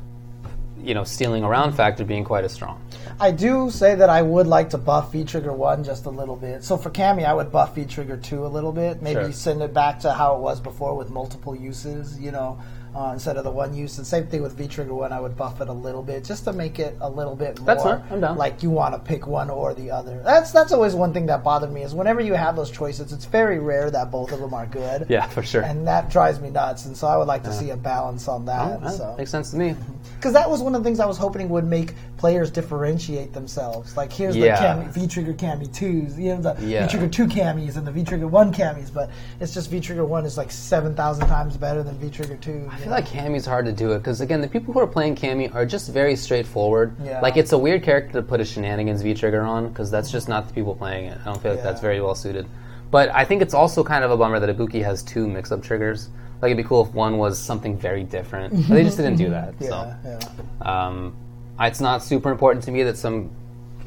you know, stealing around factor being quite as strong. I do say that I would like to buff V Trigger 1 just a little bit. So for Cammy, I would buff V Trigger 2 a little bit. Maybe Sure. send it back to how it was before with multiple uses, you know, uh, instead of the one use. And same thing with V Trigger 1, I would buff it a little bit just to make it a little bit more That's fine. I'm down. like you want to pick one or the other. That's that's always one thing that bothered me is whenever you have those choices, it's very rare that both of them are good. Yeah, for sure. And that drives me nuts. And so I would like to see a balance on that. That so makes sense to me. because that was one of the things I was hoping would make players differentiate themselves. Like here's Yeah. the Cammy, V Trigger Cammy twos, you know the Yeah. V Trigger two Cammys and the V Trigger one Cammys, but it's just V Trigger one is like seven thousand times better than V Trigger two. I feel like Cammy's hard to do it because again, the people who are playing Cammy are just very straightforward. Yeah. Like it's a weird character to put a shenanigans V trigger on because that's just not the people playing it. I don't feel like that's very well suited. But I think it's also kind of a bummer that Ibuki has two mix-up triggers. Like it'd be cool if one was something very different. But they just didn't do that. yeah, so yeah. um, it's not super important to me that some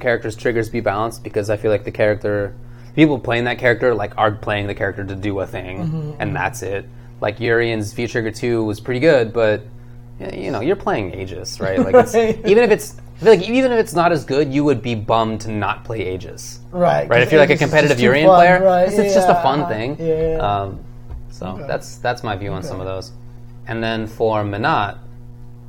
characters' triggers be balanced because I feel like the character, people playing that character, like are playing the character to do a thing, Mm-hmm, and that's it. Like Urien's Future trigger two was pretty good, but you know you're playing Aegis, right? Like it's, Right. even if it's I feel like even if it's not as good, you would be bummed to not play Aegis, Right, right? If you're like a Aegis competitive Urian fun, player, right, it's, it's just a fun thing. yeah. Um, so that's that's my view on some of those. And then for Menat,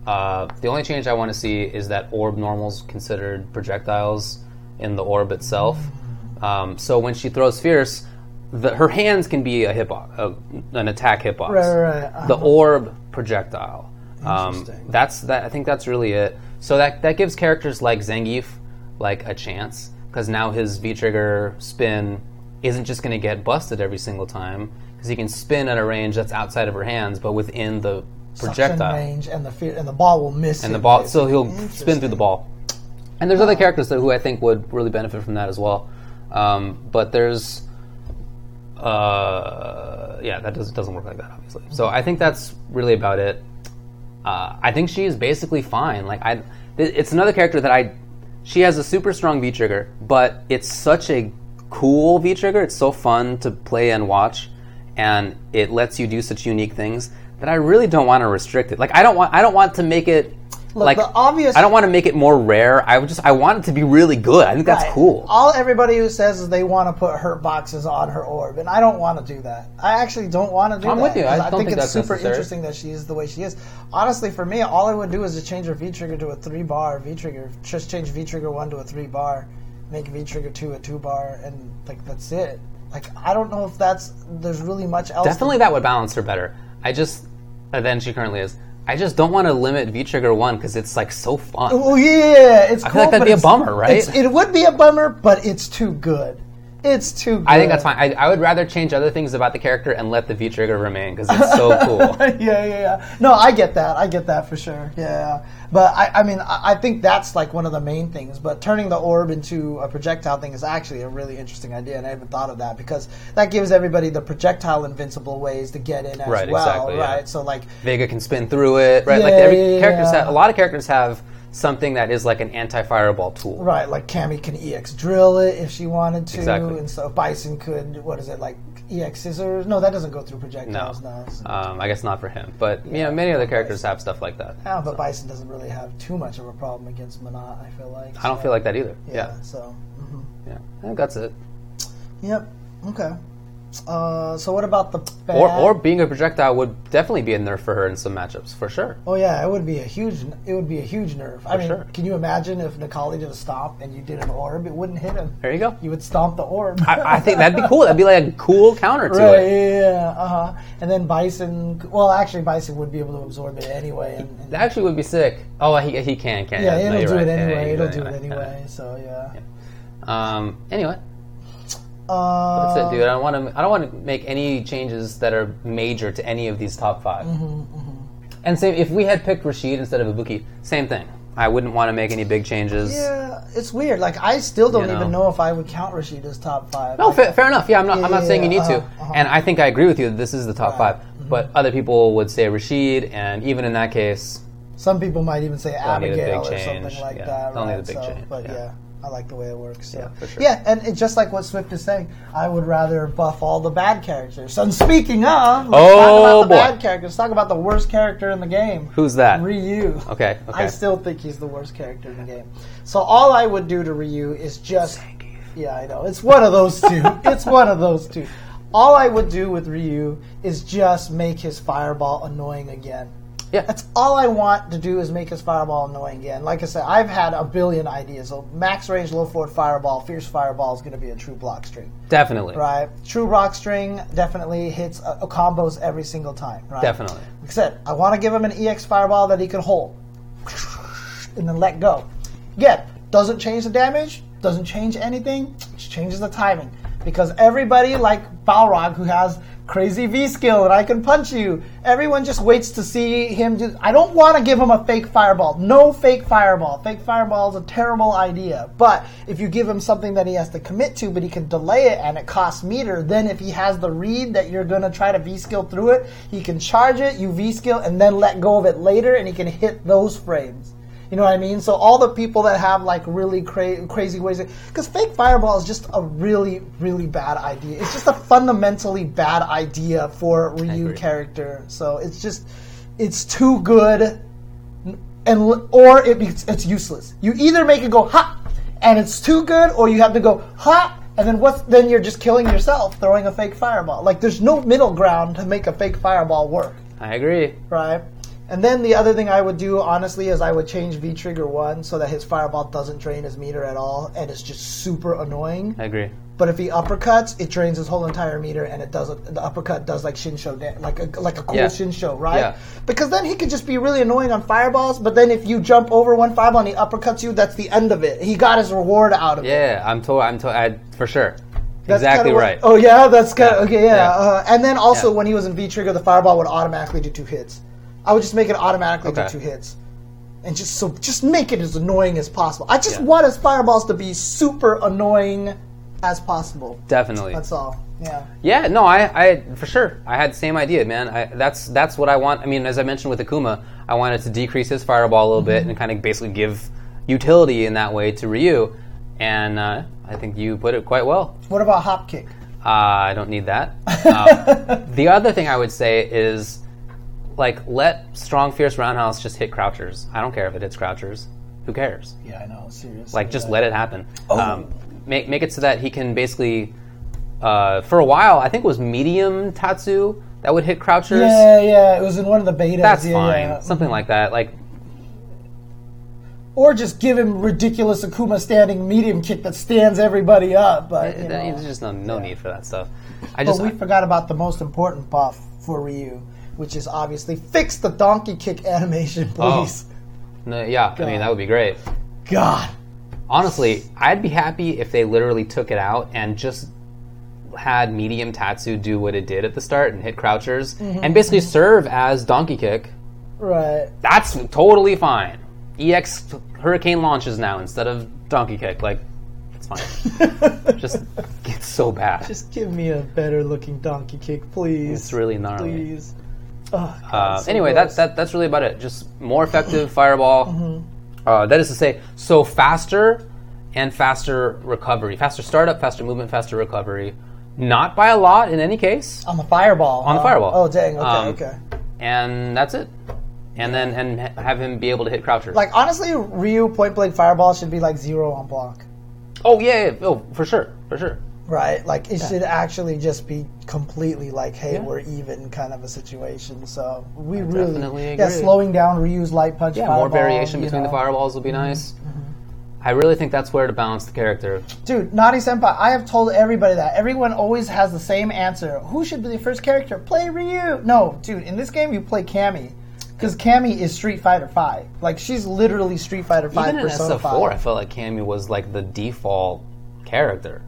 uh, the only change I want to see is that orb normals considered projectiles in the orb itself. Um, so when she throws fierce, the, her hands can be a hitbox, a, an attack hitbox. Right, right, right. The orb projectile. Um, Interesting. that's that. I think that's really it. So that that gives characters like Zangief like a chance because now his V trigger spin isn't just going to get busted every single time because he can spin at a range that's outside of her hands but within the projectile range and the and the ball will miss and the ball. So he'll spin through the ball. And there's other characters that, who I think would really benefit from that as well. Um, but there's, uh, yeah, that does, doesn't work like that, obviously. So I think that's really about it. Uh, I think she is basically fine. Like I, th- it's another character that I, she has a super strong V trigger, but it's such a cool V trigger. It's so fun to play and watch, and it lets you do such unique things that I really don't want to restrict it. Like I don't want, I don't want to make it. Look, like the obvious- I don't want to make it more rare. I would just I want it to be really good. I think that's Right. cool. All everybody who says is they want to put hurt boxes on her orb, and I don't want to do that. I actually don't want to do that. I'm with you. I don't think, think it's super necessary. interesting that she is the way she is. Honestly, for me, all I would do is to change her V trigger to a three bar V trigger. Just change V trigger one to a three bar, make V trigger two a two bar, and like that's it. Like I don't know if that's there's really much else. to- Definitely that would balance her better. I just than she currently is. I just don't want to limit V Trigger one because it's like so fun. Oh yeah, it's. I feel like cool, that'd be a bummer, right? It would be a bummer, but it's too good. It's too. good. I think that's fine. I, I would rather change other things about the character and let the V Trigger remain because it's so cool. yeah, yeah, yeah. No, I get that. I get that for sure. Yeah, but I, I mean, I, I think that's like one of the main things. But turning the orb into a projectile thing is actually a really interesting idea, and I haven't thought of that because that gives everybody the projectile invincible ways to get in as Right, well, exactly, yeah. right? So like, Vega can spin through it, right? like every yeah, characters yeah. have a lot of characters have something that is like an anti-fireball tool. right, like Cammy can ex drill it if she wanted to, Exactly. and so Bison could. What is it like? Ex scissors? No, that doesn't go through projectiles. No, so- Um, I guess not for him, but you know, many other characters have stuff like that. Yeah, but Bison doesn't really have too much of a problem against Menat, I feel like. I don't feel like that either. Yeah, Yeah, so. mhm. yeah. I think that's it. Yep. Okay. Uh, so what about the bad? Or, or being a projectile would definitely be a nerf for her in some matchups, for sure. Oh yeah, it would be a huge. It would be a huge nerf. I mean, sure. can you imagine if Necalli did a stomp and you did an orb? It wouldn't hit him. There you go. You would stomp the orb. I, I think that'd be cool. That'd be like a cool counter to it. right. it. Yeah. Uh huh. And then Bison. Well, actually, Bison would be able to absorb it anyway. And, and That actually would be sick. Oh, he, he can, can yeah, No, it'll you're do right. it anyway. you it'll do it Yeah. anyway. So yeah. Um. Anyway, Uh, that's it, dude. I don't want to. I don't want to make any changes that are major to any of these top 5 Mm-hmm, And same, if we had picked Rashid instead of Ibuki, same thing. I wouldn't want to make any big changes. Yeah, it's weird. Like I still don't You know. even know if I would count Rashid as top five. No, Like, fa- fair enough. Yeah, I'm not. I'm not Yeah, saying you need to. uh-huh, uh-huh. And I think I agree with you that this is the top Right. Mm-hmm. five. But other people would say Rashid, and even in that case, Some people might even say They'll need a big Abigail or something like yeah. that. They'll need a big So, change, But yeah. I like the way it works. So. Yeah, for sure. Yeah, and it, just like what Swift is saying, I would rather buff all the bad characters. So speaking of, let's Oh, talk about oh, the boy. bad characters. Let's talk about the worst character in the game. Who's that? Ryu. Okay, okay. I still think he's the worst character in the game. So all I would do to Ryu is just Yeah, I know. It's one of those two. it's one of those two. All I would do with Ryu is just make his fireball annoying again. Yeah. That's all I want to do is make his fireball annoying again. Like I said, I've had a billion ideas. So max range, low forward fireball, fierce fireball is going to be a true block string, Definitely. right? True rock string definitely hits uh, combos every single time, right? Definitely. Like I said, I want to give him an EX fireball that he can hold and then let go. Again, doesn't change the damage, doesn't change anything, just changes the timing. Because everybody, like Balrog, who has crazy V skill and I can punch you, everyone just waits to see him do. I don't want to give him a fake fireball. No fake fireball. Fake fireball is a terrible idea. But if you give him something that he has to commit to, but he can delay it and it costs meter, then if he has the read that you're going to try to V skill through it, he can charge it, you V skill, and then let go of it later, and he can hit those frames. You know what I mean? So all the people that have like really cra- crazy ways, because fake fireball is just a really, really bad idea. It's just a fundamentally bad idea for Ryu character. So it's just, it's too good, and or it, it's, it's useless. You either make it go ha, and it's too good, or you have to go ha, and then what's then you're just killing yourself throwing a fake fireball. Like there's no middle ground to make a fake fireball work I agree. right? And then the other thing I would do, honestly, is I would change V Trigger 1 so that his fireball doesn't drain his meter at all and it's just super annoying. I agree. But if he uppercuts, it drains his whole entire meter and it does a, the uppercut does like Shinsho, like a, like a cool Yeah. Shinsho, right? Yeah. Because then he could just be really annoying on fireballs, but then if you jump over one fireball and he uppercuts you, that's the end of it. He got his reward out of it. Yeah, I'm told. I'm told. I, for sure. That's exactly what- right. oh yeah, that's kind Yeah. okay. Yeah, Yeah. Uh, and then also Yeah. when he was in V trigger, the fireball would automatically do two hits. I would just make it automatically Okay. do two hits, and just so just make it as annoying as possible. I just Yeah. want his fireballs to be super annoying as possible. Definitely. That's all. Yeah. Yeah, no, I, I for sure. I had the same idea, man. I, that's that's what I want. I mean, as I mentioned with Akuma, I wanted to decrease his fireball a little bit and kind of basically give utility in that way to Ryu, and uh, I think you put it quite well. What about hop kick? Uh, I don't need that. Uh, the other thing I would say is, like, let strong, fierce roundhouse just hit crouchers. I don't care if it hits crouchers. Who cares? Yeah, I know. Seriously. Like, just let it happen. Oh. Um, make make it so that he can basically, uh, for a while, I think it was medium Tatsu that would hit crouchers. Yeah, yeah. It was in one of the betas. That's yeah, fine. yeah. Something like that. Like, Or just give him ridiculous Akuma standing medium kick that stands everybody up. But you know. there's just no no need for that stuff. I But just we forgot about the most important buff for Ryu, which is obviously fix the donkey kick animation, Oh. please. no, yeah. I mean, that would be great. God. Honestly, I'd be happy if they literally took it out and just had medium Tatsu do what it did at the start and hit crouchers Mm-hmm. and basically serve as donkey kick. Right. That's totally fine. EX hurricane launches now instead of donkey kick. Like, it's fine. just it's so bad. Just give me a better looking donkey kick, please. it's really gnarly. Please. Oh, God, Uh, so anyway, gross. that's that, that's really about it. Just more effective fireball. Mm-hmm. Uh, that is to say, so faster and faster recovery, faster startup, faster movement, faster recovery. Not by a lot in any case, on the fireball. on the fireball. Oh, dang. Okay, Um, okay. and that's it. And then and ha- have him be able to hit crouchers. Like honestly, Ryu point blank fireball should be like zero on block. oh yeah, yeah, oh for sure, for sure. Right, like it should actually just be completely like, hey, Yeah. we're even kind of a situation. So we really, definitely yeah, slowing down Ryu's light punch. Yeah, fireball, more variation between the know. Mm-hmm. fireballs will be nice. I really think that's where to balance the character. Dude, Naughty Senpai, I have told everybody that. Everyone always has the same answer. Who should be the first character? Play Ryu. No, dude, in this game you play Cammy. Because Cammy is Street Fighter 5. Like, she's literally Street Fighter 5 Even in SF4, I felt like Cammy was like the default character.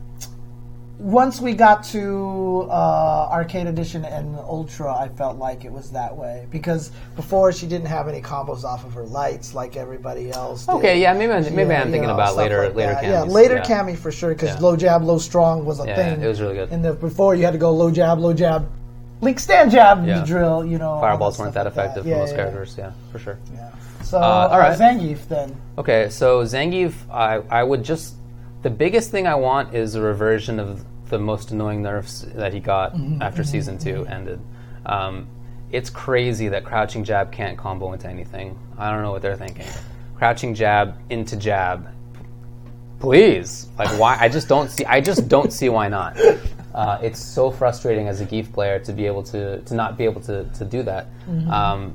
Once we got to uh, Arcade Edition and Ultra, I felt like it was that way. Because before she didn't have any combos off of her lights like everybody else. did. Okay, yeah, maybe I'm, maybe Yeah, I'm thinking know, about later like later that. Yeah, later yeah. Cammy for sure, because Yeah. low jab, low strong was a Yeah, thing. it was really good. And the, before you had to go low jab, low jab, link stand jab Yeah. drill. You know, Fireballs weren't that like effective Yeah, for most characters. Yeah, for sure. Yeah. So, Uh, all right. Zangief then. Okay, so Zangief, I, I would just the biggest thing I want is a reversion of the most annoying nerfs that he got after season two ended. Um, it's crazy that crouching jab can't combo into anything. I don't know what they're thinking. Crouching jab into jab, please. Like why? I just don't see. I just don't see why not. Uh, it's so frustrating as a Gief player to be able to to not be able to to do that. Um,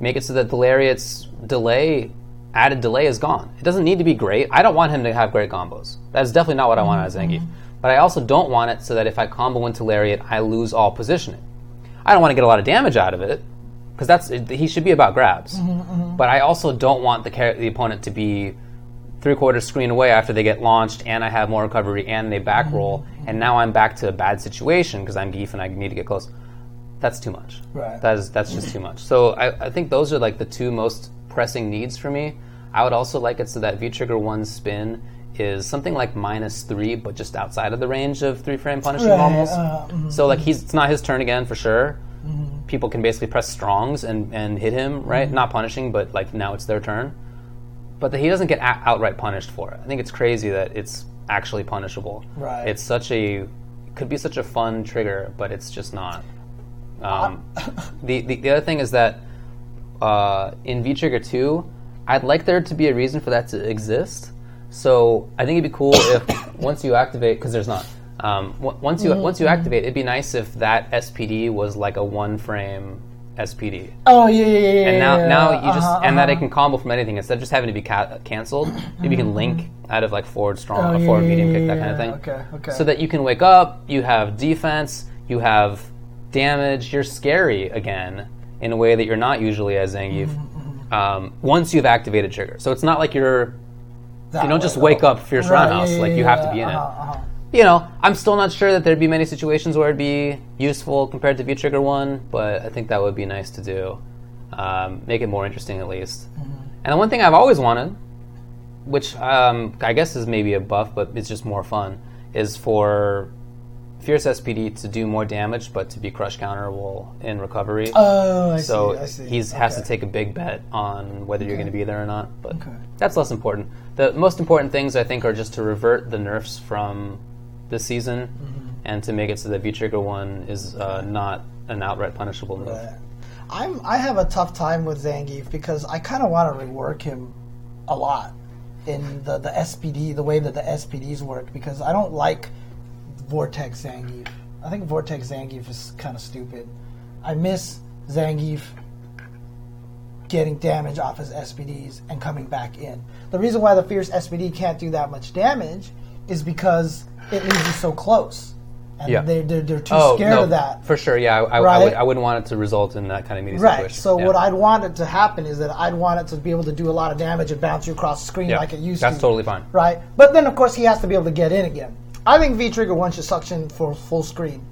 make it so that the lariat's delay added delay is gone. It doesn't need to be great. I don't want him to have great combos. That's definitely not what I want out of Zangief. But I also don't want it so that if I combo into lariat, I lose all positioning. I don't want to get a lot of damage out of it because that's he should be about grabs. Mm-hmm, mm-hmm. But I also don't want the char- the opponent to be three quarters screen away after they get launched, and I have more recovery, and they back mm-hmm, roll, and now I'm back to a bad situation because I'm Gief and I need to get close. That's too much. Right. That is that's just too much. So I, I think those are like the two most pressing needs for me. I would also like it so that V Trigger one spin is something like minus three, but just outside of the range of three frame punishing Right, normals. uh, mhm. So like he's it's not his turn again for sure. Mm-hmm. People can basically press strongs and, and hit him, right? Not punishing, but like now it's their turn. But that he doesn't get a- outright punished for it. I think it's crazy that it's actually punishable. Right. It's such a could be such a fun trigger, but it's just not. Um, the, the the other thing is that uh, in V Trigger two, I'd like there to be a reason for that to exist. So I think it'd be cool if once you activate, because there's not. Um, w- once you Mm-hmm, once you activate, it'd be nice if that SPD was like a one frame SPD, Oh yeah, yeah, yeah, and now yeah, now you just Uh-huh, and that it uh-huh. can combo from anything instead of just having to be ca- canceled. Maybe you can link out of like forward strong, Oh, yeah, forward medium kick, that kind of thing. Okay, okay. So that you can wake up, you have defense, you have damage, you're scary again in a way that you're not usually as Zangief. Mm-hmm, Um, once you've activated trigger, so it's not like you're you don't just wake up fierce Right, roundhouse yeah, like you have yeah, to be in it. uh-huh, uh-huh. You know, I'm still not sure that there'd be many situations where it'd be useful compared to V Trigger one, but I think that would be nice to do. Um, make it more interesting at least. Mm-hmm. And the one thing I've always wanted, which um, I guess is maybe a buff, but it's just more fun, is for Fierce SPD to do more damage, but to be crush counterable in recovery. Oh, I so see. I see. he has to take a big bet on whether you're going to be there or not. But Okay. that's less important. The most important things I think are just to revert the nerfs from this season Mm-hmm. and to make it so that V Trigger one is uh, not an outright punishable move. Right. I'm I have a tough time with Zangief because I kind of want to rework him a lot in the the SPD the way that the SPDs work because I don't like Vortex Zangief. I think Vortex Zangief is kind of stupid. I miss Zangief getting damage off his SPDs and coming back in. The reason why the Fierce SPD can't do that much damage is because it leaves you so close. And Yeah. they're, they're, they're too Oh scared no, of that. for sure. Yeah, I, I, I, Right? would, I wouldn't want it to result in that kind of immediate Right. situation. So Yeah. what I'd want it to happen is that I'd want it to be able to do a lot of damage and bounce you across the screen Yeah, like it used that's to. That's totally fine. Right. But then of course he has to be able to get in again. I think V Trigger one should suction for full screen.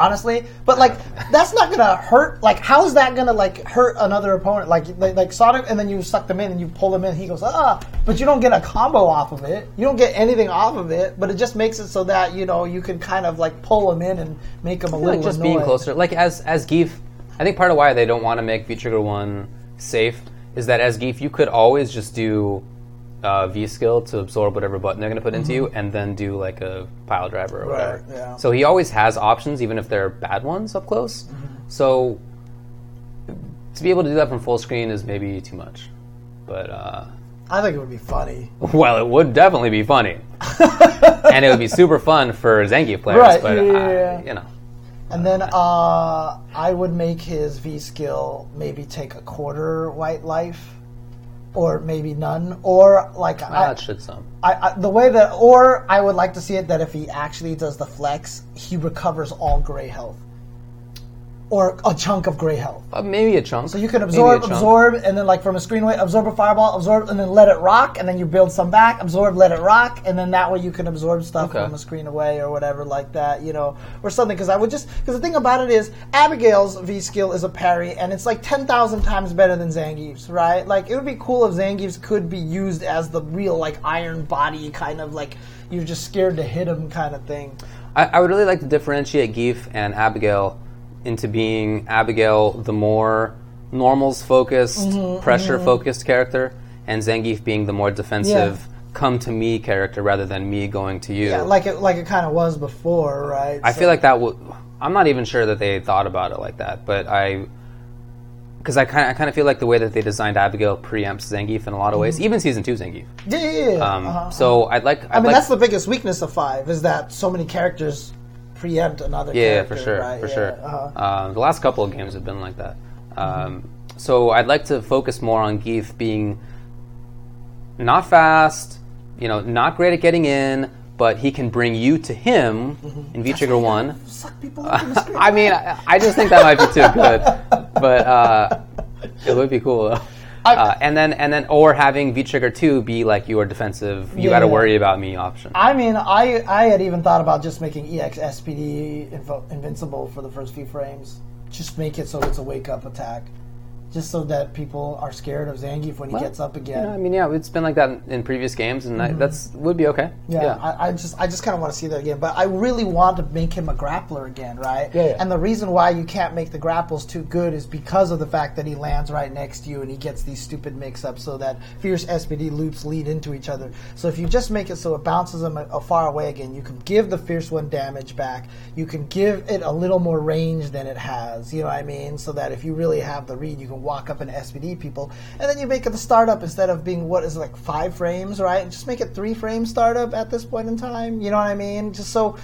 Honestly, but like that's not gonna hurt. Like, how is that gonna like hurt another opponent? Like, like, like Sonic, and then you suck them in and you pull them in. He goes ah, but you don't get a combo off of it. You don't get anything off of it. But it just makes it so that you know you can kind of like pull them in and make them a little like just annoyed. being closer. Like as as Gief, I think part of why they don't want to make V Trigger one safe is that as Gief you could always just do uh, V skill to absorb whatever button they're going to put into you, and then do like a pile driver or Mm-hmm. Right, whatever. yeah. So he always has options, even if they're bad ones up close. Mm-hmm. So to be able to do that from full screen is maybe too much. But uh, I think it would be funny. well, it would definitely be funny, and it would be super fun for Zangief players. Right, But yeah, uh, yeah, yeah. you know. And then uh, I would make his V skill maybe take a quarter white life, or maybe none, or like Well, I, that should some. I, I, the way that, or I would like to see it that if he actually does the flex, he recovers all gray health, or a chunk of gray health. Uh, maybe a chunk. So you can absorb, absorb, and then like from a screen away, absorb a fireball, absorb, and then let it rock, and then you build some back, absorb, let it rock, and then that way you can absorb stuff Okay. from a screen away or whatever like that, you know, or something. Because I would just because the thing about it is Abigail's V skill is a parry, and it's like ten thousand times better than Zangief's, right? Like it would be cool if Zangief's could be used as the real like iron body kind of like you're just scared to hit him kind of thing. I, I would really like to differentiate Gief and Abigail into being Abigail the more normals focused, Mm-hmm, pressure focused character, and Zangief being the more defensive, come to me character rather than me going to you. Yeah, like it like it kind of was before, right? I So- feel like that would. I'm not even sure that they thought about it like that, but I. Because I kind of, I kind of feel like the way that they designed Abigail preempts Zangief in a lot of ways, even season two Zangief. yeah, yeah, yeah. Um, uh-huh. So I'd like. I'd I mean, like, that's the biggest weakness of five is that so many characters preempt another. Game. Yeah, character, for sure, right? for Yeah, sure. uh-huh. Um, the last couple of games have been like that. Um, So I'd like to focus more on Gief being not fast, you know, not great at getting in, but he can bring you to him Mm-hmm. in V Trigger One. Suck people up in the. I mean, I, I just think that might be too good, but uh, it would be cool though. Uh, and then, and then, or having V Trigger Two be like your defensive. You got to Yeah. worry about me option. I mean, I I had even thought about just making EX SPD inv- invincible for the first few frames. Just make it so it's a wake up attack, just so that people are scared of Zangief when he Well, gets up again. Yeah, I mean, yeah, it's been like that in, in previous games, and I, that's would be okay. Mm-hmm. Yeah, I, I just I just kind of want to see that again, but I really want to make him a grappler again, right? Yeah, yeah. And the reason why you can't make the grapples too good is because of the fact that he lands right next to you and he gets these stupid mix-ups, so that fierce SPD loops lead into each other. So if you just make it so it bounces him a, a far away again, you can give the fierce one damage back. You can give it a little more range than it has. You know what I mean? So that if you really have the read, you can walk up and SPD people, and then you make it the startup instead of being what is it, like five frames, right? Just make it three frame startup at this point in time. You know what I mean? Just so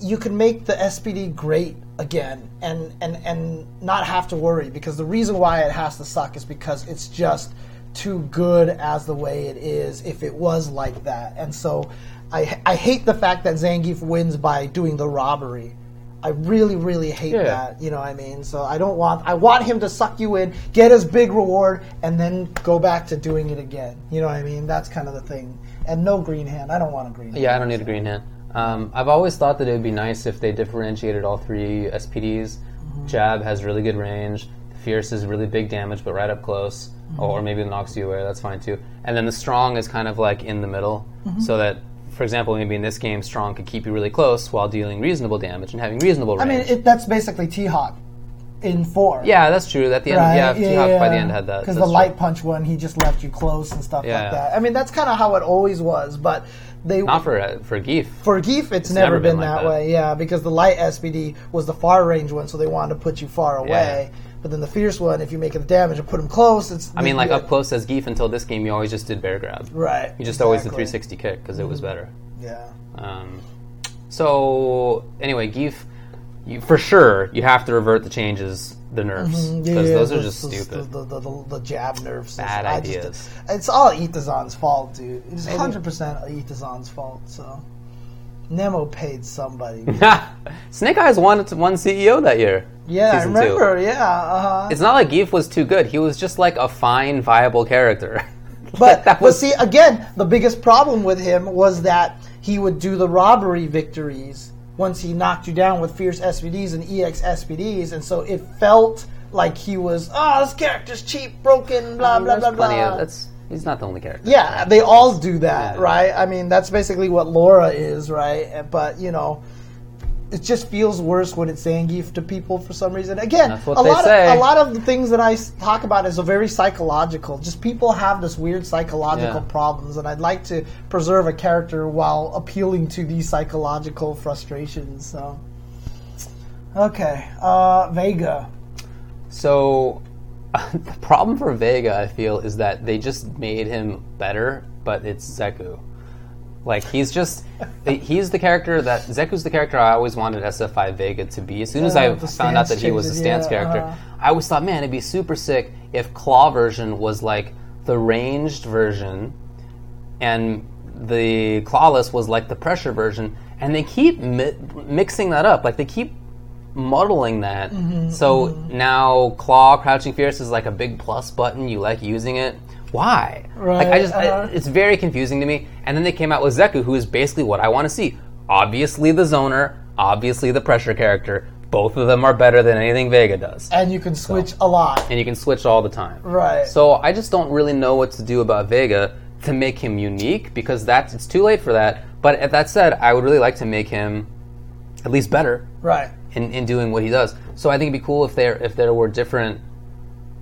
you can make the SPD great again and and and not have to worry because the reason why it has to suck is because it's just too good as the way it is if it was like that. And so I I hate the fact that Zangief wins by doing the robbery. I really, really hate Yeah. that. You know what I mean? So I don't want. I want him to suck you in, get his big reward, and then go back to doing it again. You know what I mean? That's kind of the thing. And no green hand. I don't want a green hand. Yeah, I don't need a green hand. Um, I've always thought that it would be nice if they differentiated all three SPDs. Mm-hmm. Jab has really good range. Fierce is really big damage, but right up close. Mm-hmm. Or maybe knocks you away. That's fine too. And then the strong is kind of like in the middle, mm-hmm. so that, for example, maybe in this game, strong could keep you really close while dealing reasonable damage and having reasonable range. I mean, it, that's basically T Hawk in four. yeah, that's true. At the end, Right? yeah, T-Hawk by the end had that. Because the That's light punch one, he just left you close and stuff Yeah. like that. I mean, that's kind of how it always was, but they Not for uh, for Gief. for Gief, it's, never, never been, been like that, that. way. Yeah, because the light SPD was the far range one, so they wanted to put you far away. But then the fierce one, if you make the damage and put him close, it's. I mean, like yeah. up close as Gief until this game, you always just did bear grab. Right. You just always did 360 kick because it was better. Yeah. Um, so anyway, Gief, you, for sure you have to revert the changes, the nerfs, Mm-hmm. because those are the- just the, stupid. The, the, the, jab nerfs. Bad I just- ideas. it's all Itazan's fault, dude. It's 100% Itazan's fault, so. Nemo paid somebody. Snake Eyez won one CEO that year. Yeah, I season two. remember. Yeah, uh-huh. It's not like Gief was too good. He was just like a fine, viable character. But, that but see, again, the biggest problem with him was that he would do the robbery victories once he knocked you down with fierce SPDs and EX SPDs, and so it felt like he was, oh, this character's cheap, broken, blah, blah, there's blah, plenty blah. of that's. He's not the only character. Yeah, they all do that, Yeah. right? I mean, that's basically what Laura is, right? But you know, it just feels worse when it's Zangief to people for some reason. Again, a lot say. of a lot of the things that I talk about is a very psychological. Just people have this weird psychological Yeah. problems, and I'd like to preserve a character while appealing to these psychological frustrations. So, okay, uh, Vega. So the problem for Vega, I feel, is that they just made him better, but it's Zeku. Like he's just he's the character that Zeku's the character I always wanted SF5 Vega to be. As soon as Yeah, I found out that he was a stance yeah, character, uh-huh. I always thought, man, it'd be super sick if Claw version was like the ranged version, and the Clawless was like the pressure version, and they keep mi- mixing that up. Like they keep muddling that. Mm-hmm, so now Claw Crouching Fierce is like a big plus button. You like using it. Why? Right. Like I just, I- uh-huh. it's very confusing to me. And then they came out with Zeku, who is basically what I want to see. Obviously the zoner, obviously the pressure character. Both of them are better than anything Vega does, And you can switch a lot. and you can switch all the time. Right. So I just don't really know what to do about Vega to make him unique because that's it's too late for that. But at that said, I would really like to make him at least better Right. In, in doing what he does. So I think it'd be cool if there if there were different,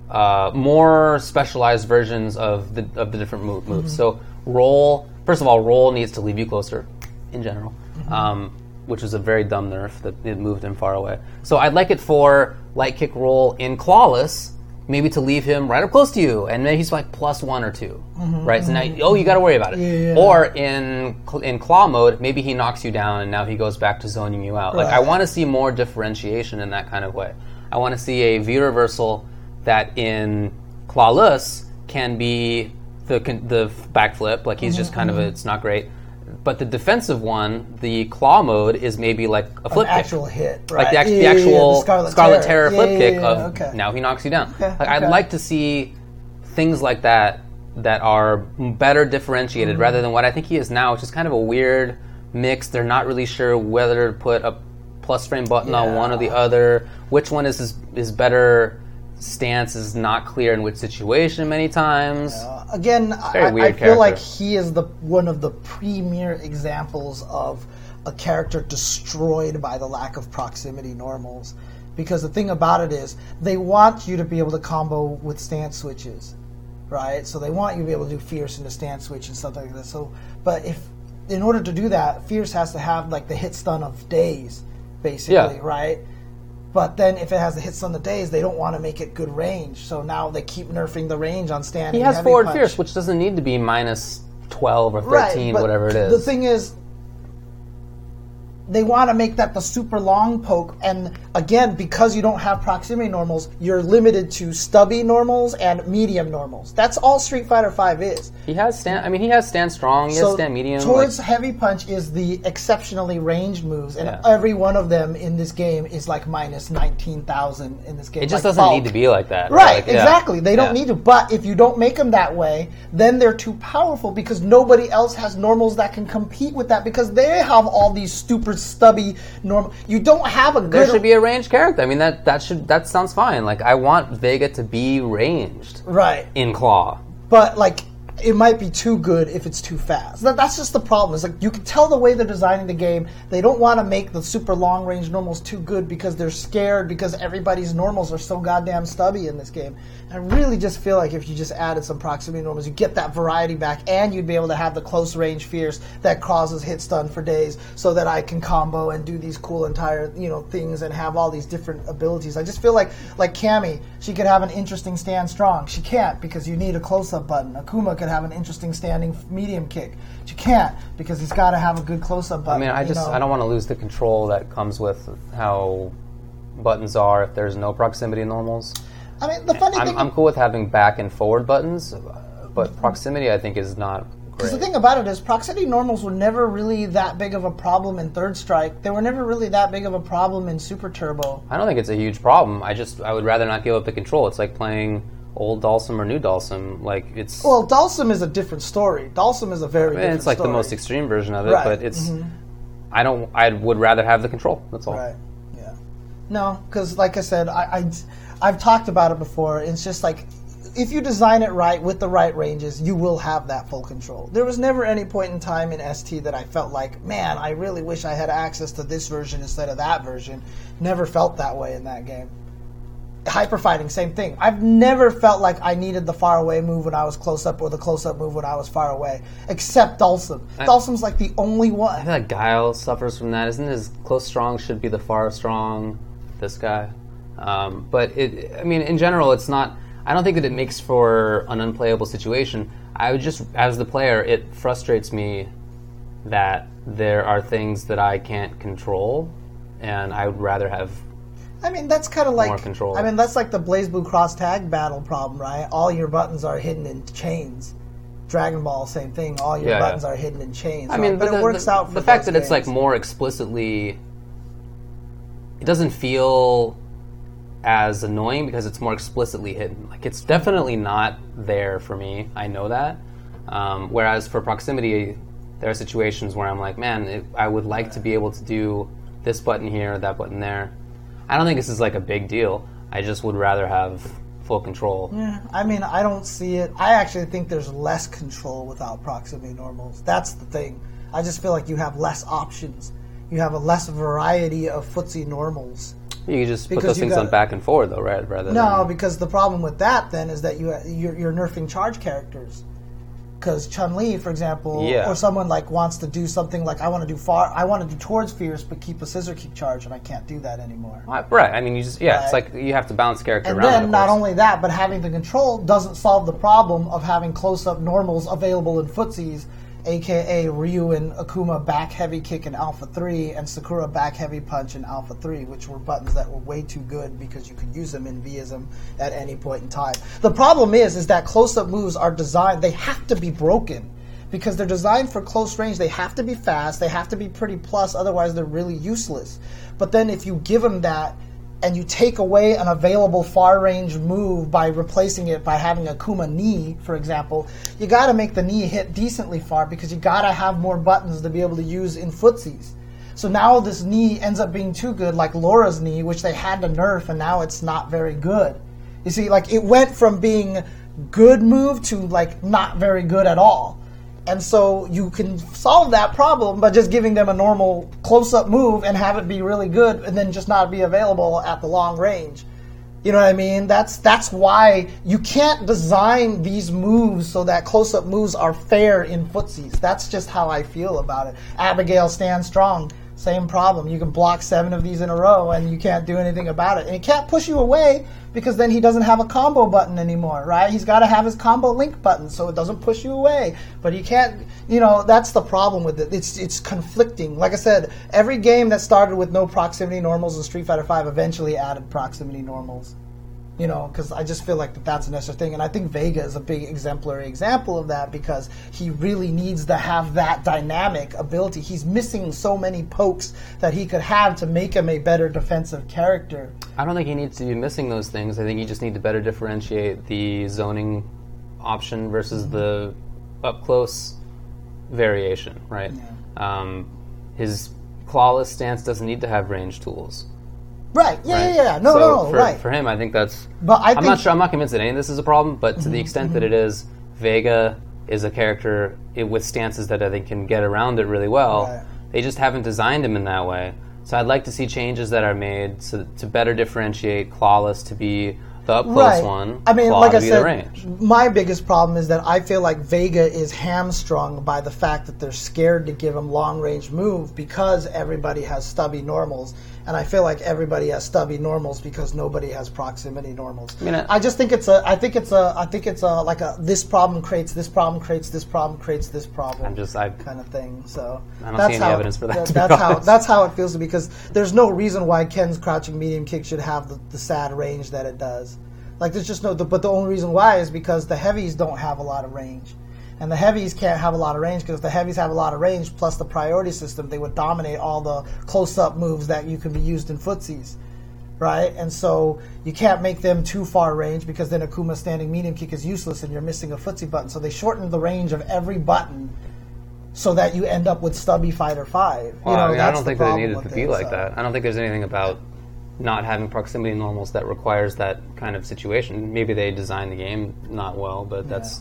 uh, more specialized versions of the of the different move, moves. So roll. First of all, roll needs to leave you closer, in general, um, which was a very dumb nerf that it moved him far away. So I'd like it for light kick roll in clawless. Maybe to leave him right up close to you, and then he's like plus one or 2 mm-hmm, right? So now, mm-hmm. oh, you got to worry about it. Yeah, yeah. Or in in claw mode, maybe he knocks you down, and now he goes back to zoning you out. Like I want to see more differentiation in that kind of way. I want to see a V reversal that in clawless can be the the backflip. Like he's just mm-hmm, kind of a, it's not great. But the defensive one, the claw mode, is maybe like a flip An kick. actual hit, Like the, act- Yeah, the yeah, yeah, actual the Scarlet, Scarlet Terror, Yeah, flip yeah, kick yeah, of okay. now he knocks you down. Okay, like I'd like to see things like that that are better differentiated Mm-hmm. rather than what I think he is now, which is kind of a weird mix. They're not really sure whether to put a plus frame button on one or the other. Which one is his, his better stance is not clear in which situation many times. Uh, Again, very I, I feel like he is the one of the premier examples of a character destroyed by the lack of proximity normals. Because the thing about it is, they want you to be able to combo with stance switches, right? So they want you to be able to do fierce into stance switch and stuff like that. So, but if in order to do that, fierce has to have like the hit stun of days, basically, Yeah. right? But then if it has the hit stun of days, they don't want to make it good range. So now they keep nerfing the range on standing. He has forward punch. fierce, which doesn't need to be minus 12 or 13, right, whatever it is. The thing is, they want to make that the super long poke, and again, because you don't have proximity normals, you're limited to stubby normals and medium normals. That's all Street Fighter Five is. he has stand. I mean, he has stand strong. He has stand medium. Towards like- heavy punch is the exceptionally ranged moves, and Yeah. every one of them in this game is like minus nineteen thousand in this game. it just like doesn't bulk. need to be like that. Right, Like, yeah. exactly. They don't Yeah. need to. But if you don't make them that way, then they're too powerful because nobody else has normals that can compete with that because they have all these stubby normal. You don't have a good. There should be a ranged character. I mean, that that should that sounds fine. Like I want Vega to be ranged right, in Claw. but like it might be too good if it's too fast. That, that's just the problem. It's like you can tell the way they're designing the game. They don't want to make the super long range normals too good because they're scared because everybody's normals are so goddamn stubby in this game. I really just feel like if you just added some proximity normals, you get that variety back, and you'd be able to have the close range fears that causes hit stun for days, so that I can combo and do these cool entire you know things and have all these different abilities. I just feel like like Cammy, she could have an interesting stand strong. She can't because you need a close up button. Akuma could have an interesting standing medium kick. But you can't because he's got to have a good close up button. I mean, I just know? I don't want to lose the control that comes with how buttons are if there's no proximity normals. I mean, the funny I'm, thing. I'm cool with having back and forward buttons, but proximity I think is not. Because the thing about it is, proximity normals were never really that big of a problem in Third Strike. They were never really that big of a problem in Super Turbo. I don't think it's a huge problem. I just I would rather not give up the control. It's like playing old Dhalsim or new Dhalsim. Like it's Well, Dhalsim is a different story. Dhalsim is a very I mean, different it's like the most extreme version of it, Right, but it's mm-hmm. I don't I would rather have the control. That's all. Right. Yeah. No, because like I said, I, I have talked about it before. It's just like if you design it right with the right ranges, you will have that full control. There was never any point in time in ST that I felt like, man, I really wish I had access to this version instead of that version. Never felt that way in that game. Hyper fighting, same thing. I've never felt like I needed the far away move when I was close up or the close up move when I was far away, except Dhalsim. Dhalsim's like the only I one. feel like Guile suffers from that. Isn't his close strong should be the far strong? This guy, um, but it. I mean, in general, it's not. I don't think that it makes for an unplayable situation. I would just, as the player, it frustrates me that there are things that I can't control, and I would rather have. I mean, that's kind of like More control. I mean, that's like the BlazBlue Cross Tag battle problem, right? All your buttons are hidden in chains. Dragon Ball, same thing. All your Yeah, buttons yeah. are hidden in chains. I mean, but, the, it works the, out. For the fact those that it's like more explicitly. It doesn't feel as annoying because it's more explicitly hidden. Like it's definitely not there for me. I know that. Um, whereas for proximity, there are situations where I'm like, man, it, I would like to be able to do this button here, that button there. I don't think this is like a big deal. I just would rather have full control. Yeah, I mean, I don't see it. I actually think there's less control without proximity normals. That's the thing. I just feel like you have less options. you have a less variety of footsie normals. You can just put those things got- on back and forward, though, right? Rather No, than because the problem with that then is that you you're, you're nerfing charge characters. Because Chun Li, for example, Yeah. or someone like wants to do something like I want to do far, I want to do towards fierce, but keep a scissor kick charge, and I can't do that anymore. right. I mean, you just yeah, it's like you have to balance character And around. then not only that, but having the control doesn't solve the problem of having close-up normals available in footsies, aka Ryu and Akuma back heavy kick in Alpha 3 and Sakura back heavy punch in Alpha 3, which were buttons that were way too good because you could use them in V-ism at any point in time. The problem is is that close-up moves are designed they have to be broken because they're designed for close range. They have to be fast, they have to be pretty plus otherwise they're really useless. But then if you give them that and you take away an available far range move by replacing it by having a Kuma knee, for example, you got to make the knee hit decently far because you got to have more buttons to be able to use in footsies. So now this knee ends up being too good, like Laura's knee, which they had to nerf, and now it's not very good. You see, like it went from being good move to like not very good at all. And so you can solve that problem by just giving them a normal close up move and have it be really good and then just not be available at the long range. You know what I mean? That's that's why you can't design these moves so that close up moves are fair in footsies. That's just how I feel about it. Abigail stand strong. Same problem. You can block seven of these in a row and you can't do anything about it. And he can't push you away because then he doesn't have a combo button anymore, right? He's got to have his combo link button so it doesn't push you away. But he can't, you know, that's the problem with it. It's it's conflicting. Like I said, every game that started with no proximity normals in Street Fighter V eventually added proximity normals you know, because I just feel like that that's a necessary thing, and I think Vega is a big exemplary example of that because he really needs to have that dynamic ability. He's missing so many pokes that he could have to make him a better defensive character. I don't think he needs to be missing those things. I think you just need to better differentiate the zoning option versus the up close variation, right? Um, his clawless stance doesn't need to have range tools. Right? Yeah, right? yeah, yeah. No, So no, no. for, right. For him, I think that's. But I I'm not Mm-hmm, sure. I'm not convinced that any of this is a problem. But to the extent that it is, Vega is a character i with stances that I think can get around it really well. Right. They just haven't designed him in that way. So I'd like to see changes that are made so, to better differentiate clawless to be the up close right. one. I mean, claw like to I said, range. my biggest problem is that I feel like Vega is hamstrung by the fact that they're scared to give him long range move because everybody has stubby normals, and I feel like everybody has stubby normals because nobody has proximity normals. I mean, I- just think it's a, I think it's a, I think it's a like a this problem creates this problem creates this problem creates this problem I'm just I kind of thing. So I don't that's see any how, evidence for that, th- to be that's how that's how it feels to me because there's no reason why Ken's crouching medium kick should have the, the sad range that it does. Like there's just no. But the only reason why is because the heavies don't have a lot of range, and the heavies can't have a lot of range because if the heavies have a lot of range plus the priority system, they would dominate all the close-up moves that you can be used in footsies. Right, and so you can't make them too far range because then Akuma's standing medium kick is useless and you're missing a footsie button. So they shortened the range of every button so that you end up with stubby fighter five. You Well, know, I, mean, I don't the think they problem needed to be it, like so. that. I don't think there's anything about not having proximity normals that requires that kind of situation. Maybe they designed the game not well, but that's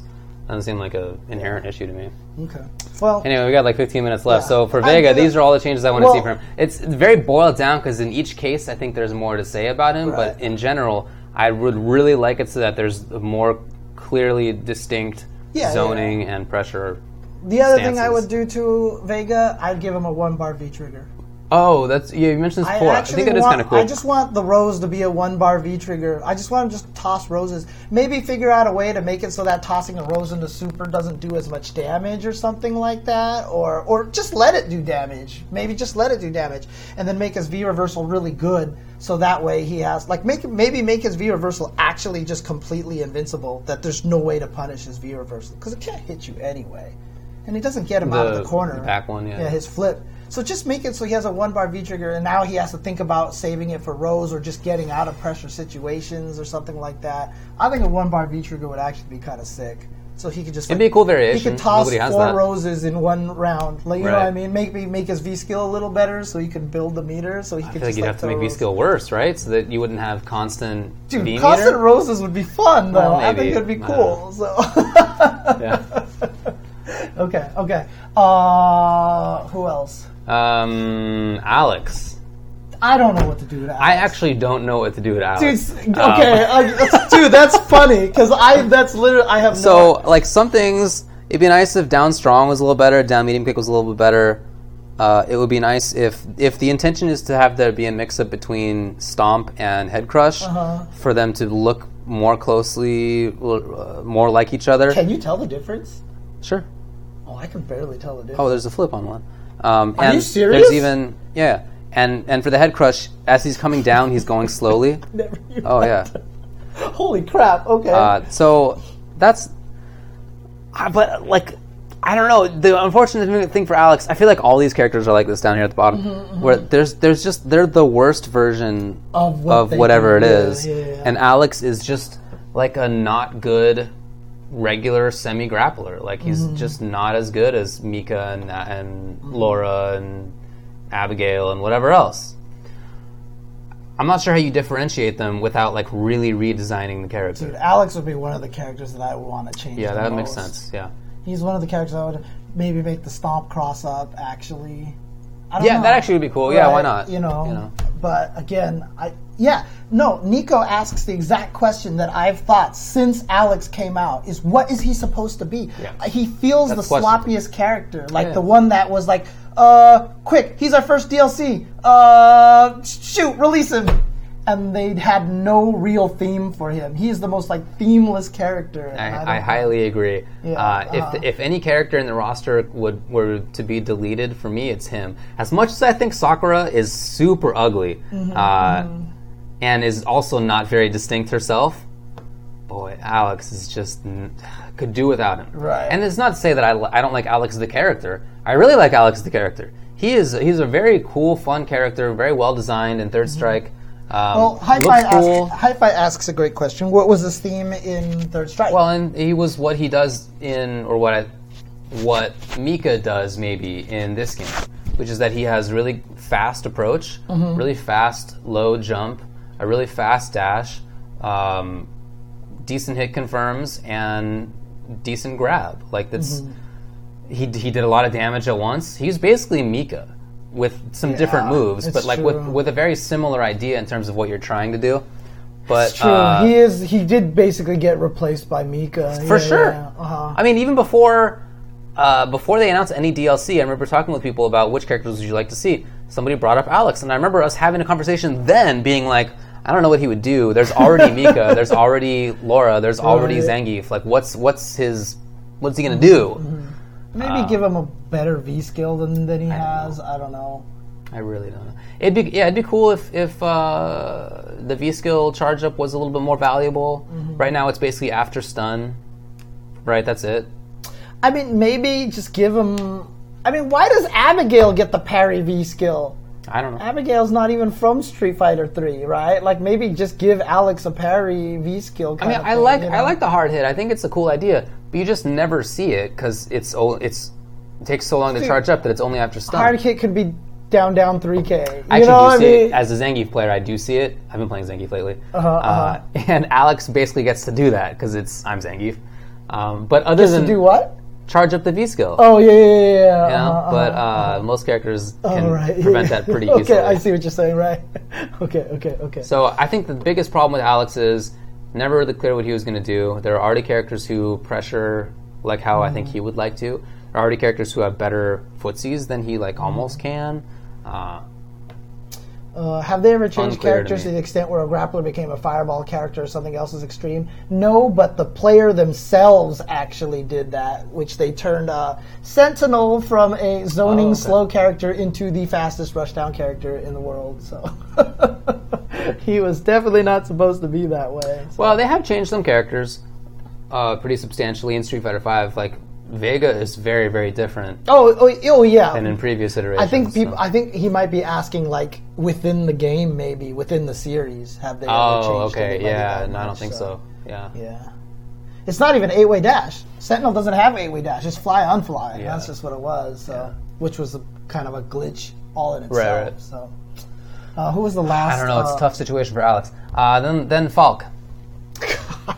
doesn't seem like a inherent issue to me. Okay. Well, Anyway, we got like 15 minutes left. Yeah. So for Vega, these are all the changes I want Well- to see from him. It's very boiled down because in each case, I think there's more to say about him. But in general, I would really like it so that there's more clearly distinct Yeah, zoning and pressure. the other thing I would do to Vega, I'd give him a one bar V trigger. Oh, that's yeah. You mentioned this before. I, actually think that is want- kind of cool. I just want the rose to be a one bar V trigger. I just want to just toss roses. Maybe figure out a way to make it so that tossing a rose into super doesn't do as much damage or something like that, or or just let it do damage. Maybe just let it do damage, and then make his V reversal really good. So that way he has like make maybe make his V reversal actually just completely invincible. That there's no way to punish his V reversal because it can't hit you anyway, and it doesn't get him out of The- the corner. the back one, yeah. Yeah, his flip. So just make it so he has a one bar V trigger, and now he has to think about saving it for Rose or just getting out of pressure situations or something like that. I think a one bar V trigger would actually be kind of sick. So he could just It'd like, be a cool He could toss has four that. roses in one round. Like you know what I mean? Make me make his V skill a little better so he could build the meter. So he I could feel like you'd like have to make V roses. skill worse, right? So that you wouldn't have constant Dude, V constant roses would be fun though. Well, I think it'd be I cool. So yeah. okay, okay. Uh, who else? Um, Alex. I don't know what to do with Alex. I actually don't know what to do with Alex. s- okay, Um, uh, dude, that's funny because I that's literally I have no so, like, some things, it'd be nice if down strong was a little better, down medium kick was a little bit better. Uh, it would be nice if if the intention is to have there be a mix up between stomp and head crush Uh-huh. for them to look more closely, uh, more like each other. Can you tell the difference? Sure. Oh, I can barely tell the difference. Oh, there's a flip on one. Um, Are and you serious? There's even yeah, and and for the head crush, as he's coming down, he's going slowly. Never Oh yeah. Holy crap! Okay. Uh, so that's, uh, but like, I don't know. The unfortunate thing for Alex, I feel like all these characters are like this down here at the bottom, Mm-hmm, where there's there's just they're the worst version Of what they whatever can it do, is, yeah, yeah. and Alex is just like a not good regular semi grappler. Like he's Mm-hmm. just not as good as Mika and and Laura and Abigail and whatever else. I'm not sure how you differentiate them without like really redesigning the character. Dude, Alex would be one of the characters that I would want to change. Yeah, that makes most. sense. Yeah. He's one of the characters I would maybe make the stomp cross up. Actually, Yeah, know. that actually would be cool. Yeah, why not? You know, You know. but again, I yeah no. Nico asks the exact question that I've thought since Alex came out: is what is he supposed to be? Yeah. He feels That's the sloppiest character, like Yeah. the one that was like, uh, quick, he's our first DLC. Uh, shoot, release him. And they'd had no real theme for him. He's the most like themeless character. and I, I highly agree. Yeah, uh, uh-huh. If if any character in the roster would were to be deleted for me, it's him. As much as I think Sakura is super ugly, Mm-hmm, uh, and is also not very distinct herself, boy, Alex is just n- could do without him. Right. And it's not to say that I, I don't like Alex the character. I really like Alex the character. He is he's a very cool, fun character, very well designed in 3rd Strike. Um, Mm-hmm. Well, Hi-Fi, cool. asks, asks a great question. What was his theme in Third Strike? Well, and he was what he does in, or what I, what Mika does maybe in this game, which is that he has really fast approach, really fast low jump, a really fast dash, um, decent hit confirms, and decent grab. Like that's he he did a lot of damage at once. He's basically Mika with some different moves, but like with true. with a very similar idea in terms of what you're trying to do. But True. uh, he is. He did basically get replaced by Mika. for Yeah, sure. yeah, uh-huh. I mean, even before uh, before they announced any DLC, I remember talking with people about which characters would you like to see. Somebody brought up Alex, and I remember us having a conversation then, being like, I don't know what he would do. There's already Mika. There's already Laura. There's already Right. Zangief. Like, what's what's his what's he gonna do? Maybe uh, give him a better V skill than, than he has. I don't know. I really don't know. It'd be yeah, it'd be cool if if uh, the V skill charge up was a little bit more valuable. Right now, it's basically after stun. Right, that's it. I mean, maybe just give him. I mean, why does Abigail get the parry V skill? I don't know. Abigail's not even from Street Fighter Three, right? Like maybe just give Alex a parry V skill. I mean, I like I like the hard hit. I think it's a cool idea, but you just never see it because it's it's it takes so long to charge up that it's only after stun. hard hit could be down down three K. You actually know do what I mean? it as a Zangief player. I do see it. I've been playing Zangief lately, Uh-huh, Uh, and Alex basically gets to do that because it's I'm Zangief. Um, but other to than do what? charge up the V skill, Oh yeah, yeah, yeah. yeah. you know? uh-huh, but uh-huh. uh, most characters can Oh, right. prevent that pretty okay, easily. I see what you're saying. Right. okay, okay, okay. So I think the biggest problem with Alex is never really clear what he was going to do. There are already characters who pressure like how I think he would like to. There are already characters who have better footsies than he like almost can. Uh, Uh, have they ever changed Unclear characters to, me. the extent where a grappler became a fireball character or something else is extreme? No, but the player themselves actually did that, which they turned uh, Sentinel from a zoning Oh, okay. slow character into the fastest rushdown character in the world. So he was definitely not supposed to be that way. So- well, they have changed some characters uh, pretty substantially in Street Fighter V. Like Vega is very very different oh, oh, oh, yeah. than in previous iterations. I think people. so- I think he might be asking like within the game, maybe within the series. Have they? oh, changed okay, yeah. that No, I don't think so. Yeah. Yeah. It's not even eight way dash. Sentinel doesn't have eight way dash. It's fly on fly. Yeah. That's just what it was. So, which was a, kind of a glitch all in itself. right. So, uh, who was the last? I don't know. It's uh, a tough situation for Alex. Uh, then then Falk. God.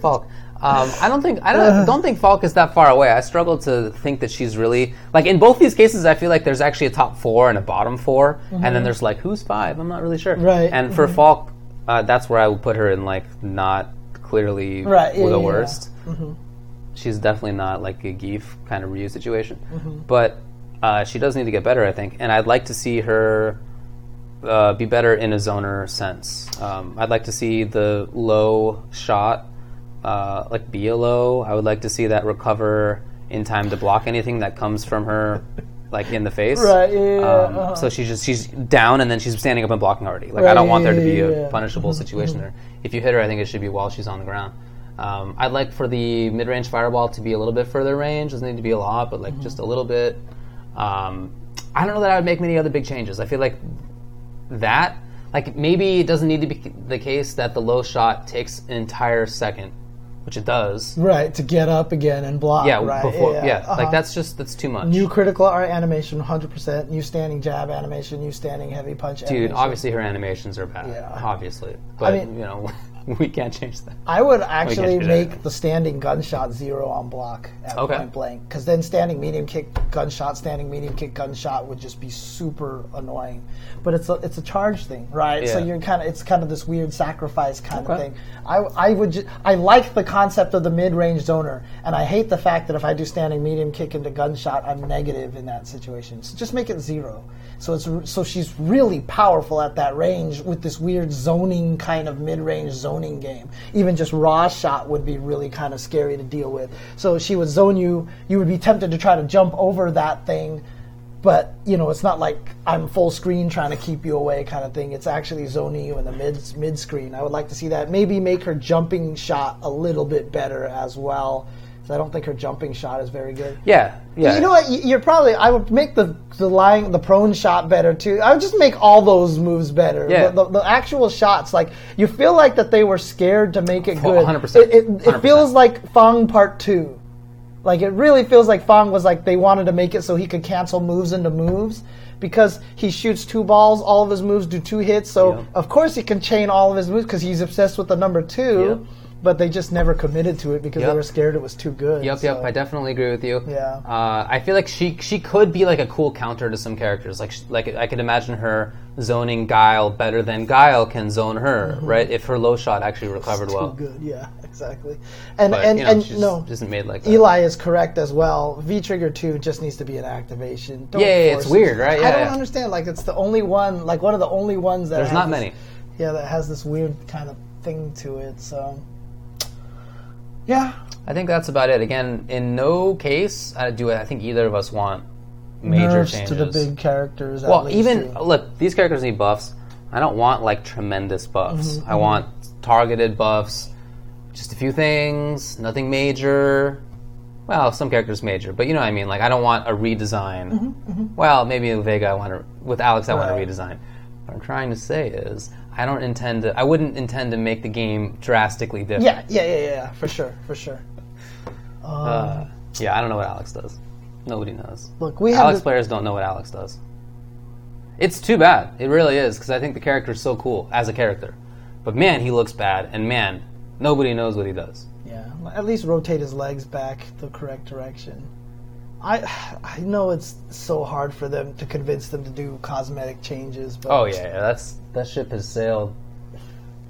Falk. Um, I don't think I don't, don't think Falk is that far away. I struggle to think that she's really like in both these cases. I feel like there's actually a top four and a bottom 4 and then there's like who's five. I'm not really sure. Mm-hmm. Right. And for Falk, uh, that's where I would put her in like not clearly Right, yeah, the yeah, yeah. worst. She's definitely not like a Gief kind of Ryu situation, Mm-hmm. but uh, she does need to get better, I think. And I'd like to see her uh, be better in a zoner sense. Um, I'd like to see the low shot, uh, like be a low. I would like to see that recover in time to block anything that comes from her, like in the face. Right, yeah, yeah, Um, uh-huh. So she's just she's down and then she's standing up and blocking already. Like I don't want there to be yeah, a yeah. Mm-hmm, punishable situation there. If you hit her, I think it should be while she's on the ground. Um, I'd like for the mid-range fireball to be a little bit further range. Doesn't need to be a lot, but like Mm-hmm. just a little bit. Um, I don't know that I would make many other big changes. I feel like that, like maybe it doesn't need to be the case that the low shot takes an entire second, which it does. Right, to get up again and block. Yeah, right, before yeah, yeah, uh-huh. like that's just that's too much. New critical art animation, 100%. New standing jab animation, new standing heavy punch Dude, animation. obviously her animations are bad. Yeah. Obviously, but mean- you know we can't change that. I would actually that. make the standing gunshot zero on block at Okay. point blank. Because then standing medium kick gunshot, standing medium kick gunshot would just be super annoying. But it's a it's a charge thing, right? So you're kind of it's kind of this weird sacrifice kind of Okay. thing. I I would ju- I like the concept of the mid range zoner, and I hate the fact that if I do standing medium kick into gunshot, I'm negative in that situation. So just make it zero. So it's so she's really powerful at that range with this weird zoning kind of mid-range zoning game. Even just raw shot would be really kind of scary to deal with. So she would zone you. You would be tempted to try to jump over that thing, but you know it's not like I'm full screen trying to keep you away kind of thing. It's actually zoning you in the mid mid screen. I would like to see that. Maybe make her jumping shot a little bit better as well. 'Cause I don't think her jumping shot is very good. Yeah, yeah. You know what? You're probably. I would make the the lying, the prone shot better too. I would just make all those moves better. Yeah. The, the, the actual shots, like you feel like that they were scared to make it good. 100%, It, it, it 100%. feels like F.A.N.G Part Two. Like it really feels like F.A.N.G was like they wanted to make it so he could cancel moves into moves because he shoots two balls, all of his moves do two hits. So Yep. of course he can chain all of his moves because he's obsessed with the number two. Yep. But they just never committed to it because Yep. they were scared it was too good. Yep, yep. I definitely agree with you. Yeah. Uh, I feel like she she could be like a cool counter to some characters. Like like I could imagine her zoning Guile better than Guile can zone her. Right? If her low shot actually recovered well. Mm-hmm. Good, yeah, exactly. And But and you know, and she's no, isn't made like that. Eli is correct as well. V Trigger Two just needs to be an activation. Don't Yeah, yeah, it's it. weird, right? Yeah, I don't yeah. understand. Like it's the only one, like one of the only ones that There's has not this- many. Yeah, that has this weird kind of thing to it. So, yeah, I think that's about it. Again, in no case uh, do I think either of us want major nerfs changes. to the big characters. at Well, least, even look, these characters need buffs. I don't want like tremendous buffs. Mm-hmm, I want targeted buffs, just a few things, nothing major. Well, some characters major, but you know what I mean. Like I don't want a redesign. Well, maybe Vega, I want to. With Alex, I want Mm-hmm, a redesign. What I'm trying to say is, I don't intend to. I wouldn't intend to make the game drastically different. yeah, yeah, yeah, yeah, for sure, for sure. Uh, yeah, I don't know what Alex does. Nobody knows. Look, we have Alex players don't know what Alex does. It's too bad. It really is because I think the character is so cool as a character. But man, he looks bad, and man, nobody knows what he does. Yeah, at least rotate his legs back the correct direction. I I know it's so hard for them to convince them to do cosmetic changes, but Oh yeah, yeah that's that ship has sailed.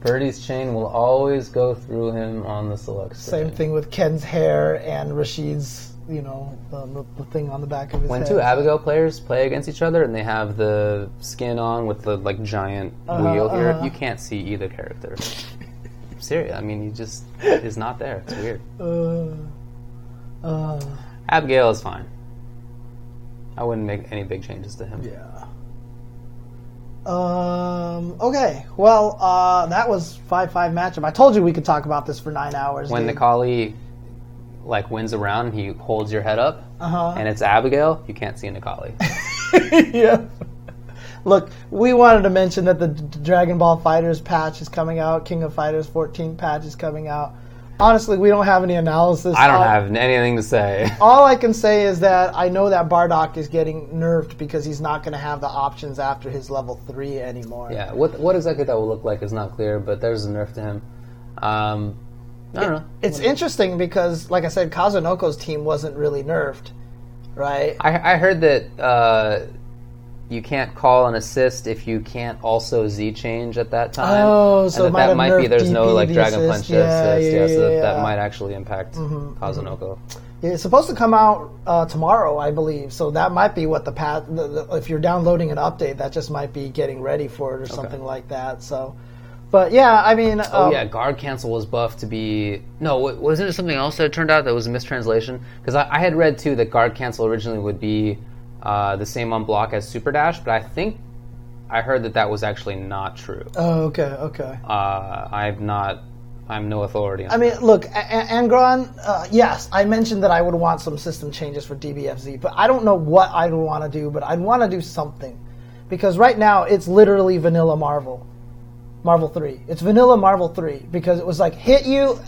Birdie's chain will always go through him on the select. same thing with Ken's hair and Rashid's, you know, the, the thing on the back of his head. When head. two Abigail players play against each other and they have the skin on with the like giant Uh-huh, wheel here, uh-huh. you can't see either character. Serious, I mean, he just is not there. It's weird. Uh, uh, Abigail is fine. I wouldn't make any big changes to him. yeah. Um. Okay. Well, uh, that was five five matchup. I told you we could talk about this for nine hours. When dude. Necalli like wins a round, he holds your head up, Uh-huh. and it's Abigail. You can't see Necalli. yeah. Look, we wanted to mention that the D- Dragon Ball FighterZ patch is coming out. King of Fighters 14 patch is coming out. Honestly, we don't have any analysis. I don't All- have anything to say. All I can say is that I know that Bardock is getting nerfed because he's not going to have the options after his level three anymore. yeah, what what exactly that will look like is not clear, but there's a nerf to him. Um, I don't know. It's interesting because, like I said, Kazunoko's team wasn't really nerfed, right? I, I heard that uh, you can't call an assist if you can't also Z change at that time. Oh, so and that, that might be there's no like Dragon assist. Punch Yeah, assist. yeah, Yeah, so that, yeah, that might actually impact Kazunoko. It's supposed to come out uh, tomorrow, I believe. So that might be what the path. The, the, if you're downloading an update, that just might be getting ready for it or something like that. So, but yeah, I mean, Oh um, yeah, guard cancel was buffed to be no. Wasn't it something else that turned out that was a mistranslation? Because I, I had read too that guard cancel originally would be uh, the same on block as super dash, but I think I heard that that was actually not true. Oh, okay, okay. Uh, I'm not. I'm no authority. On I mean, look, A- A- Angron. Uh, yes, I mentioned that I would want some system changes for DBFZ, but I don't know what I would want to do. But I'd want to do something because right now it's literally vanilla Marvel, Marvel Three. It's vanilla Marvel Three because it was like hit you,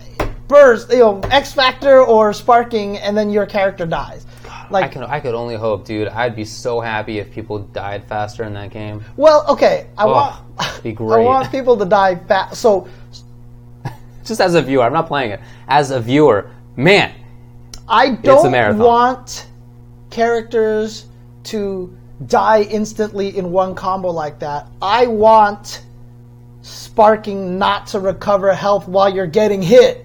burst, you know, X Factor or sparking, and then your character dies. I Like, could. I could only hope, dude. I'd be so happy if people died faster in that game. well, okay, I oh, want, be great. I want people to die fast. So Just as a viewer, I'm not playing it. As a viewer, man, I don't want characters to die instantly in one combo like that. I want sparking not to recover health while you're getting hit.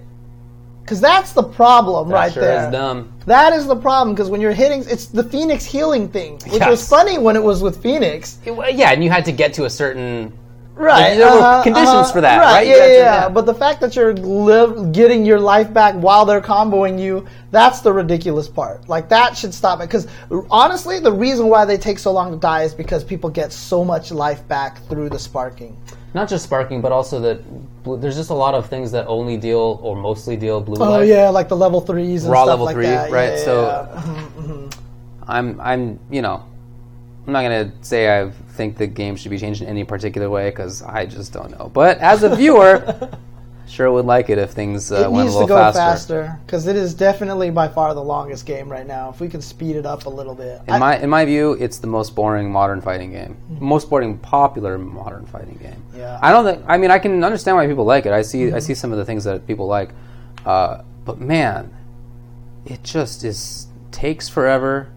Cause that's the problem that right sure there. is dumb. That is the problem because when you're hitting, it's the Phoenix healing thing, which was funny when it was with Phoenix. It- well, yeah, and you had to get to a certain Right. There were uh-huh, conditions uh-huh, for that, right? You Yeah, yeah, yeah. yeah. But the fact that you're live, getting your life back while they're comboing you, that's the ridiculous part. Like, that should stop it. Because honestly, the reason why they take so long to die is because people get so much life back through the sparking. not just sparking, but also that there's just a lot of things that only deal or mostly deal blue Oh, life. yeah, like the level threes and Raw stuff level like three, that. right? Yeah, so yeah, yeah. I'm I'm you know I'm not gonna say I think the game should be changed in any particular way because I just don't know. But as a viewer, sure would like it if things uh, it went a needs little to go faster. because it is definitely by far the longest game right now. If we can speed it up a little bit, In my in my view, it's the most boring modern fighting game. Most boring popular modern fighting game. Mm-hmm. Yeah. I don't think. I mean, I can understand why people like it. I see. I Mm-hmm. see some of the things that people like, uh, but man, it just is takes forever,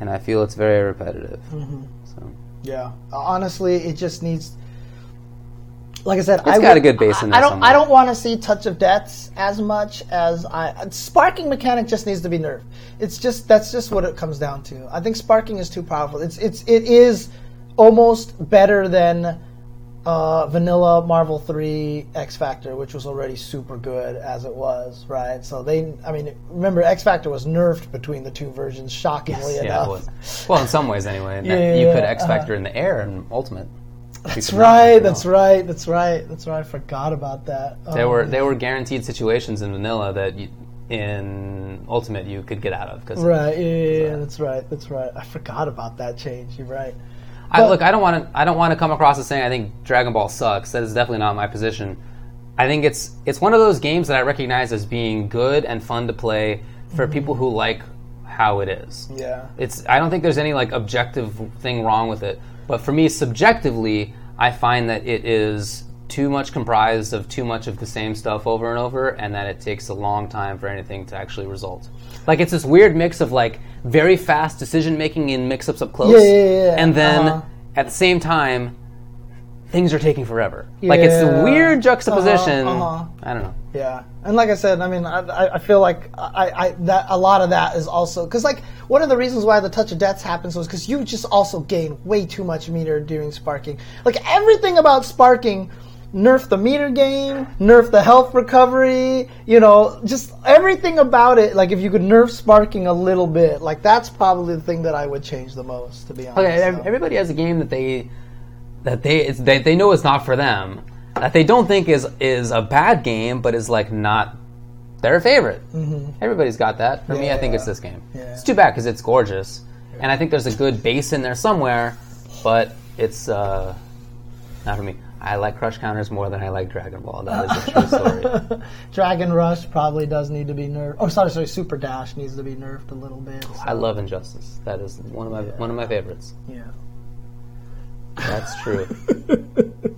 and I feel it's very repetitive. Mm-hmm. Yeah, honestly, it just needs. Like I said, It's I got would- a good base in I- I don't. I don't want to see touch of deaths as much as I. Sparking mechanic just needs to be nerfed. It's just that's just what it comes down to. I think sparking is too powerful. It's it's it is almost better than uh, vanilla Marvel Three X Factor, which was already super good as it was, right? So they, I mean, remember X Factor was nerfed between the two versions, shockingly yeah, enough. Well, in some ways, anyway. Yeah, you could X uh-huh. Factor in the air and Ultimate. That's right. That's right. That's right. That's right. I forgot about that. There Oh, were there were guaranteed situations in vanilla that you, in Ultimate you could get out of because Right. Yeah, yeah, yeah. That's right. That's right. I forgot about that change. You're right. I, look, I don't want to. I don't want to come across as saying I think Dragon Ball sucks. That is definitely not my position. I think it's it's one of those games that I recognize as being good and fun to play for mm-hmm. people who like how it is. Yeah. It's. I don't think there's any like objective thing wrong with it. But for me, subjectively, I find that it is too much comprised of too much of the same stuff over and over, and that it takes a long time for anything to actually result. Like it's this weird mix of like very fast decision making in mix-ups up close, Yeah, yeah, yeah. and then Uh-huh. at the same time, things are taking forever. Like it's a weird juxtaposition. Uh-huh, uh-huh. I don't know. Yeah, and like I said, I mean, I, I- I feel like I, I that a lot of that is also because like one of the reasons why the touch of deaths happens was because you just also gain way too much meter during sparking. Like everything about sparking, nerf the meter game, nerf the health recovery. You know, just everything about it. Like if you could nerf sparking a little bit, like that's probably the thing that I would change the most, to be honest. Okay, so. everybody has a game that they that they it's, they they know is not for them. That they don't think is is a bad game, but is like not their favorite. Mm-hmm. Everybody's got that. For me, I think Yeah. it's this game. Yeah. It's too bad because it's gorgeous, and I think there's a good base in there somewhere, but it's uh, not for me. I like Crush Counters more than I like Dragon Ball. That is a true story. Dragon Rush probably does need to be nerfed. Oh, sorry, sorry. Super Dash needs to be nerfed a little bit. so- I love Injustice. That is one of my one of my favorites. yeah. That's true.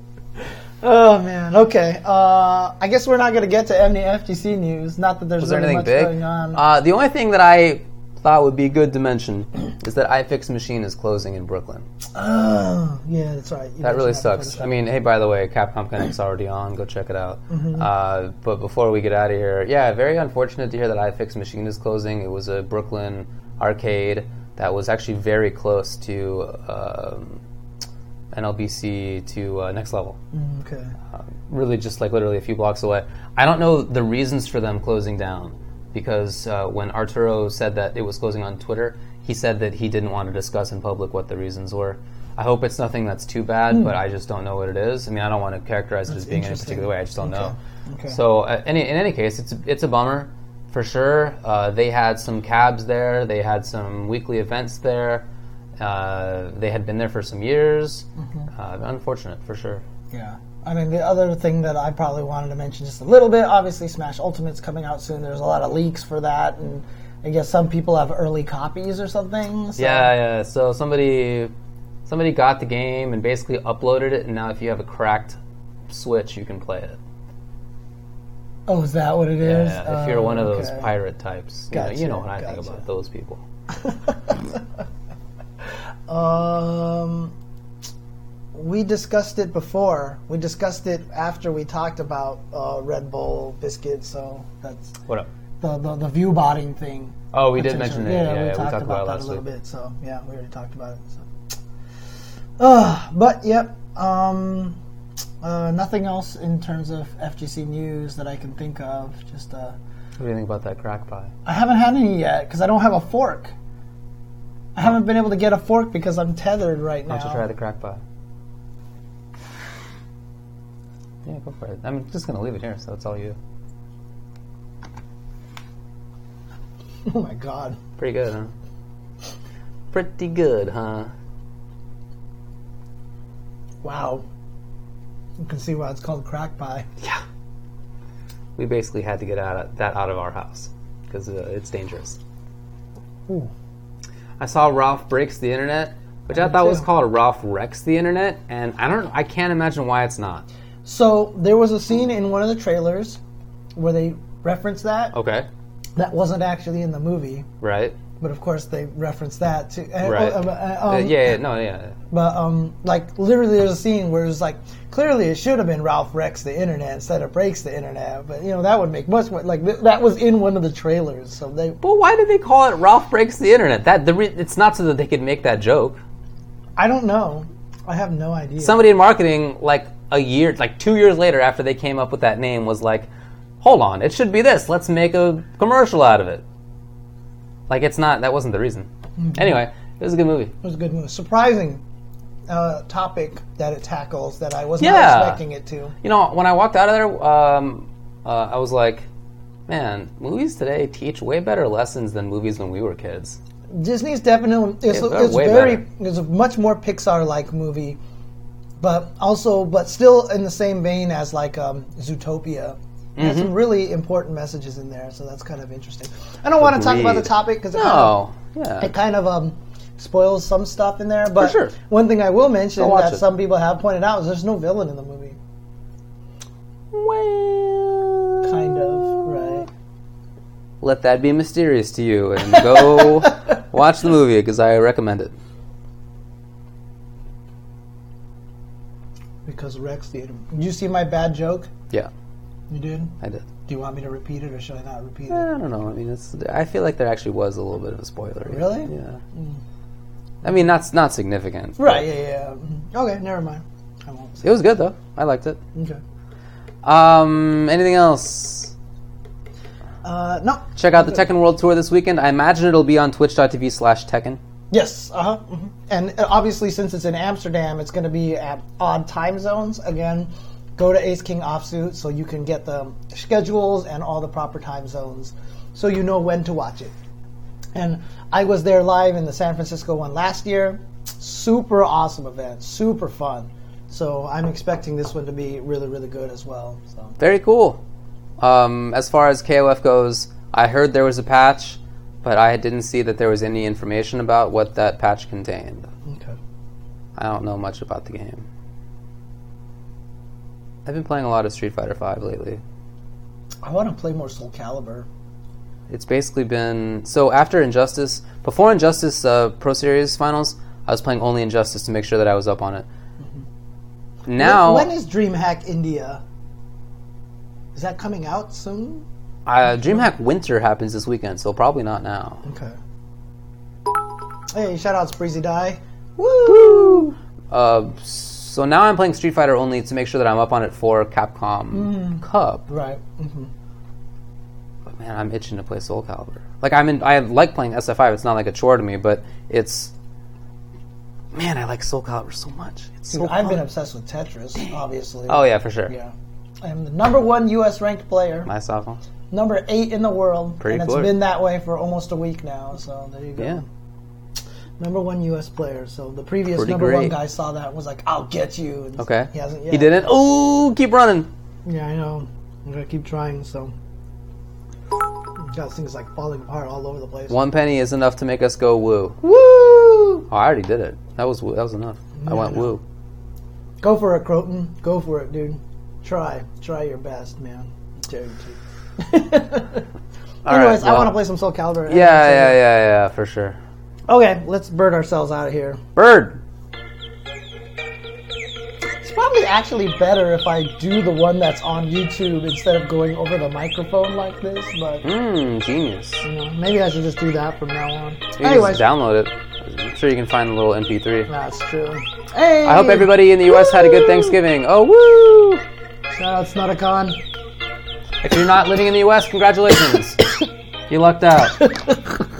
Oh man. Okay. Uh, I guess we're not gonna get to any FTC news. Not that there's Was there really anything much big? going on. Uh, the only thing that I thought would be good to mention is that iFix Machine is closing in Brooklyn. oh, yeah, that's right. You That really sucks. I mean, hey, by the way, Capcom Connect's already on. Go check it out. Mm-hmm. Uh, but before we get out of here, yeah, very unfortunate to hear that iFix Machine is closing. It was a Brooklyn arcade that was actually very close to um, NLBC to uh, Next Level. show. Okay. Really, just like literally a few blocks away. I don't know the reasons for them closing down because uh, when Arturo said that it was closing on Twitter, he said that he didn't want to discuss in public what the reasons were. I hope it's nothing that's too bad, but I just don't know what it is. I mean, I don't want to characterize it as being in a particular way. I just don't know. Okay. So, uh, any, in any case, it's it's a bummer for sure. Uh, they had some cabs there. They had some weekly events there. Uh, they had been there for some years. Mm-hmm. Uh, unfortunate for sure. Yeah. I mean, the other thing that I probably wanted to mention just a little bit, obviously, Smash Ultimate's coming out soon. There's a lot of leaks for that, and I guess some people have early copies or something. So. Yeah, yeah. So somebody somebody got the game and basically uploaded it, and now if you have a cracked Switch, you can play it. Oh, is that what it is? Yeah, if you're one of those Oh, okay. pirate types, you know- you, know, what I think about those people. Um, we discussed it before. We discussed it after we talked about uh, Red Bull biscuits. So that's What up? the the, the view botting thing. Oh, we did mention it. Yeah, Yeah, we, yeah, talked about, that last a little week. bit. So yeah, we already talked about it. So. Uh, but yep. Um, uh, nothing else in terms of FGC news that I can think of. Just uh, What do you think about that crack pie? I haven't had any yet because I don't have a fork. I haven't been able to get a fork because I'm tethered right now. Why don't you try the crack pie? Yeah, go for it. I'm just gonna leave it here, so it's all you. Oh my god. Pretty good, huh? Pretty good, huh? Wow. You can see why it's called crack pie. Yeah. We basically had to get out of, that out of our house because uh, it's dangerous. Ooh. I saw Ralph breaks the internet, which I, did thought was called Ralph wrecks the internet, and I don't, I can't imagine why it's not. So there was a scene in one of the trailers where they referenced that. Okay, That wasn't actually in the movie, right, but of course they referenced that too. Uh, right. uh, uh, Uh, um, yeah, yeah, no, yeah. But um, like literally, there's a scene where it's like clearly it should have been Ralph wrecks the internet instead of breaks the internet. But you know that would make much more like th- that was in one of the trailers. So they But why did they call it Ralph breaks the internet? That the re- it's not so that they could make that joke. I don't know. I have no idea. Somebody in marketing, like a year, like two years later, after they came up with that name, was like, "Hold on, it should be this. Let's make a commercial out of it." Like it's not. That wasn't the reason. Anyway, it was a good movie. It was a good movie. Surprising uh, topic that it tackles that I was Yeah. not expecting it to. You know, when I walked out of there, um, uh, I was like, "Man, movies today teach way better lessons than movies when we were kids." Disney's definitely it's, it's very better. it's a much more Pixar-like movie, but also but still in the same vein as like um, Zootopia. Mm-hmm. some really important messages in there, so that's kind of interesting. I don't want to talk about the topic because it kind of, yeah, it kind of um, spoils some stuff in there. But sure. one thing I will mention that it. some people have pointed out is there's no villain in the movie. well, Kind of right. Let that be mysterious to you, and go watch the movie because I recommend it. Because Rex did. Did you see my bad joke? Yeah, You did. I did. Do you want me to repeat it or should I not repeat Eh, it? I don't know. I mean, it's. I feel like there actually was a little bit of a spoiler. Really? Yeah. I mean, that's not significant. Right. Yeah. Yeah. Okay. Never mind. I won't. Say. It was good though. I liked it. Okay. Um, anything else? Uh, no. Check out the Tekken World Tour this weekend. I imagine it'll be on twitch.tv slash Tekken. Yes. Uh huh. hmm And uh, obviously, since it's in Amsterdam, it's going to be at odd time zones. Again, go to Ace King Offsuit so you can get the schedules and all the proper time zones, so you know when to watch it. And I was there live in the San Francisco one last year. Super awesome event. Super fun. So I'm expecting this one to be really, really good as well. So Very cool. Um, as far as KOF goes, I heard there was a patch, but I didn't see that there was any information about what that patch contained. okay. I don't know much about the game. I've been playing a lot of Street Fighter Five lately. I want to play more Soul Calibur. It's basically been so after Injustice, before Injustice uh, Pro Series finals, I was playing only Injustice to make sure that I was up on it. Now, when is DreamHack India? Is that coming out soon? Uh, DreamHack Winter happens this weekend, so probably not now. Okay. Hey, shout out Spreezy Die. Woo! Uh, so now I'm playing Street Fighter only to make sure that I'm up on it for Capcom Cup. Right. hmm But man, I'm itching to play Soul Calibur. Like I'm in, I like playing SF5. It's not like a chore to me, but it's man, I like Soul Calibur so much. It's so I've been obsessed with Tetris, obviously. Oh yeah, for sure. Yeah. I am the number one U.S. ranked player, Nice softball. Number eight in the world, Pretty and it's cool. been that way for almost a week now. So there you go. Yeah. Number one U.S. player. So the previous Pretty number one great. guy saw that and was like, "I'll get you." And Okay. He hasn't yet. He didn't. Oh, keep running. Yeah, I know. I'm gonna keep trying. So. God, this thing's like falling apart all over the place. One penny is enough to make us go woo. Woo! Oh, I already did it. That was woo. That was enough. I went I know. woo. Go for it, Croton. Go for it, dude. Try. Try your best, man. I dare you to. Anyways, right, I want to play some Soul Calibur. Yeah, yeah, yeah, yeah, for sure. Okay, let's bird ourselves out of here. Bird. It's probably actually better if I do the one that's on YouTube instead of going over the microphone like this, but Mmm, genius. You you know, maybe I should just do that from now on. can Anyways, just download it. I'm sure you can find the little MP3. that's true. Hey! I hope everybody in the U.S. had a good Thanksgiving. Oh, woo! Shout out Snutacon. If you're not living in the U.S., congratulations. you lucked out.